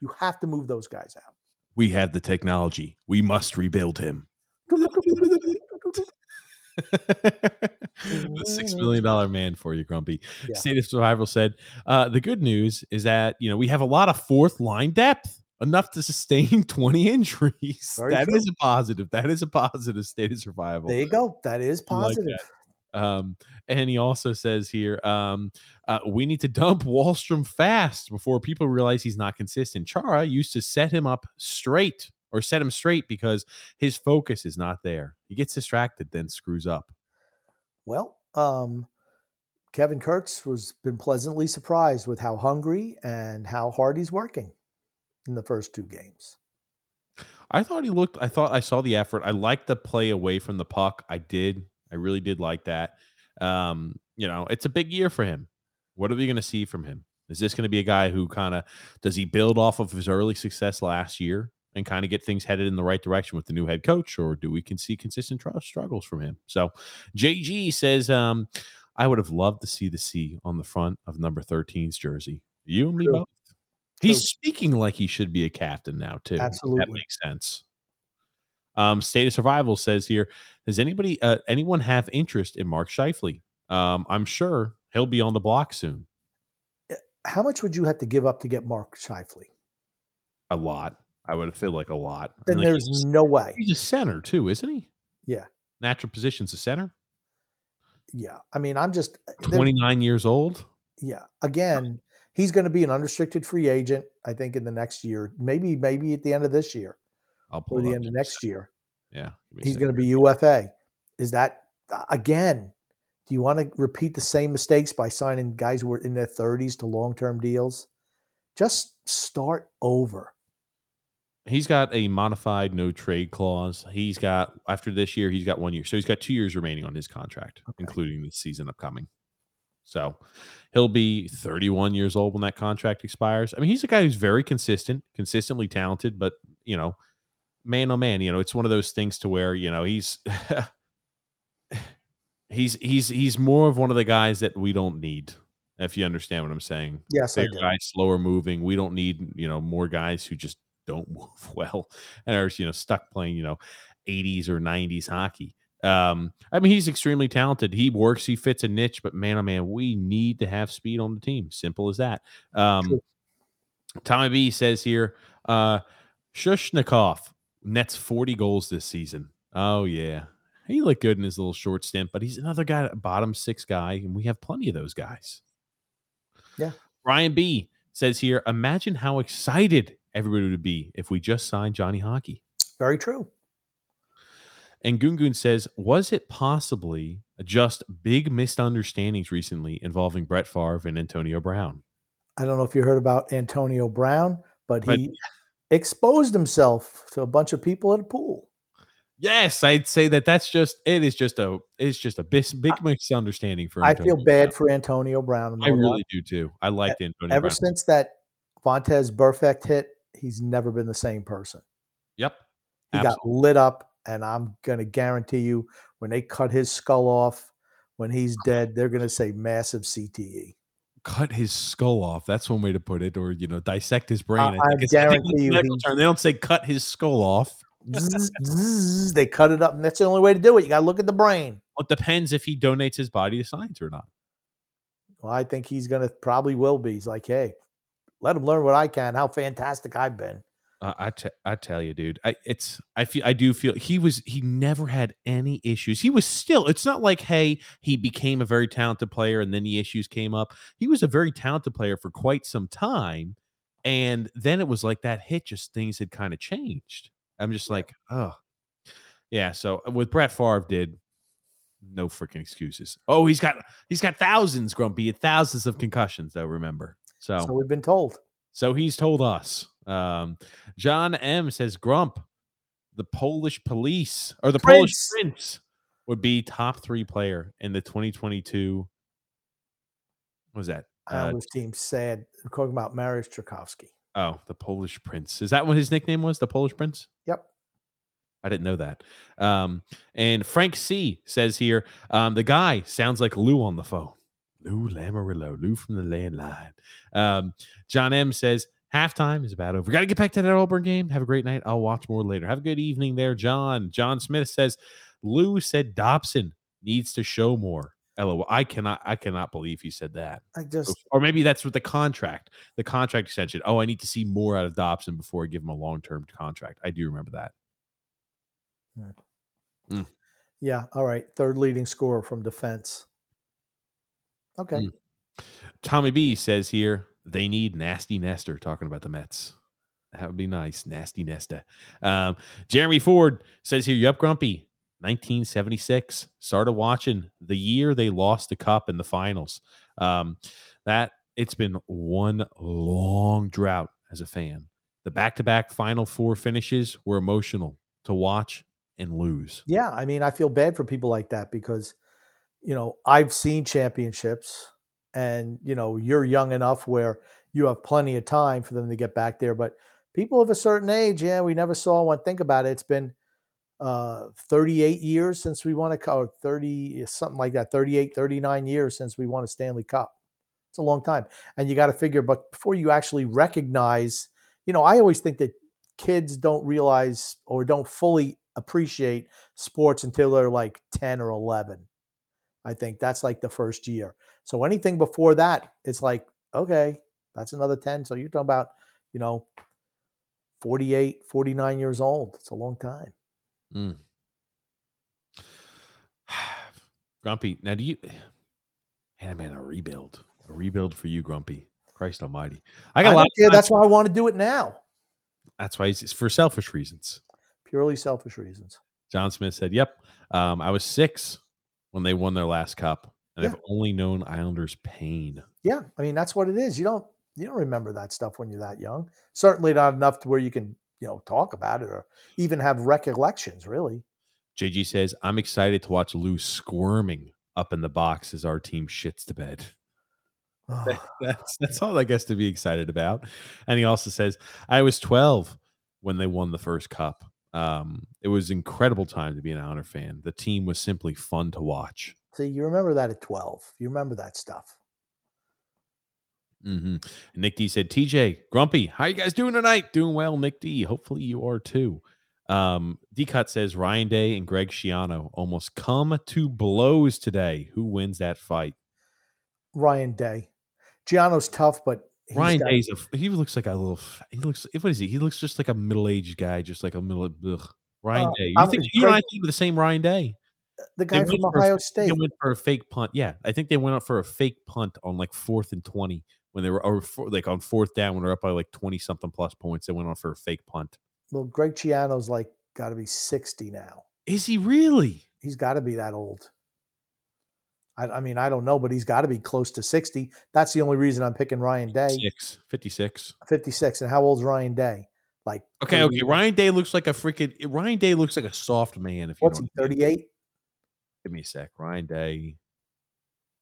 You have to move those guys out. we have the technology. We must rebuild him. the six million dollar man for you, Grumpy. Yeah. State of Survival said, uh, the good news is that you know we have a lot of fourth line depth, enough to sustain 20 injuries. Very That true. is a positive. That is a positive state of survival. There you go. That is I like positive. Um, and he also says here, um, uh, we need to dump Wahlstrom fast before people realize he's not consistent. Chara used to set him up straight or set him straight because his focus is not there. He gets distracted, then screws up. Well, um, Kevin Kurz was been pleasantly surprised with how hungry and how hard he's working in the first two games. I thought he looked, I thought I saw the effort. I liked the play away from the puck. I did. I really did like that. Um, you know, it's a big year for him. What are we going to see from him? Is this going to be a guy who kind of does he build off of his early success last year and kind of get things headed in the right direction with the new head coach, or do we can see consistent tr- struggles from him? So, JG says, um, I would have loved to see the C on the front of number 13's jersey. You and me True. both. He's True. speaking like he should be a captain now too. Absolutely. that makes sense. Um, State of Survival says here, does anybody, uh, anyone have interest in Mark Scheifele? Um, I'm sure he'll be on the block soon. How much would you have to give up to get Mark Scheifele? A lot. I would have feel like a lot. Then like, there's he's, no way. he's a center too, isn't he? Yeah. Natural position's a center. Yeah. I mean, I'm just eh, 29 years old. Yeah. Again, he's going to be an unrestricted free agent, I think, in the next year. Maybe, maybe at the end of this year I'll pull or the end of next year. Yeah. give me a He's going to be UFA. Is that again? Do you want to repeat the same mistakes by signing guys who are in their 30s to long term deals? Just start over. He's got a modified no trade clause. He's got after this year, he's got one year. So he's got two years remaining on his contract, Okay. including the season upcoming. So he'll be 31 years old when that contract expires. I mean, he's a guy who's very consistent, consistently talented, but you know, man oh man, you know, it's one of those things to where, you know, he's he's he's he's more of one of the guys that we don't need, if you understand what I'm saying Yes, do. guys, slower moving. We don't need, you know, more guys who just don't move well and are, you know, stuck playing, you know, 80s or 90s hockey. Um, I mean, he's extremely talented. He works, he fits a niche, but man, oh man, we need to have speed on the team. Simple as that. Um, True. Tommy B says here, uh, Shushnikov nets 40 goals this season. Oh, yeah. He looked good in his little short stint, but he's another guy, bottom six guy, and we have plenty of those guys. Yeah. Brian B says here, imagine how excited everybody would be if we just signed Johnny Hockey. Very true. And Gungun says, was it possibly just big misunderstandings recently involving Brett Favre and Antonio Brown? I don't know if you heard about Antonio Brown, but But- he exposed himself to a bunch of people at a pool. Yes, I'd say that that's just it is just a it's just a big, big misunderstanding for. I Antonio feel bad Brown. for Antonio Brown. I really do too. I liked Antonio Ever Brown. since that Vontaze Burfict hit, he's never been the same person. Yep. He Absolutely. got lit up, and I'm gonna guarantee you, when they cut his skull off, when he's dead, they're gonna say massive. CTE. cut his skull off. That's one way to put it, or you know, dissect his brain. I I I guarantee you term. They don't say cut his skull off. Zzz, zzz, they cut it up, and that's the only way to do it. You got to look at the brain. Well, it depends if he donates his body to science or not. Well, I think he's gonna probably will be. He's like, hey, let him learn what I can. How fantastic I've been. Uh, I te- I tell you, dude. I it's I feel I do feel he was he never had any issues. He was still. It's not like hey he became a very talented player and then the issues came up. He was a very talented player for quite some time, and then it was like that hit. Just things had kind of changed. I'm just like, oh, yeah. So with Brett Favre did, no freaking excuses. Oh, he's got he's got thousands, Grumpy, thousands of concussions. Though remember, so So we've been told. so he's told us. Um, John M says Grump, the Polish police or the Polish Prince. prince would be top three player in the 2022. What was that? Uh, Islanders team sad. We're talking about Mariusz Czerkawski. oh, the Polish prince. Is that what his nickname was? The Polish prince? Yep. I didn't know that. Um, and Frank C says here, um, the guy sounds like Lou on the phone. Lou Lamoriello, Lou from the landline. Um, John M says, halftime is about over. Got to get back to that Auburn game. Have a great night. I'll watch more later. Have a good evening there, John. John Smith says, Lou said Dobson needs to show more. LOL. I cannot, I cannot believe he said that. I just Or maybe that's with the contract, the contract extension. Oh, I need to see more out of Dobson before I give him a long term contract. I do remember that. yeah. All right. Third leading scorer from defense. Okay. Mm. Tommy B says here they need nasty Nestor talking about the Mets. That would be nice. Nasty Nesta. Um, Jeremy Ford says here, Yup, Grumpy. 1976. Started watching the year they lost the cup in the finals. Um, that it's been one long drought as a fan. The back to back final four finishes were emotional to watch and lose. Yeah, I mean, I feel bad for people like that because, you know, I've seen championships, and you know, you're young enough where you have plenty of time for them to get back there. But people of a certain age, yeah, we never saw one. Think about it; it's been uh 38 years since we won a cup, or 30 something like that, 38, 39 years since we won a Stanley Cup. It's a long time, and you got to figure. But before you actually recognize, you know, I always think that kids don't realize or don't fully appreciate sports until they're like 10 or 11. I think that's like the first year. So anything before that, it's like, okay, that's another 10. So you're talking about, you know, 48, 49 years old. It's a long time. Mm. Grumpy, now do you, man, man, a rebuild, a rebuild for you, Grumpy. Christ Almighty, I got a lot. Of That's why I want to do it now. That's why it's, it's for selfish reasons. Purely selfish reasons. John Smith said, "Yep, um, I was six when they won their last cup, and Yeah. I've only known Islanders pain." Yeah. I mean, that's what it is. You don't you don't remember that stuff when you're that young. Certainly not enough to where you can, you know, talk about it or even have recollections, really. JG says, "I'm excited to watch Lou squirming up in the box as our team shits to bed." that's that's all I guess to be excited about. And he also says, "I was 12 when they won the first cup. Um, it was incredible time to be an Islander fan. The team was simply fun to watch." See, you remember that at 12. You remember that stuff. Mm-hmm. Nick D said, TJ, Grumpy, how you guys doing tonight? Doing well, Nick D. Hopefully you are too. Um, D Cut says Ryan Day and Greg Schiano almost come to blows today. Who wins that fight? Ryan Day. Schiano's tough, but Ryan Day's a, he looks like a little he looks what is he? He looks just like a middle-aged guy, just like a middle ugh. Ryan Uh, Day. You I'm- think you and I think the same Ryan Day? the guy went from Ohio f- State. They went for a fake punt. Yeah, I think they went up for a fake punt on like fourth and twenty when they were or for, like on fourth down when they're up by like twenty something plus points. They went on for a fake punt. Well, Greg Schiano's like got to be 60 now. Is he really? He's got to be that old. I, I mean, I don't know, but he's got to be close to 60. That's the only reason I'm picking Ryan Day. Six, 56. 56. And how old's Ryan Day? Like, Okay, okay. 30 Ryan Day looks like a freaking Ryan Day looks like a soft man. If you What's know he, what I mean. 38? Give me a sec. Ryan Day,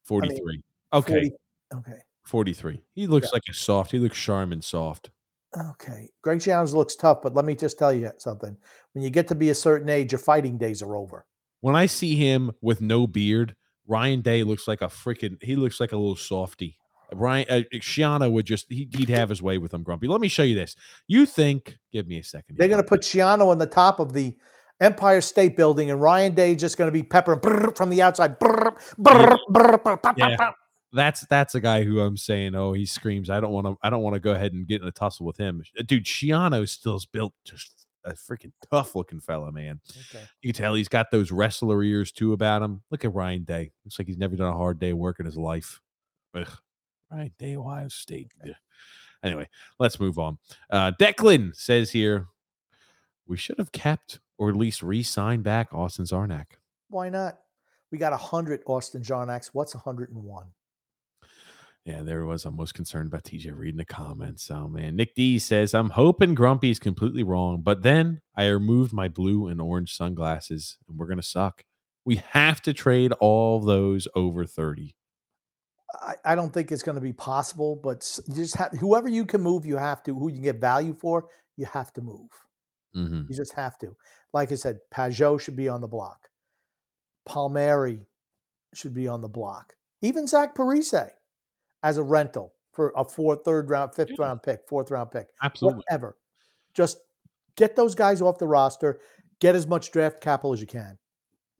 43. okay, 40 Okay. 43. He looks like a soft. He looks Charmin soft. Okay. Greg Schiano's looks tough, but let me just tell you something. When you get to be a certain age, your fighting days are over. When I see him with no beard, Ryan Day looks like a freaking he looks like a little softy. Ryan uh, Schiano would just he, he'd have his way with him, Grumpy. Let me show you this. You think? Give me a second. They're going to put Schiano on the top of the Empire State Building, and Ryan Day just going to be peppering brrr, from the outside. brrr, pop, Yeah. that's that's a guy who I'm saying, oh, he screams. I don't want to. I don't want to go ahead and get in a tussle with him, dude. Schiano still's built just a freaking tough looking fella, man. Okay. You can tell he's got those wrestler ears too about him. Look at Ryan Day. Looks like he's never done a hard day of work in his life. Ugh. Ryan Day, Ohio State. Ugh. Anyway, let's move on. Uh, Declan says here, we should have kept or at least re-signed back Austin Czarnik. Why not? We got a 100 Austin Czarniks. What's 101? Yeah, there was. I'm most concerned about TJ reading the comments. Oh man, Nick D says I'm hoping Grumpy's completely wrong, but then I removed my blue and orange sunglasses, and we're gonna suck. We have to trade all those over 30. I, I don't think it's going to be possible, but you just have whoever you can move, you have to. Who you can get value for, you have to move. hmm You just have to. Like I said, Pageau should be on the block. Palmieri should be on the block. Even Zach Parise as a rental for a fourth, third round, fifth Yeah. round pick, fourth round pick, Absolutely. whatever. Just get those guys off the roster. Get as much draft capital as you can.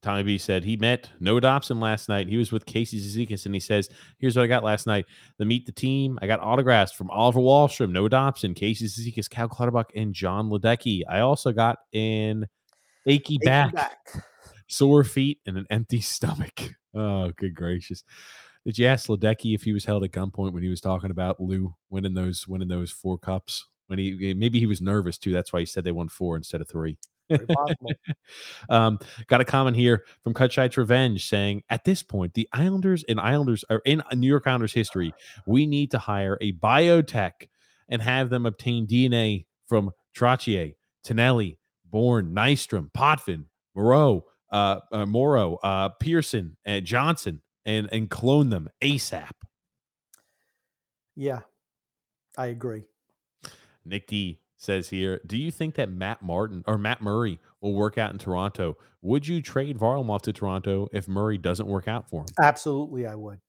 Tommy B said he met Noah Dobson last night. He was with Casey Cizikas, and he says, "Here's what I got last night: the meet the team. I got autographs from Oliver Wahlstrom, Noah Dobson, Casey Cizikas, Cal Clutterbuck, and Jon Ledecky. I also got an achy Take back, back. sore feet, and an empty stomach. Oh, good gracious! Did you ask Ledecky if he was held at gunpoint when he was talking about Lou winning those winning those four cups? When he maybe he was nervous too. That's why he said they won four instead of three. Um, got a comment here from Cutshite's Revenge saying, at this point, the Islanders and Islanders are in New York Islanders history. We need to hire a biotech and have them obtain DNA from Trottier, Tonelli, Bourne, Nystrom, Potvin, Moreau, uh, uh, Morrow, uh, Persson, and Johnson, and and clone them ASAP. yeah, I agree. Nick D says here, do you think that Matt Martin or Matt Murray will work out in Toronto? Would you trade Varlamov to Toronto if Murray doesn't work out for him? Absolutely, I would.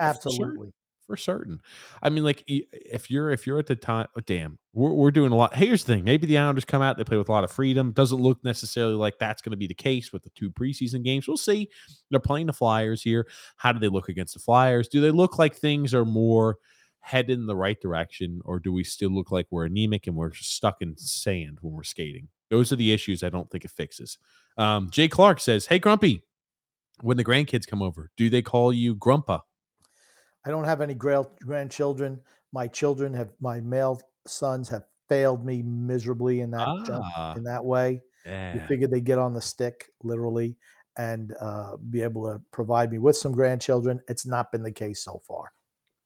Absolutely. For certain. I mean, like if you're if you're at the time, oh, damn, we're we're doing a lot. Here's the thing: maybe the Islanders come out, they play with a lot of freedom. Doesn't look necessarily like that's going to be the case with the two preseason games. We'll see. They're playing the Flyers here. How do they look against the Flyers? Do they look like things are more head in the right direction, or do we still look like we're anemic and we're stuck in sand when we're skating? Those are the issues I don't think it fixes. Um, Jay Clark says, "Hey, Grumpy, when the grandkids come over, do they call you Grumpa?" I don't have any gra- grandchildren. My children have my male sons have failed me miserably in that jump, Ah, in that way. You yeah. figured they get on the stick literally and uh, be able to provide me with some grandchildren. It's not been the case so far.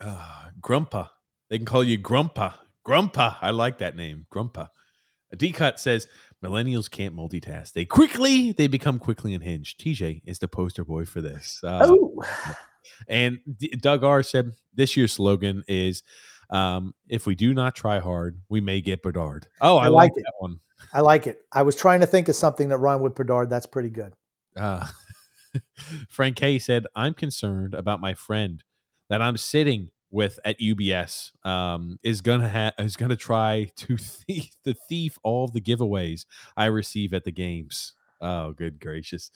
Uh, Grumpa. They can call you Grumpa. Grumpa. I like that name. Grumpa. D cut says millennials can't multitask. They quickly they become quickly unhinged. TJ is the poster boy for this. Uh, oh, And D- Doug R said this year's slogan is um, if we do not try hard, we may get Bedard. Oh, I, I like like it. that one. I like it. I was trying to think of something that rhymed with Bedard. That's pretty good. Uh, Frank K said, I'm concerned about my friend that I'm sitting with at UBS um, is gonna have is gonna try to thief the thief all the giveaways I receive at the games. Oh, good gracious!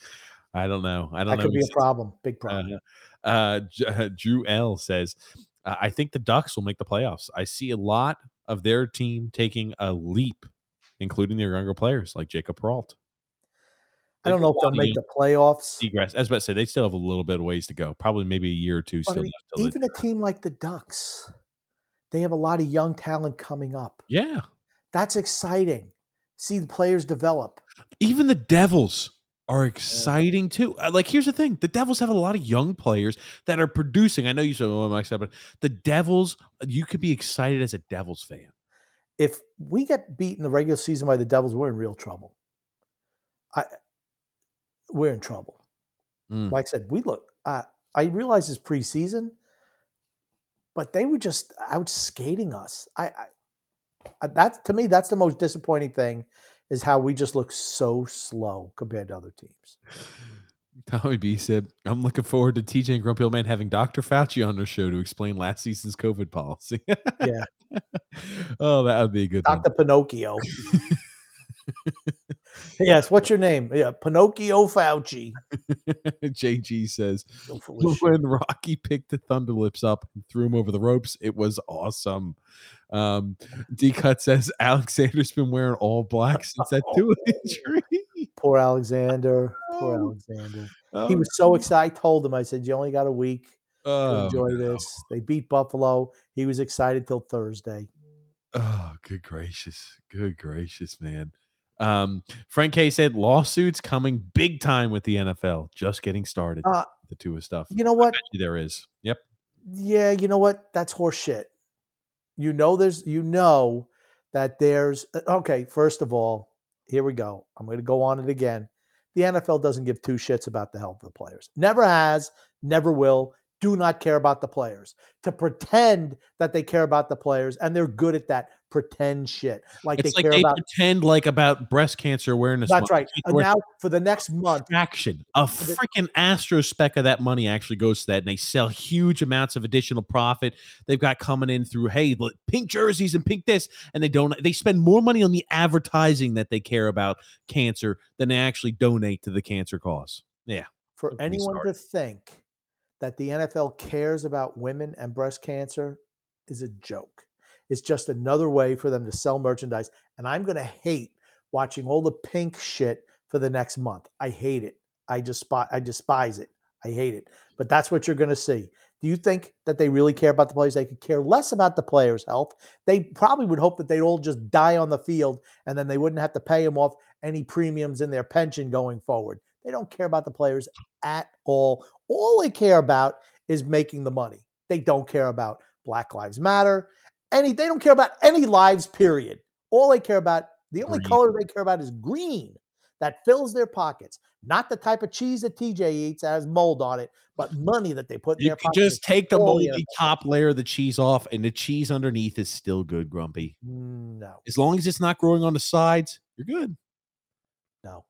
I don't know. I don't That know. could be a problem. Big problem. uh, uh, uh, Drew L says, "Uh, I think the Ducks will make the playoffs. I see a lot of their team taking a leap, including their younger players like Jacob Perreault. I don't know if they'll make the playoffs. Zegras. I was about say they still have a little bit of ways to go. Probably maybe a year or two But I still mean, even a team like the Ducks, they have a lot of young talent coming up. yeah, That's exciting. See the players develop. even the Devils are exciting too. Uh, Like, here's the thing: the Devils have a lot of young players that are producing. I know you said, "Oh, I'm excited," but the Devils, you could be excited as a Devils fan. If we get beat in the regular season by the Devils, we're in real trouble. I we're in trouble. Mm. Like I said, we look. Uh, I realize it's preseason, but they were just out skating us. I, I that's to me that's the most disappointing thing is how we just look so slow compared to other teams. Tommy B said, I'm looking forward to TJ and Grumpy Old Man having Dr. Fauci on their show to explain last season's COVID policy. Yeah. oh, that would be a good one. Dr. Pinocchio. yes, what's your name? Yeah, Pinocchio Fauci. JG says, So full of shit. when Rocky picked the Thunderlips up and threw him over the ropes, it was awesome. Um, D Cut says Alexander's been wearing all black since that two injury. Poor Alexander. Poor Oh. Alexander. Oh, He was so excited. I told him, I said, You only got a week to oh, enjoy no. this. They beat Buffalo. He was excited till Thursday. Oh, good gracious. Good gracious, man. Um, Frank K said lawsuits coming big time with the NFL. Just getting started. Uh, the of stuff. You know what? You there is. Yep. Yeah, you know what? That's horseshit. You know, there's, you know, that there's, uh, okay, first of all, here we go. I'm going to go on it again. The NFL doesn't give two shits about the health of the players. Never has, never will. Do not care about the players. To pretend that they care about the players, and they're good at that pretend shit. Like It's they like care they about. pretend like about breast cancer awareness. That's month. right. And now for the next month, fraction, a freaking astro speck of that money actually goes to that, and they sell huge amounts of additional profit. They've got coming in through hey, pink jerseys and pink this, and they don't. They spend more money on the advertising that they care about cancer than they actually donate to the cancer cause. Yeah, for Don't get me anyone to think that the NFL cares about women and breast cancer is a joke. It's just another way for them to sell merchandise. And I'm going to hate watching all the pink shit for the next month. I hate it. I spot, I despise it. I hate it. But that's what you're going to see. Do you think that they really care about the players? They could care less about the players' health. They probably would hope that they'd all just die on the field and then they wouldn't have to pay them off any premiums in their pension going forward. They don't care about the players at all. All they care about is making the money. They don't care about Black Lives Matter. Any they don't care about any lives, period. All they care about, the only Green. color they care about is green that fills their pockets. Not the type of cheese that TJ eats that has mold on it, but money that they put in you their can pockets. just take the moldy top layer of the cheese off, and the cheese underneath is still good, Grumpy. No, As long as it's not growing on the sides, you're good. no.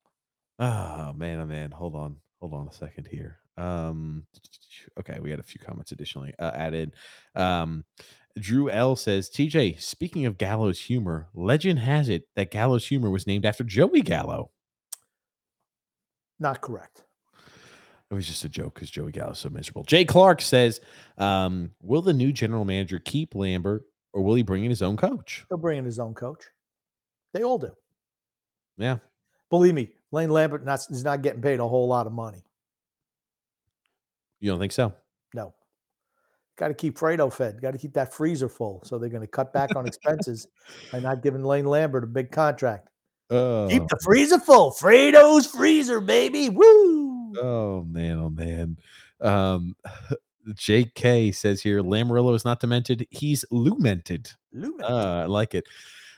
Oh man, oh man, hold on, hold on a second here. Um, okay, we had a few comments additionally uh, added. Um, Drew L says, TJ, speaking of Gallows humor, legend has it that Gallows humor was named after Joey Gallo. Not correct. It was just a joke because Joey Gallo's so miserable. Jay Clark says, um, will the new general manager keep Lambert or will he bring in his own coach? He'll bring in his own coach. They all do. Yeah. Believe me, Lane Lambert not, is not getting paid a whole lot of money. You don't think so? Got to keep Fredo fed. Got to keep that freezer full. So they're going to cut back on expenses by not giving Lane Lambert a big contract. Oh, Keep the freezer full. Fredo's freezer, baby. Woo! oh man, oh man. Um, JK says here, Lamoriello is not demented. He's lumented. Lumen. Uh, I like it.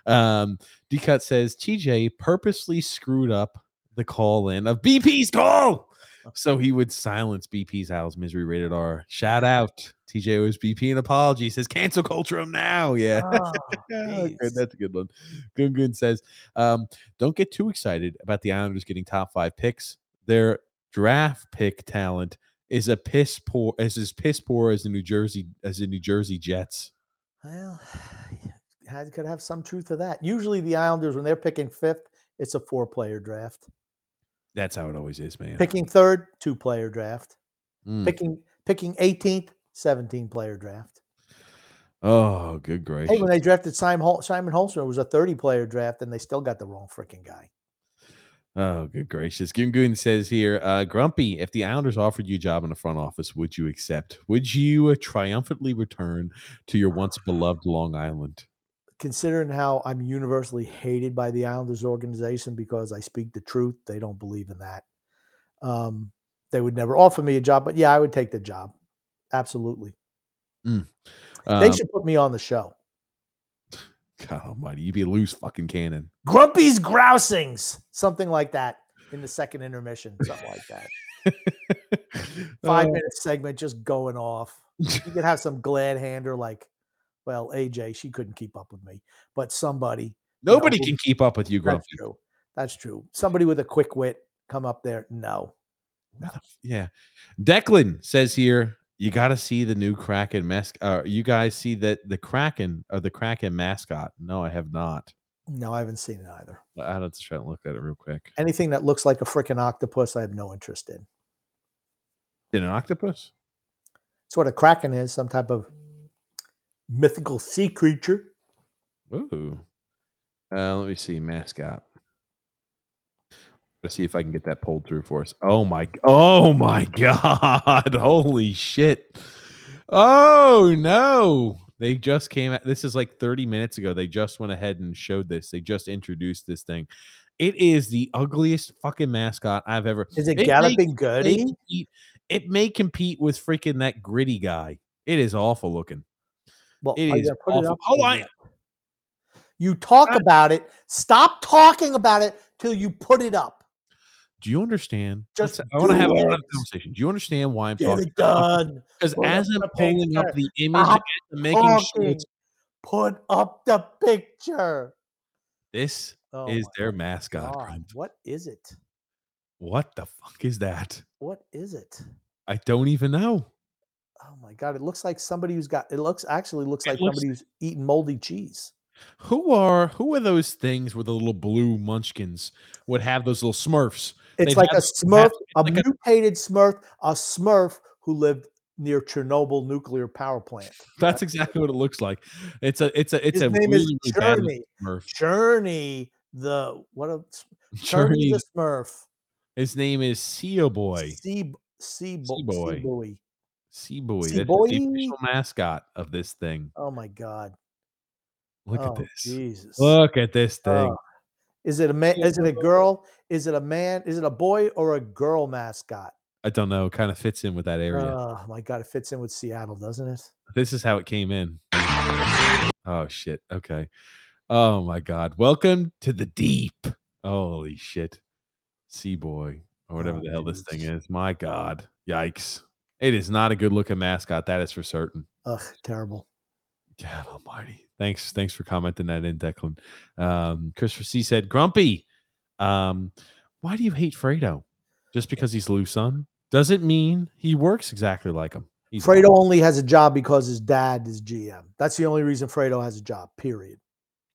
Um, Decut says TJ purposely screwed up the call in of BP's call. So he would silence BP's house. misery rated R. Shout out. TJ owes BP an apology. Says cancel culture him now. Yeah. Oh, okay, that's a good one. Gungun says, um, don't get too excited about the Islanders getting top five picks. Their draft pick talent is a piss poor is as piss poor as the New Jersey as the New Jersey Jets. Well, had could have some truth to that. Usually the Islanders, when they're picking fifth, it's a four-player draft. That's how it always is, man. Picking third, two-player draft. Mm. Picking picking 18th, 17-player draft. Oh, good gracious. Hey, when they drafted Simon, Hol- Simon Holmstrom, it was a 30 player draft, and they still got the wrong freaking guy. Oh, good gracious. Gungun says here, uh, Grumpy, if the Islanders offered you a job in the front office, would you accept? Would you uh, triumphantly return to your once beloved Long Island? Considering how I'm universally hated by the Islanders organization because I speak the truth, they don't believe in that. Um, they would never offer me a job, but yeah, I would take the job. Absolutely. they Um, should put me on the show. God almighty, you'd be a loose fucking cannon. Grumpy's Grousings, something like that in the second intermission, something like that. Five Uh, minute segment just going off. You could have some glad hander like, well, AJ, she couldn't keep up with me, but somebody. Nobody who- can keep up with you, That's Grumpy. true. That's true. Somebody with a quick wit come up there. No, f- Yeah. Declan says here, you got to see the new Kraken mask. Uh, you guys see that the Kraken or the Kraken mascot? No, I have not. No, I haven't seen it either. I have to try to look at it real quick. Anything that looks like a freaking octopus, I have no interest in. In an octopus? It's what a kraken is, some type of mythical sea creature. Ooh. Uh, let me see mascot. Let's see if I can get that pulled through for us. Oh my! Oh my God! Holy shit! Oh no! They just came out. This is like 30 minutes ago. They just went ahead and showed this. They just introduced this thing. It is the ugliest fucking mascot I've ever. Is it, may- Galloping may Goody? compete- It may compete with freaking that gritty guy. It is awful looking. Well, It is it awful. up Hold or You talk Ah. about it. Stop talking about it till you put it up. Do you understand? Just I want to have, I wanna have do a conversation. Do you understand why I'm Get talking? it done. Because as I'm pulling up the image, I'm making sure it's- Put up the picture. this Oh is their mascot. God, What is it? What the fuck is that? What is it? I don't even know. Oh my god! It looks like somebody who's got. It looks actually looks It like looks- somebody who's eating moldy cheese. Who are who are those things where the little blue munchkins would have those little Smurfs? It's like a Smurf, a like a- mutated Smurf, a Smurf who lived near Chernobyl nuclear power plant. That's exactly what it looks like. It's a it's a it's His a name really, is Journey. Smurf. Journey, the what a Journey Journey. the Smurf. His name is Sea Boy. Sea Sea Boy. Sea Boy. Sea Boy. That's the official mascot of this thing. Oh my god! Look oh, at this. Jesus. Look at this oh. thing. Oh. Is it a man? Is it a girl? Is it a man? Is it a boy or a girl mascot? I don't know. It Kind of fits in with that area. Oh my god! It fits in with Seattle, doesn't it? this is how it came in. Oh shit. Okay. Oh my god. Welcome to the deep. Holy shit. Sea boy or whatever Oh, the hell this thing is. My god. Yikes. It is not a good looking mascot. That is for certain. Ugh, terrible. God almighty. Thanks. Thanks for commenting that in, Declan. Um, Christopher C said, Grumpy, um, why do you hate Fredo? Just because he's Lou's son? Doesn't mean he works exactly like him. He's Fredo only has a job because his dad is GM. That's the only reason Fredo has a job. Period.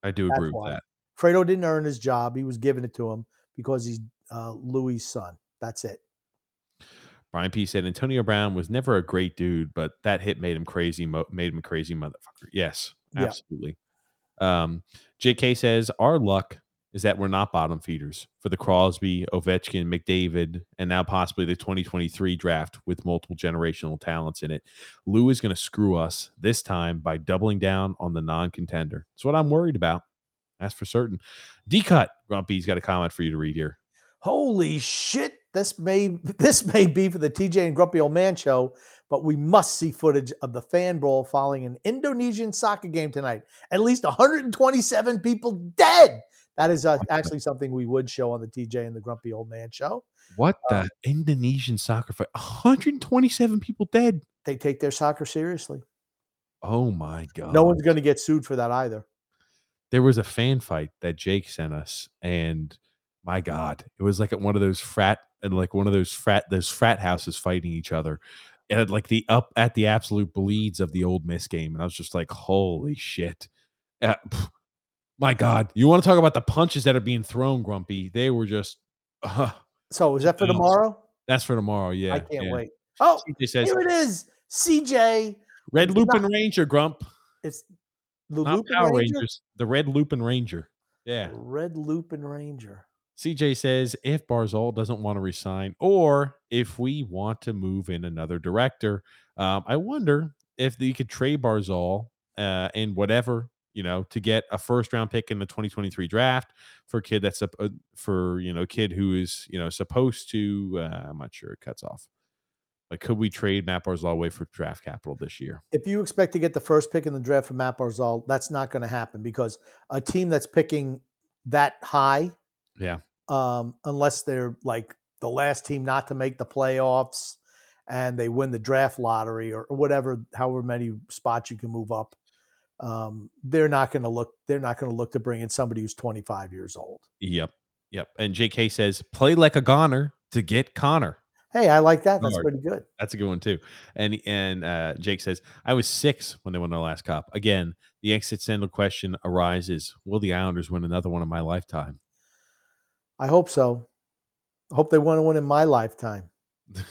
I do That's agree with why. that. Fredo didn't earn his job. He was given it to him because he's uh, Louis' son. That's it. Brian P said Antonio Brown was never a great dude, but that hit made him crazy. Mo- made him a crazy motherfucker. Yes, Yeah. absolutely. Um, J.K. says our luck is that we're not bottom feeders for the Crosby, Ovechkin, McDavid, and now possibly the 2023 draft with multiple generational talents in it. Lou is going to screw us this time by doubling down on the non-contender. That's what I'm worried about. That's for certain. D cut Grumpy's got a comment for you to read here. Holy shit! This may this may be for the TJ and Grumpy Old Man show, but we must see footage of the fan brawl following an Indonesian soccer game tonight. At least 127 people dead. That is uh, actually something we would show on the TJ and the Grumpy Old Man show. What the Indonesian soccer fight? 127 people dead. They take their soccer seriously. Oh my god. No one's going to get sued for that either. there was a fan fight that Jake sent us, and my God, it was like at one of those frat and like one of those frat those frat houses fighting each other. And at, like the up at the absolute bleeds of the Ole Miss game. And I was just like, holy shit. Uh, pff, my God. You want to talk about the punches that are being thrown, Grumpy? They were just uh, So is that for tomorrow? that's for tomorrow. Yeah. I can't yeah. wait. Oh, CJ says here it is. CJ. Red Lupin not- Ranger, Grump. It's the Not Lupin Power Ranger? Rangers. The Red Lupin Ranger. Yeah. Red Lupin Ranger. CJ says if Barzal doesn't want to resign, or if we want to move in another director, um, I wonder if you could trade Barzal uh, and whatever you know to get a first round pick in the 2023 draft for a kid that's a uh, for you know a kid who is you know supposed to. Uh, I'm not sure it cuts off. Like, could we trade Matt Barzal away for draft capital this year? If you expect to get the first pick in the draft from Matt Barzal, that's not going to happen because a team that's picking that high, Yeah. Um, unless they're like the last team not to make the playoffs and they win the draft lottery or, or whatever, however many spots you can move up, um, they're not going to look. They're not going to look to bring in somebody who's 25 years old. Yep. Yep. And JK says play like a goner to get Connor. Hey, I like that. That's pretty good. That's a good one too. And and uh, Jake says, I was six when they won their last cup. Again, the existential question arises: Will the Islanders win another one in my lifetime? I hope so. I hope they want to win in my lifetime.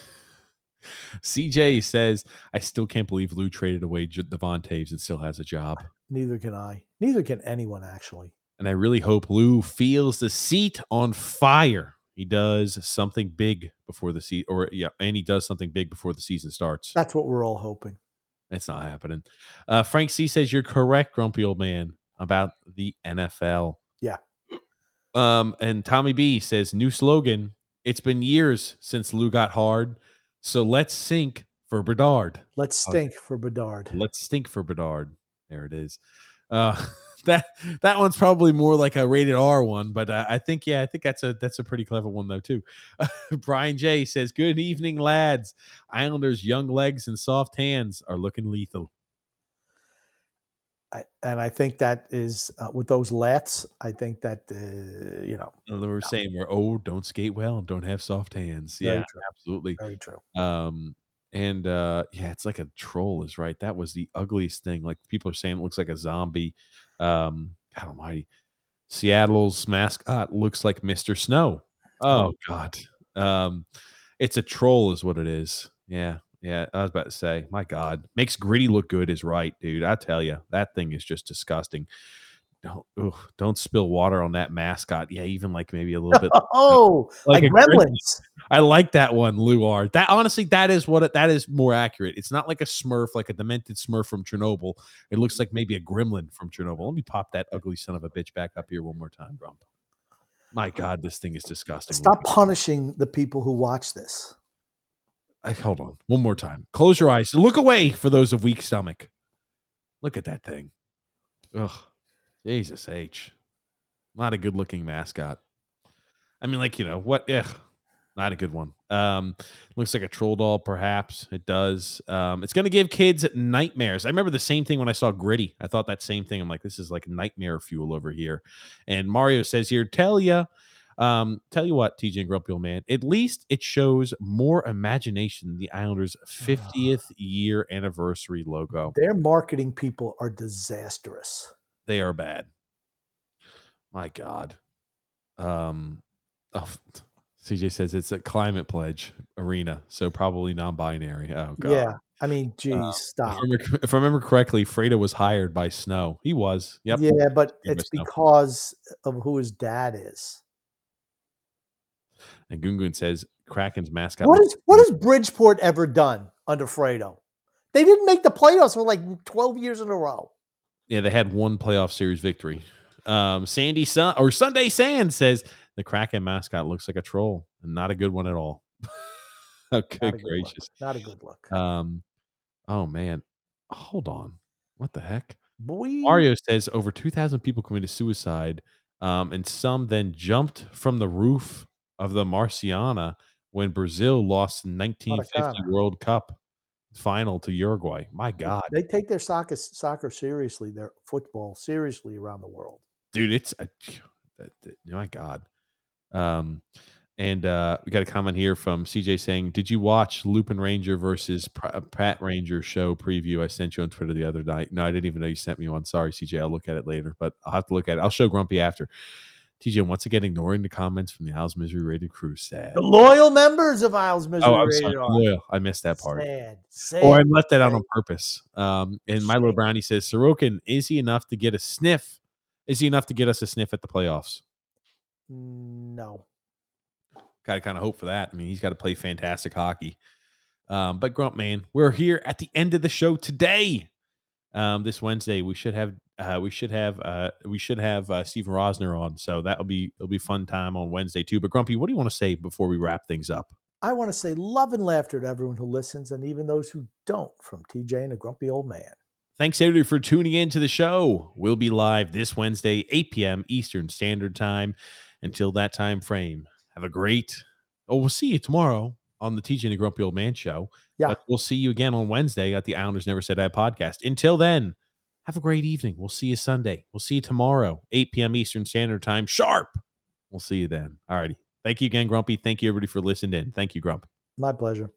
CJ says, I still can't believe Lou traded away J- Devon Toews and still has a job. Neither can I. Neither can anyone actually. And I really hope Lou feels the seat on fire. He does something big before the season, or yeah, and he does something big before the season starts. That's what we're all hoping. It's not happening. Uh, Frank C says you're correct, grumpy old man, about the NFL. Yeah. Um, and Tommy B says new slogan. It's been years since Lou got hard, so let's sink for Bedard. Let's Oh. stink for Bedard. Let's stink for Bedard. There it is. Uh, that that one's probably more like a rated R one, but uh, I think yeah, I think that's a that's a pretty clever one though too. Brian J says, "Good evening, lads. Islanders' young legs and soft hands are looking lethal." I, and I think that is uh, with those lats. I think that uh, you know they were saying we're old, don't skate well, don't have soft hands. Very Yeah, true. absolutely. very true. Um, and uh, yeah, it's like a troll is right. That was the ugliest thing. Like people are saying, it looks like a zombie. Um, God Almighty, Seattle's mascot looks like Mister Snow. Oh God, um, it's a troll, is what it is. Yeah, yeah. I was about to say, my God, makes Gritty look good is right, dude. I tell you, that thing is just disgusting. Don't ugh, don't spill water on that mascot. Yeah, even like maybe a little bit. Oh, like, Griffin. Gremlins. I like that one, Luar. That honestly, that is what it, that is more accurate. It's not like a Smurf, like a demented Smurf from Chernobyl. It looks like maybe a gremlin from Chernobyl. Let me pop that ugly son of a bitch back up here one more time, Grump. My God, this thing is disgusting. Stop punishing the people who watch this. Hold on, one more time. Close your eyes. Look away for those of weak stomach. Look at that thing. Ugh, Jesus H. Not a good looking mascot. I mean, like you know what? Ugh, not a good one. Um, looks like a troll doll, perhaps. It does. Um, it's gonna give kids nightmares. I remember the same thing when I saw Gritty. I thought that same thing. I'm like, this is like nightmare fuel over here. And Mario says here, tell ya. Um, tell you what, TJ and Grumpy Old Man, at least it shows more imagination than the Islanders' 50th year anniversary logo. Their marketing people are disastrous. They are bad. My God. Um, oh, CJ says it's a climate pledge arena, so probably non-binary. Oh God. Yeah. I mean, geez, Uh, stop. If I, remember, if I remember correctly, Fredo was hired by Snow. He was. Yep. Yeah, but it's but no. because of who his dad is. And Gungun says Kraken's mascot. What what has Bridgeport ever done under Fredo? They didn't make the playoffs for like 12 years in a row. Yeah, they had one playoff series victory. Um, Sandy Sun or Sunday Sand says the Kraken mascot looks like a troll and not a good one at all. oh, Not good look. gracious. Not a good look. Um, oh man, hold on. What the heck? Boy, Mario says over 2,000 people committed suicide, um, and some then jumped from the roof of the Maracana when Brazil lost the 1950 Maracana. World Cup final to Uruguay. My God, they take their soccer soccer seriously, their football seriously around the world. dude, it's a, my God. Um, and uh, we got a comment here from CJ saying, "Did you watch Lupin Ranger versus uh, Pat Ranger show preview I sent you on Twitter the other night?" No, I didn't even know you sent me one. Sorry, CJ. I'll look at it later, but I'll have to look at it. I'll show Grumpy after. TJ once again ignoring the comments from the Isles Misery Rated crew. Sad. The loyal members of Isles Misery Oh, I'm sorry. Rated Loyal. I missed that part. Sad, sad. Or I left that out on purpose. Um, and Milo. Brownie says, Sorokin, is he enough to get a sniff? Is he enough to get us a sniff at the playoffs? No. Got to kind of hope for that. I mean, he's got to play fantastic hockey. Um, but Grump Man, we're here at the end of the show today. Um, this Wednesday, we should have uh, we should have uh, we should have uh, Stephen Rosner on, so that'll be it'll be fun time on Wednesday too. But Grumpy, what do you want to say before we wrap things up? I want to say love and laughter to everyone who listens and even those who don't from TJ and a grumpy old man. Thanks everybody for tuning in to the show. We'll be live this Wednesday, 8 p.m. Eastern Standard Time. Until that time frame, have a great. Oh, we'll see you tomorrow on the TJ and the Grumpy Old Man show. Yeah. But we'll see you again on Wednesday at the Islanders Never Said I podcast. Until then, have a great evening. We'll see you Sunday. We'll see you tomorrow, 8 p.m. Eastern Standard Time, sharp. We'll see you then. All righty. Thank you again, Grumpy. Thank you, everybody, for listening in. Thank you, Grump. My pleasure.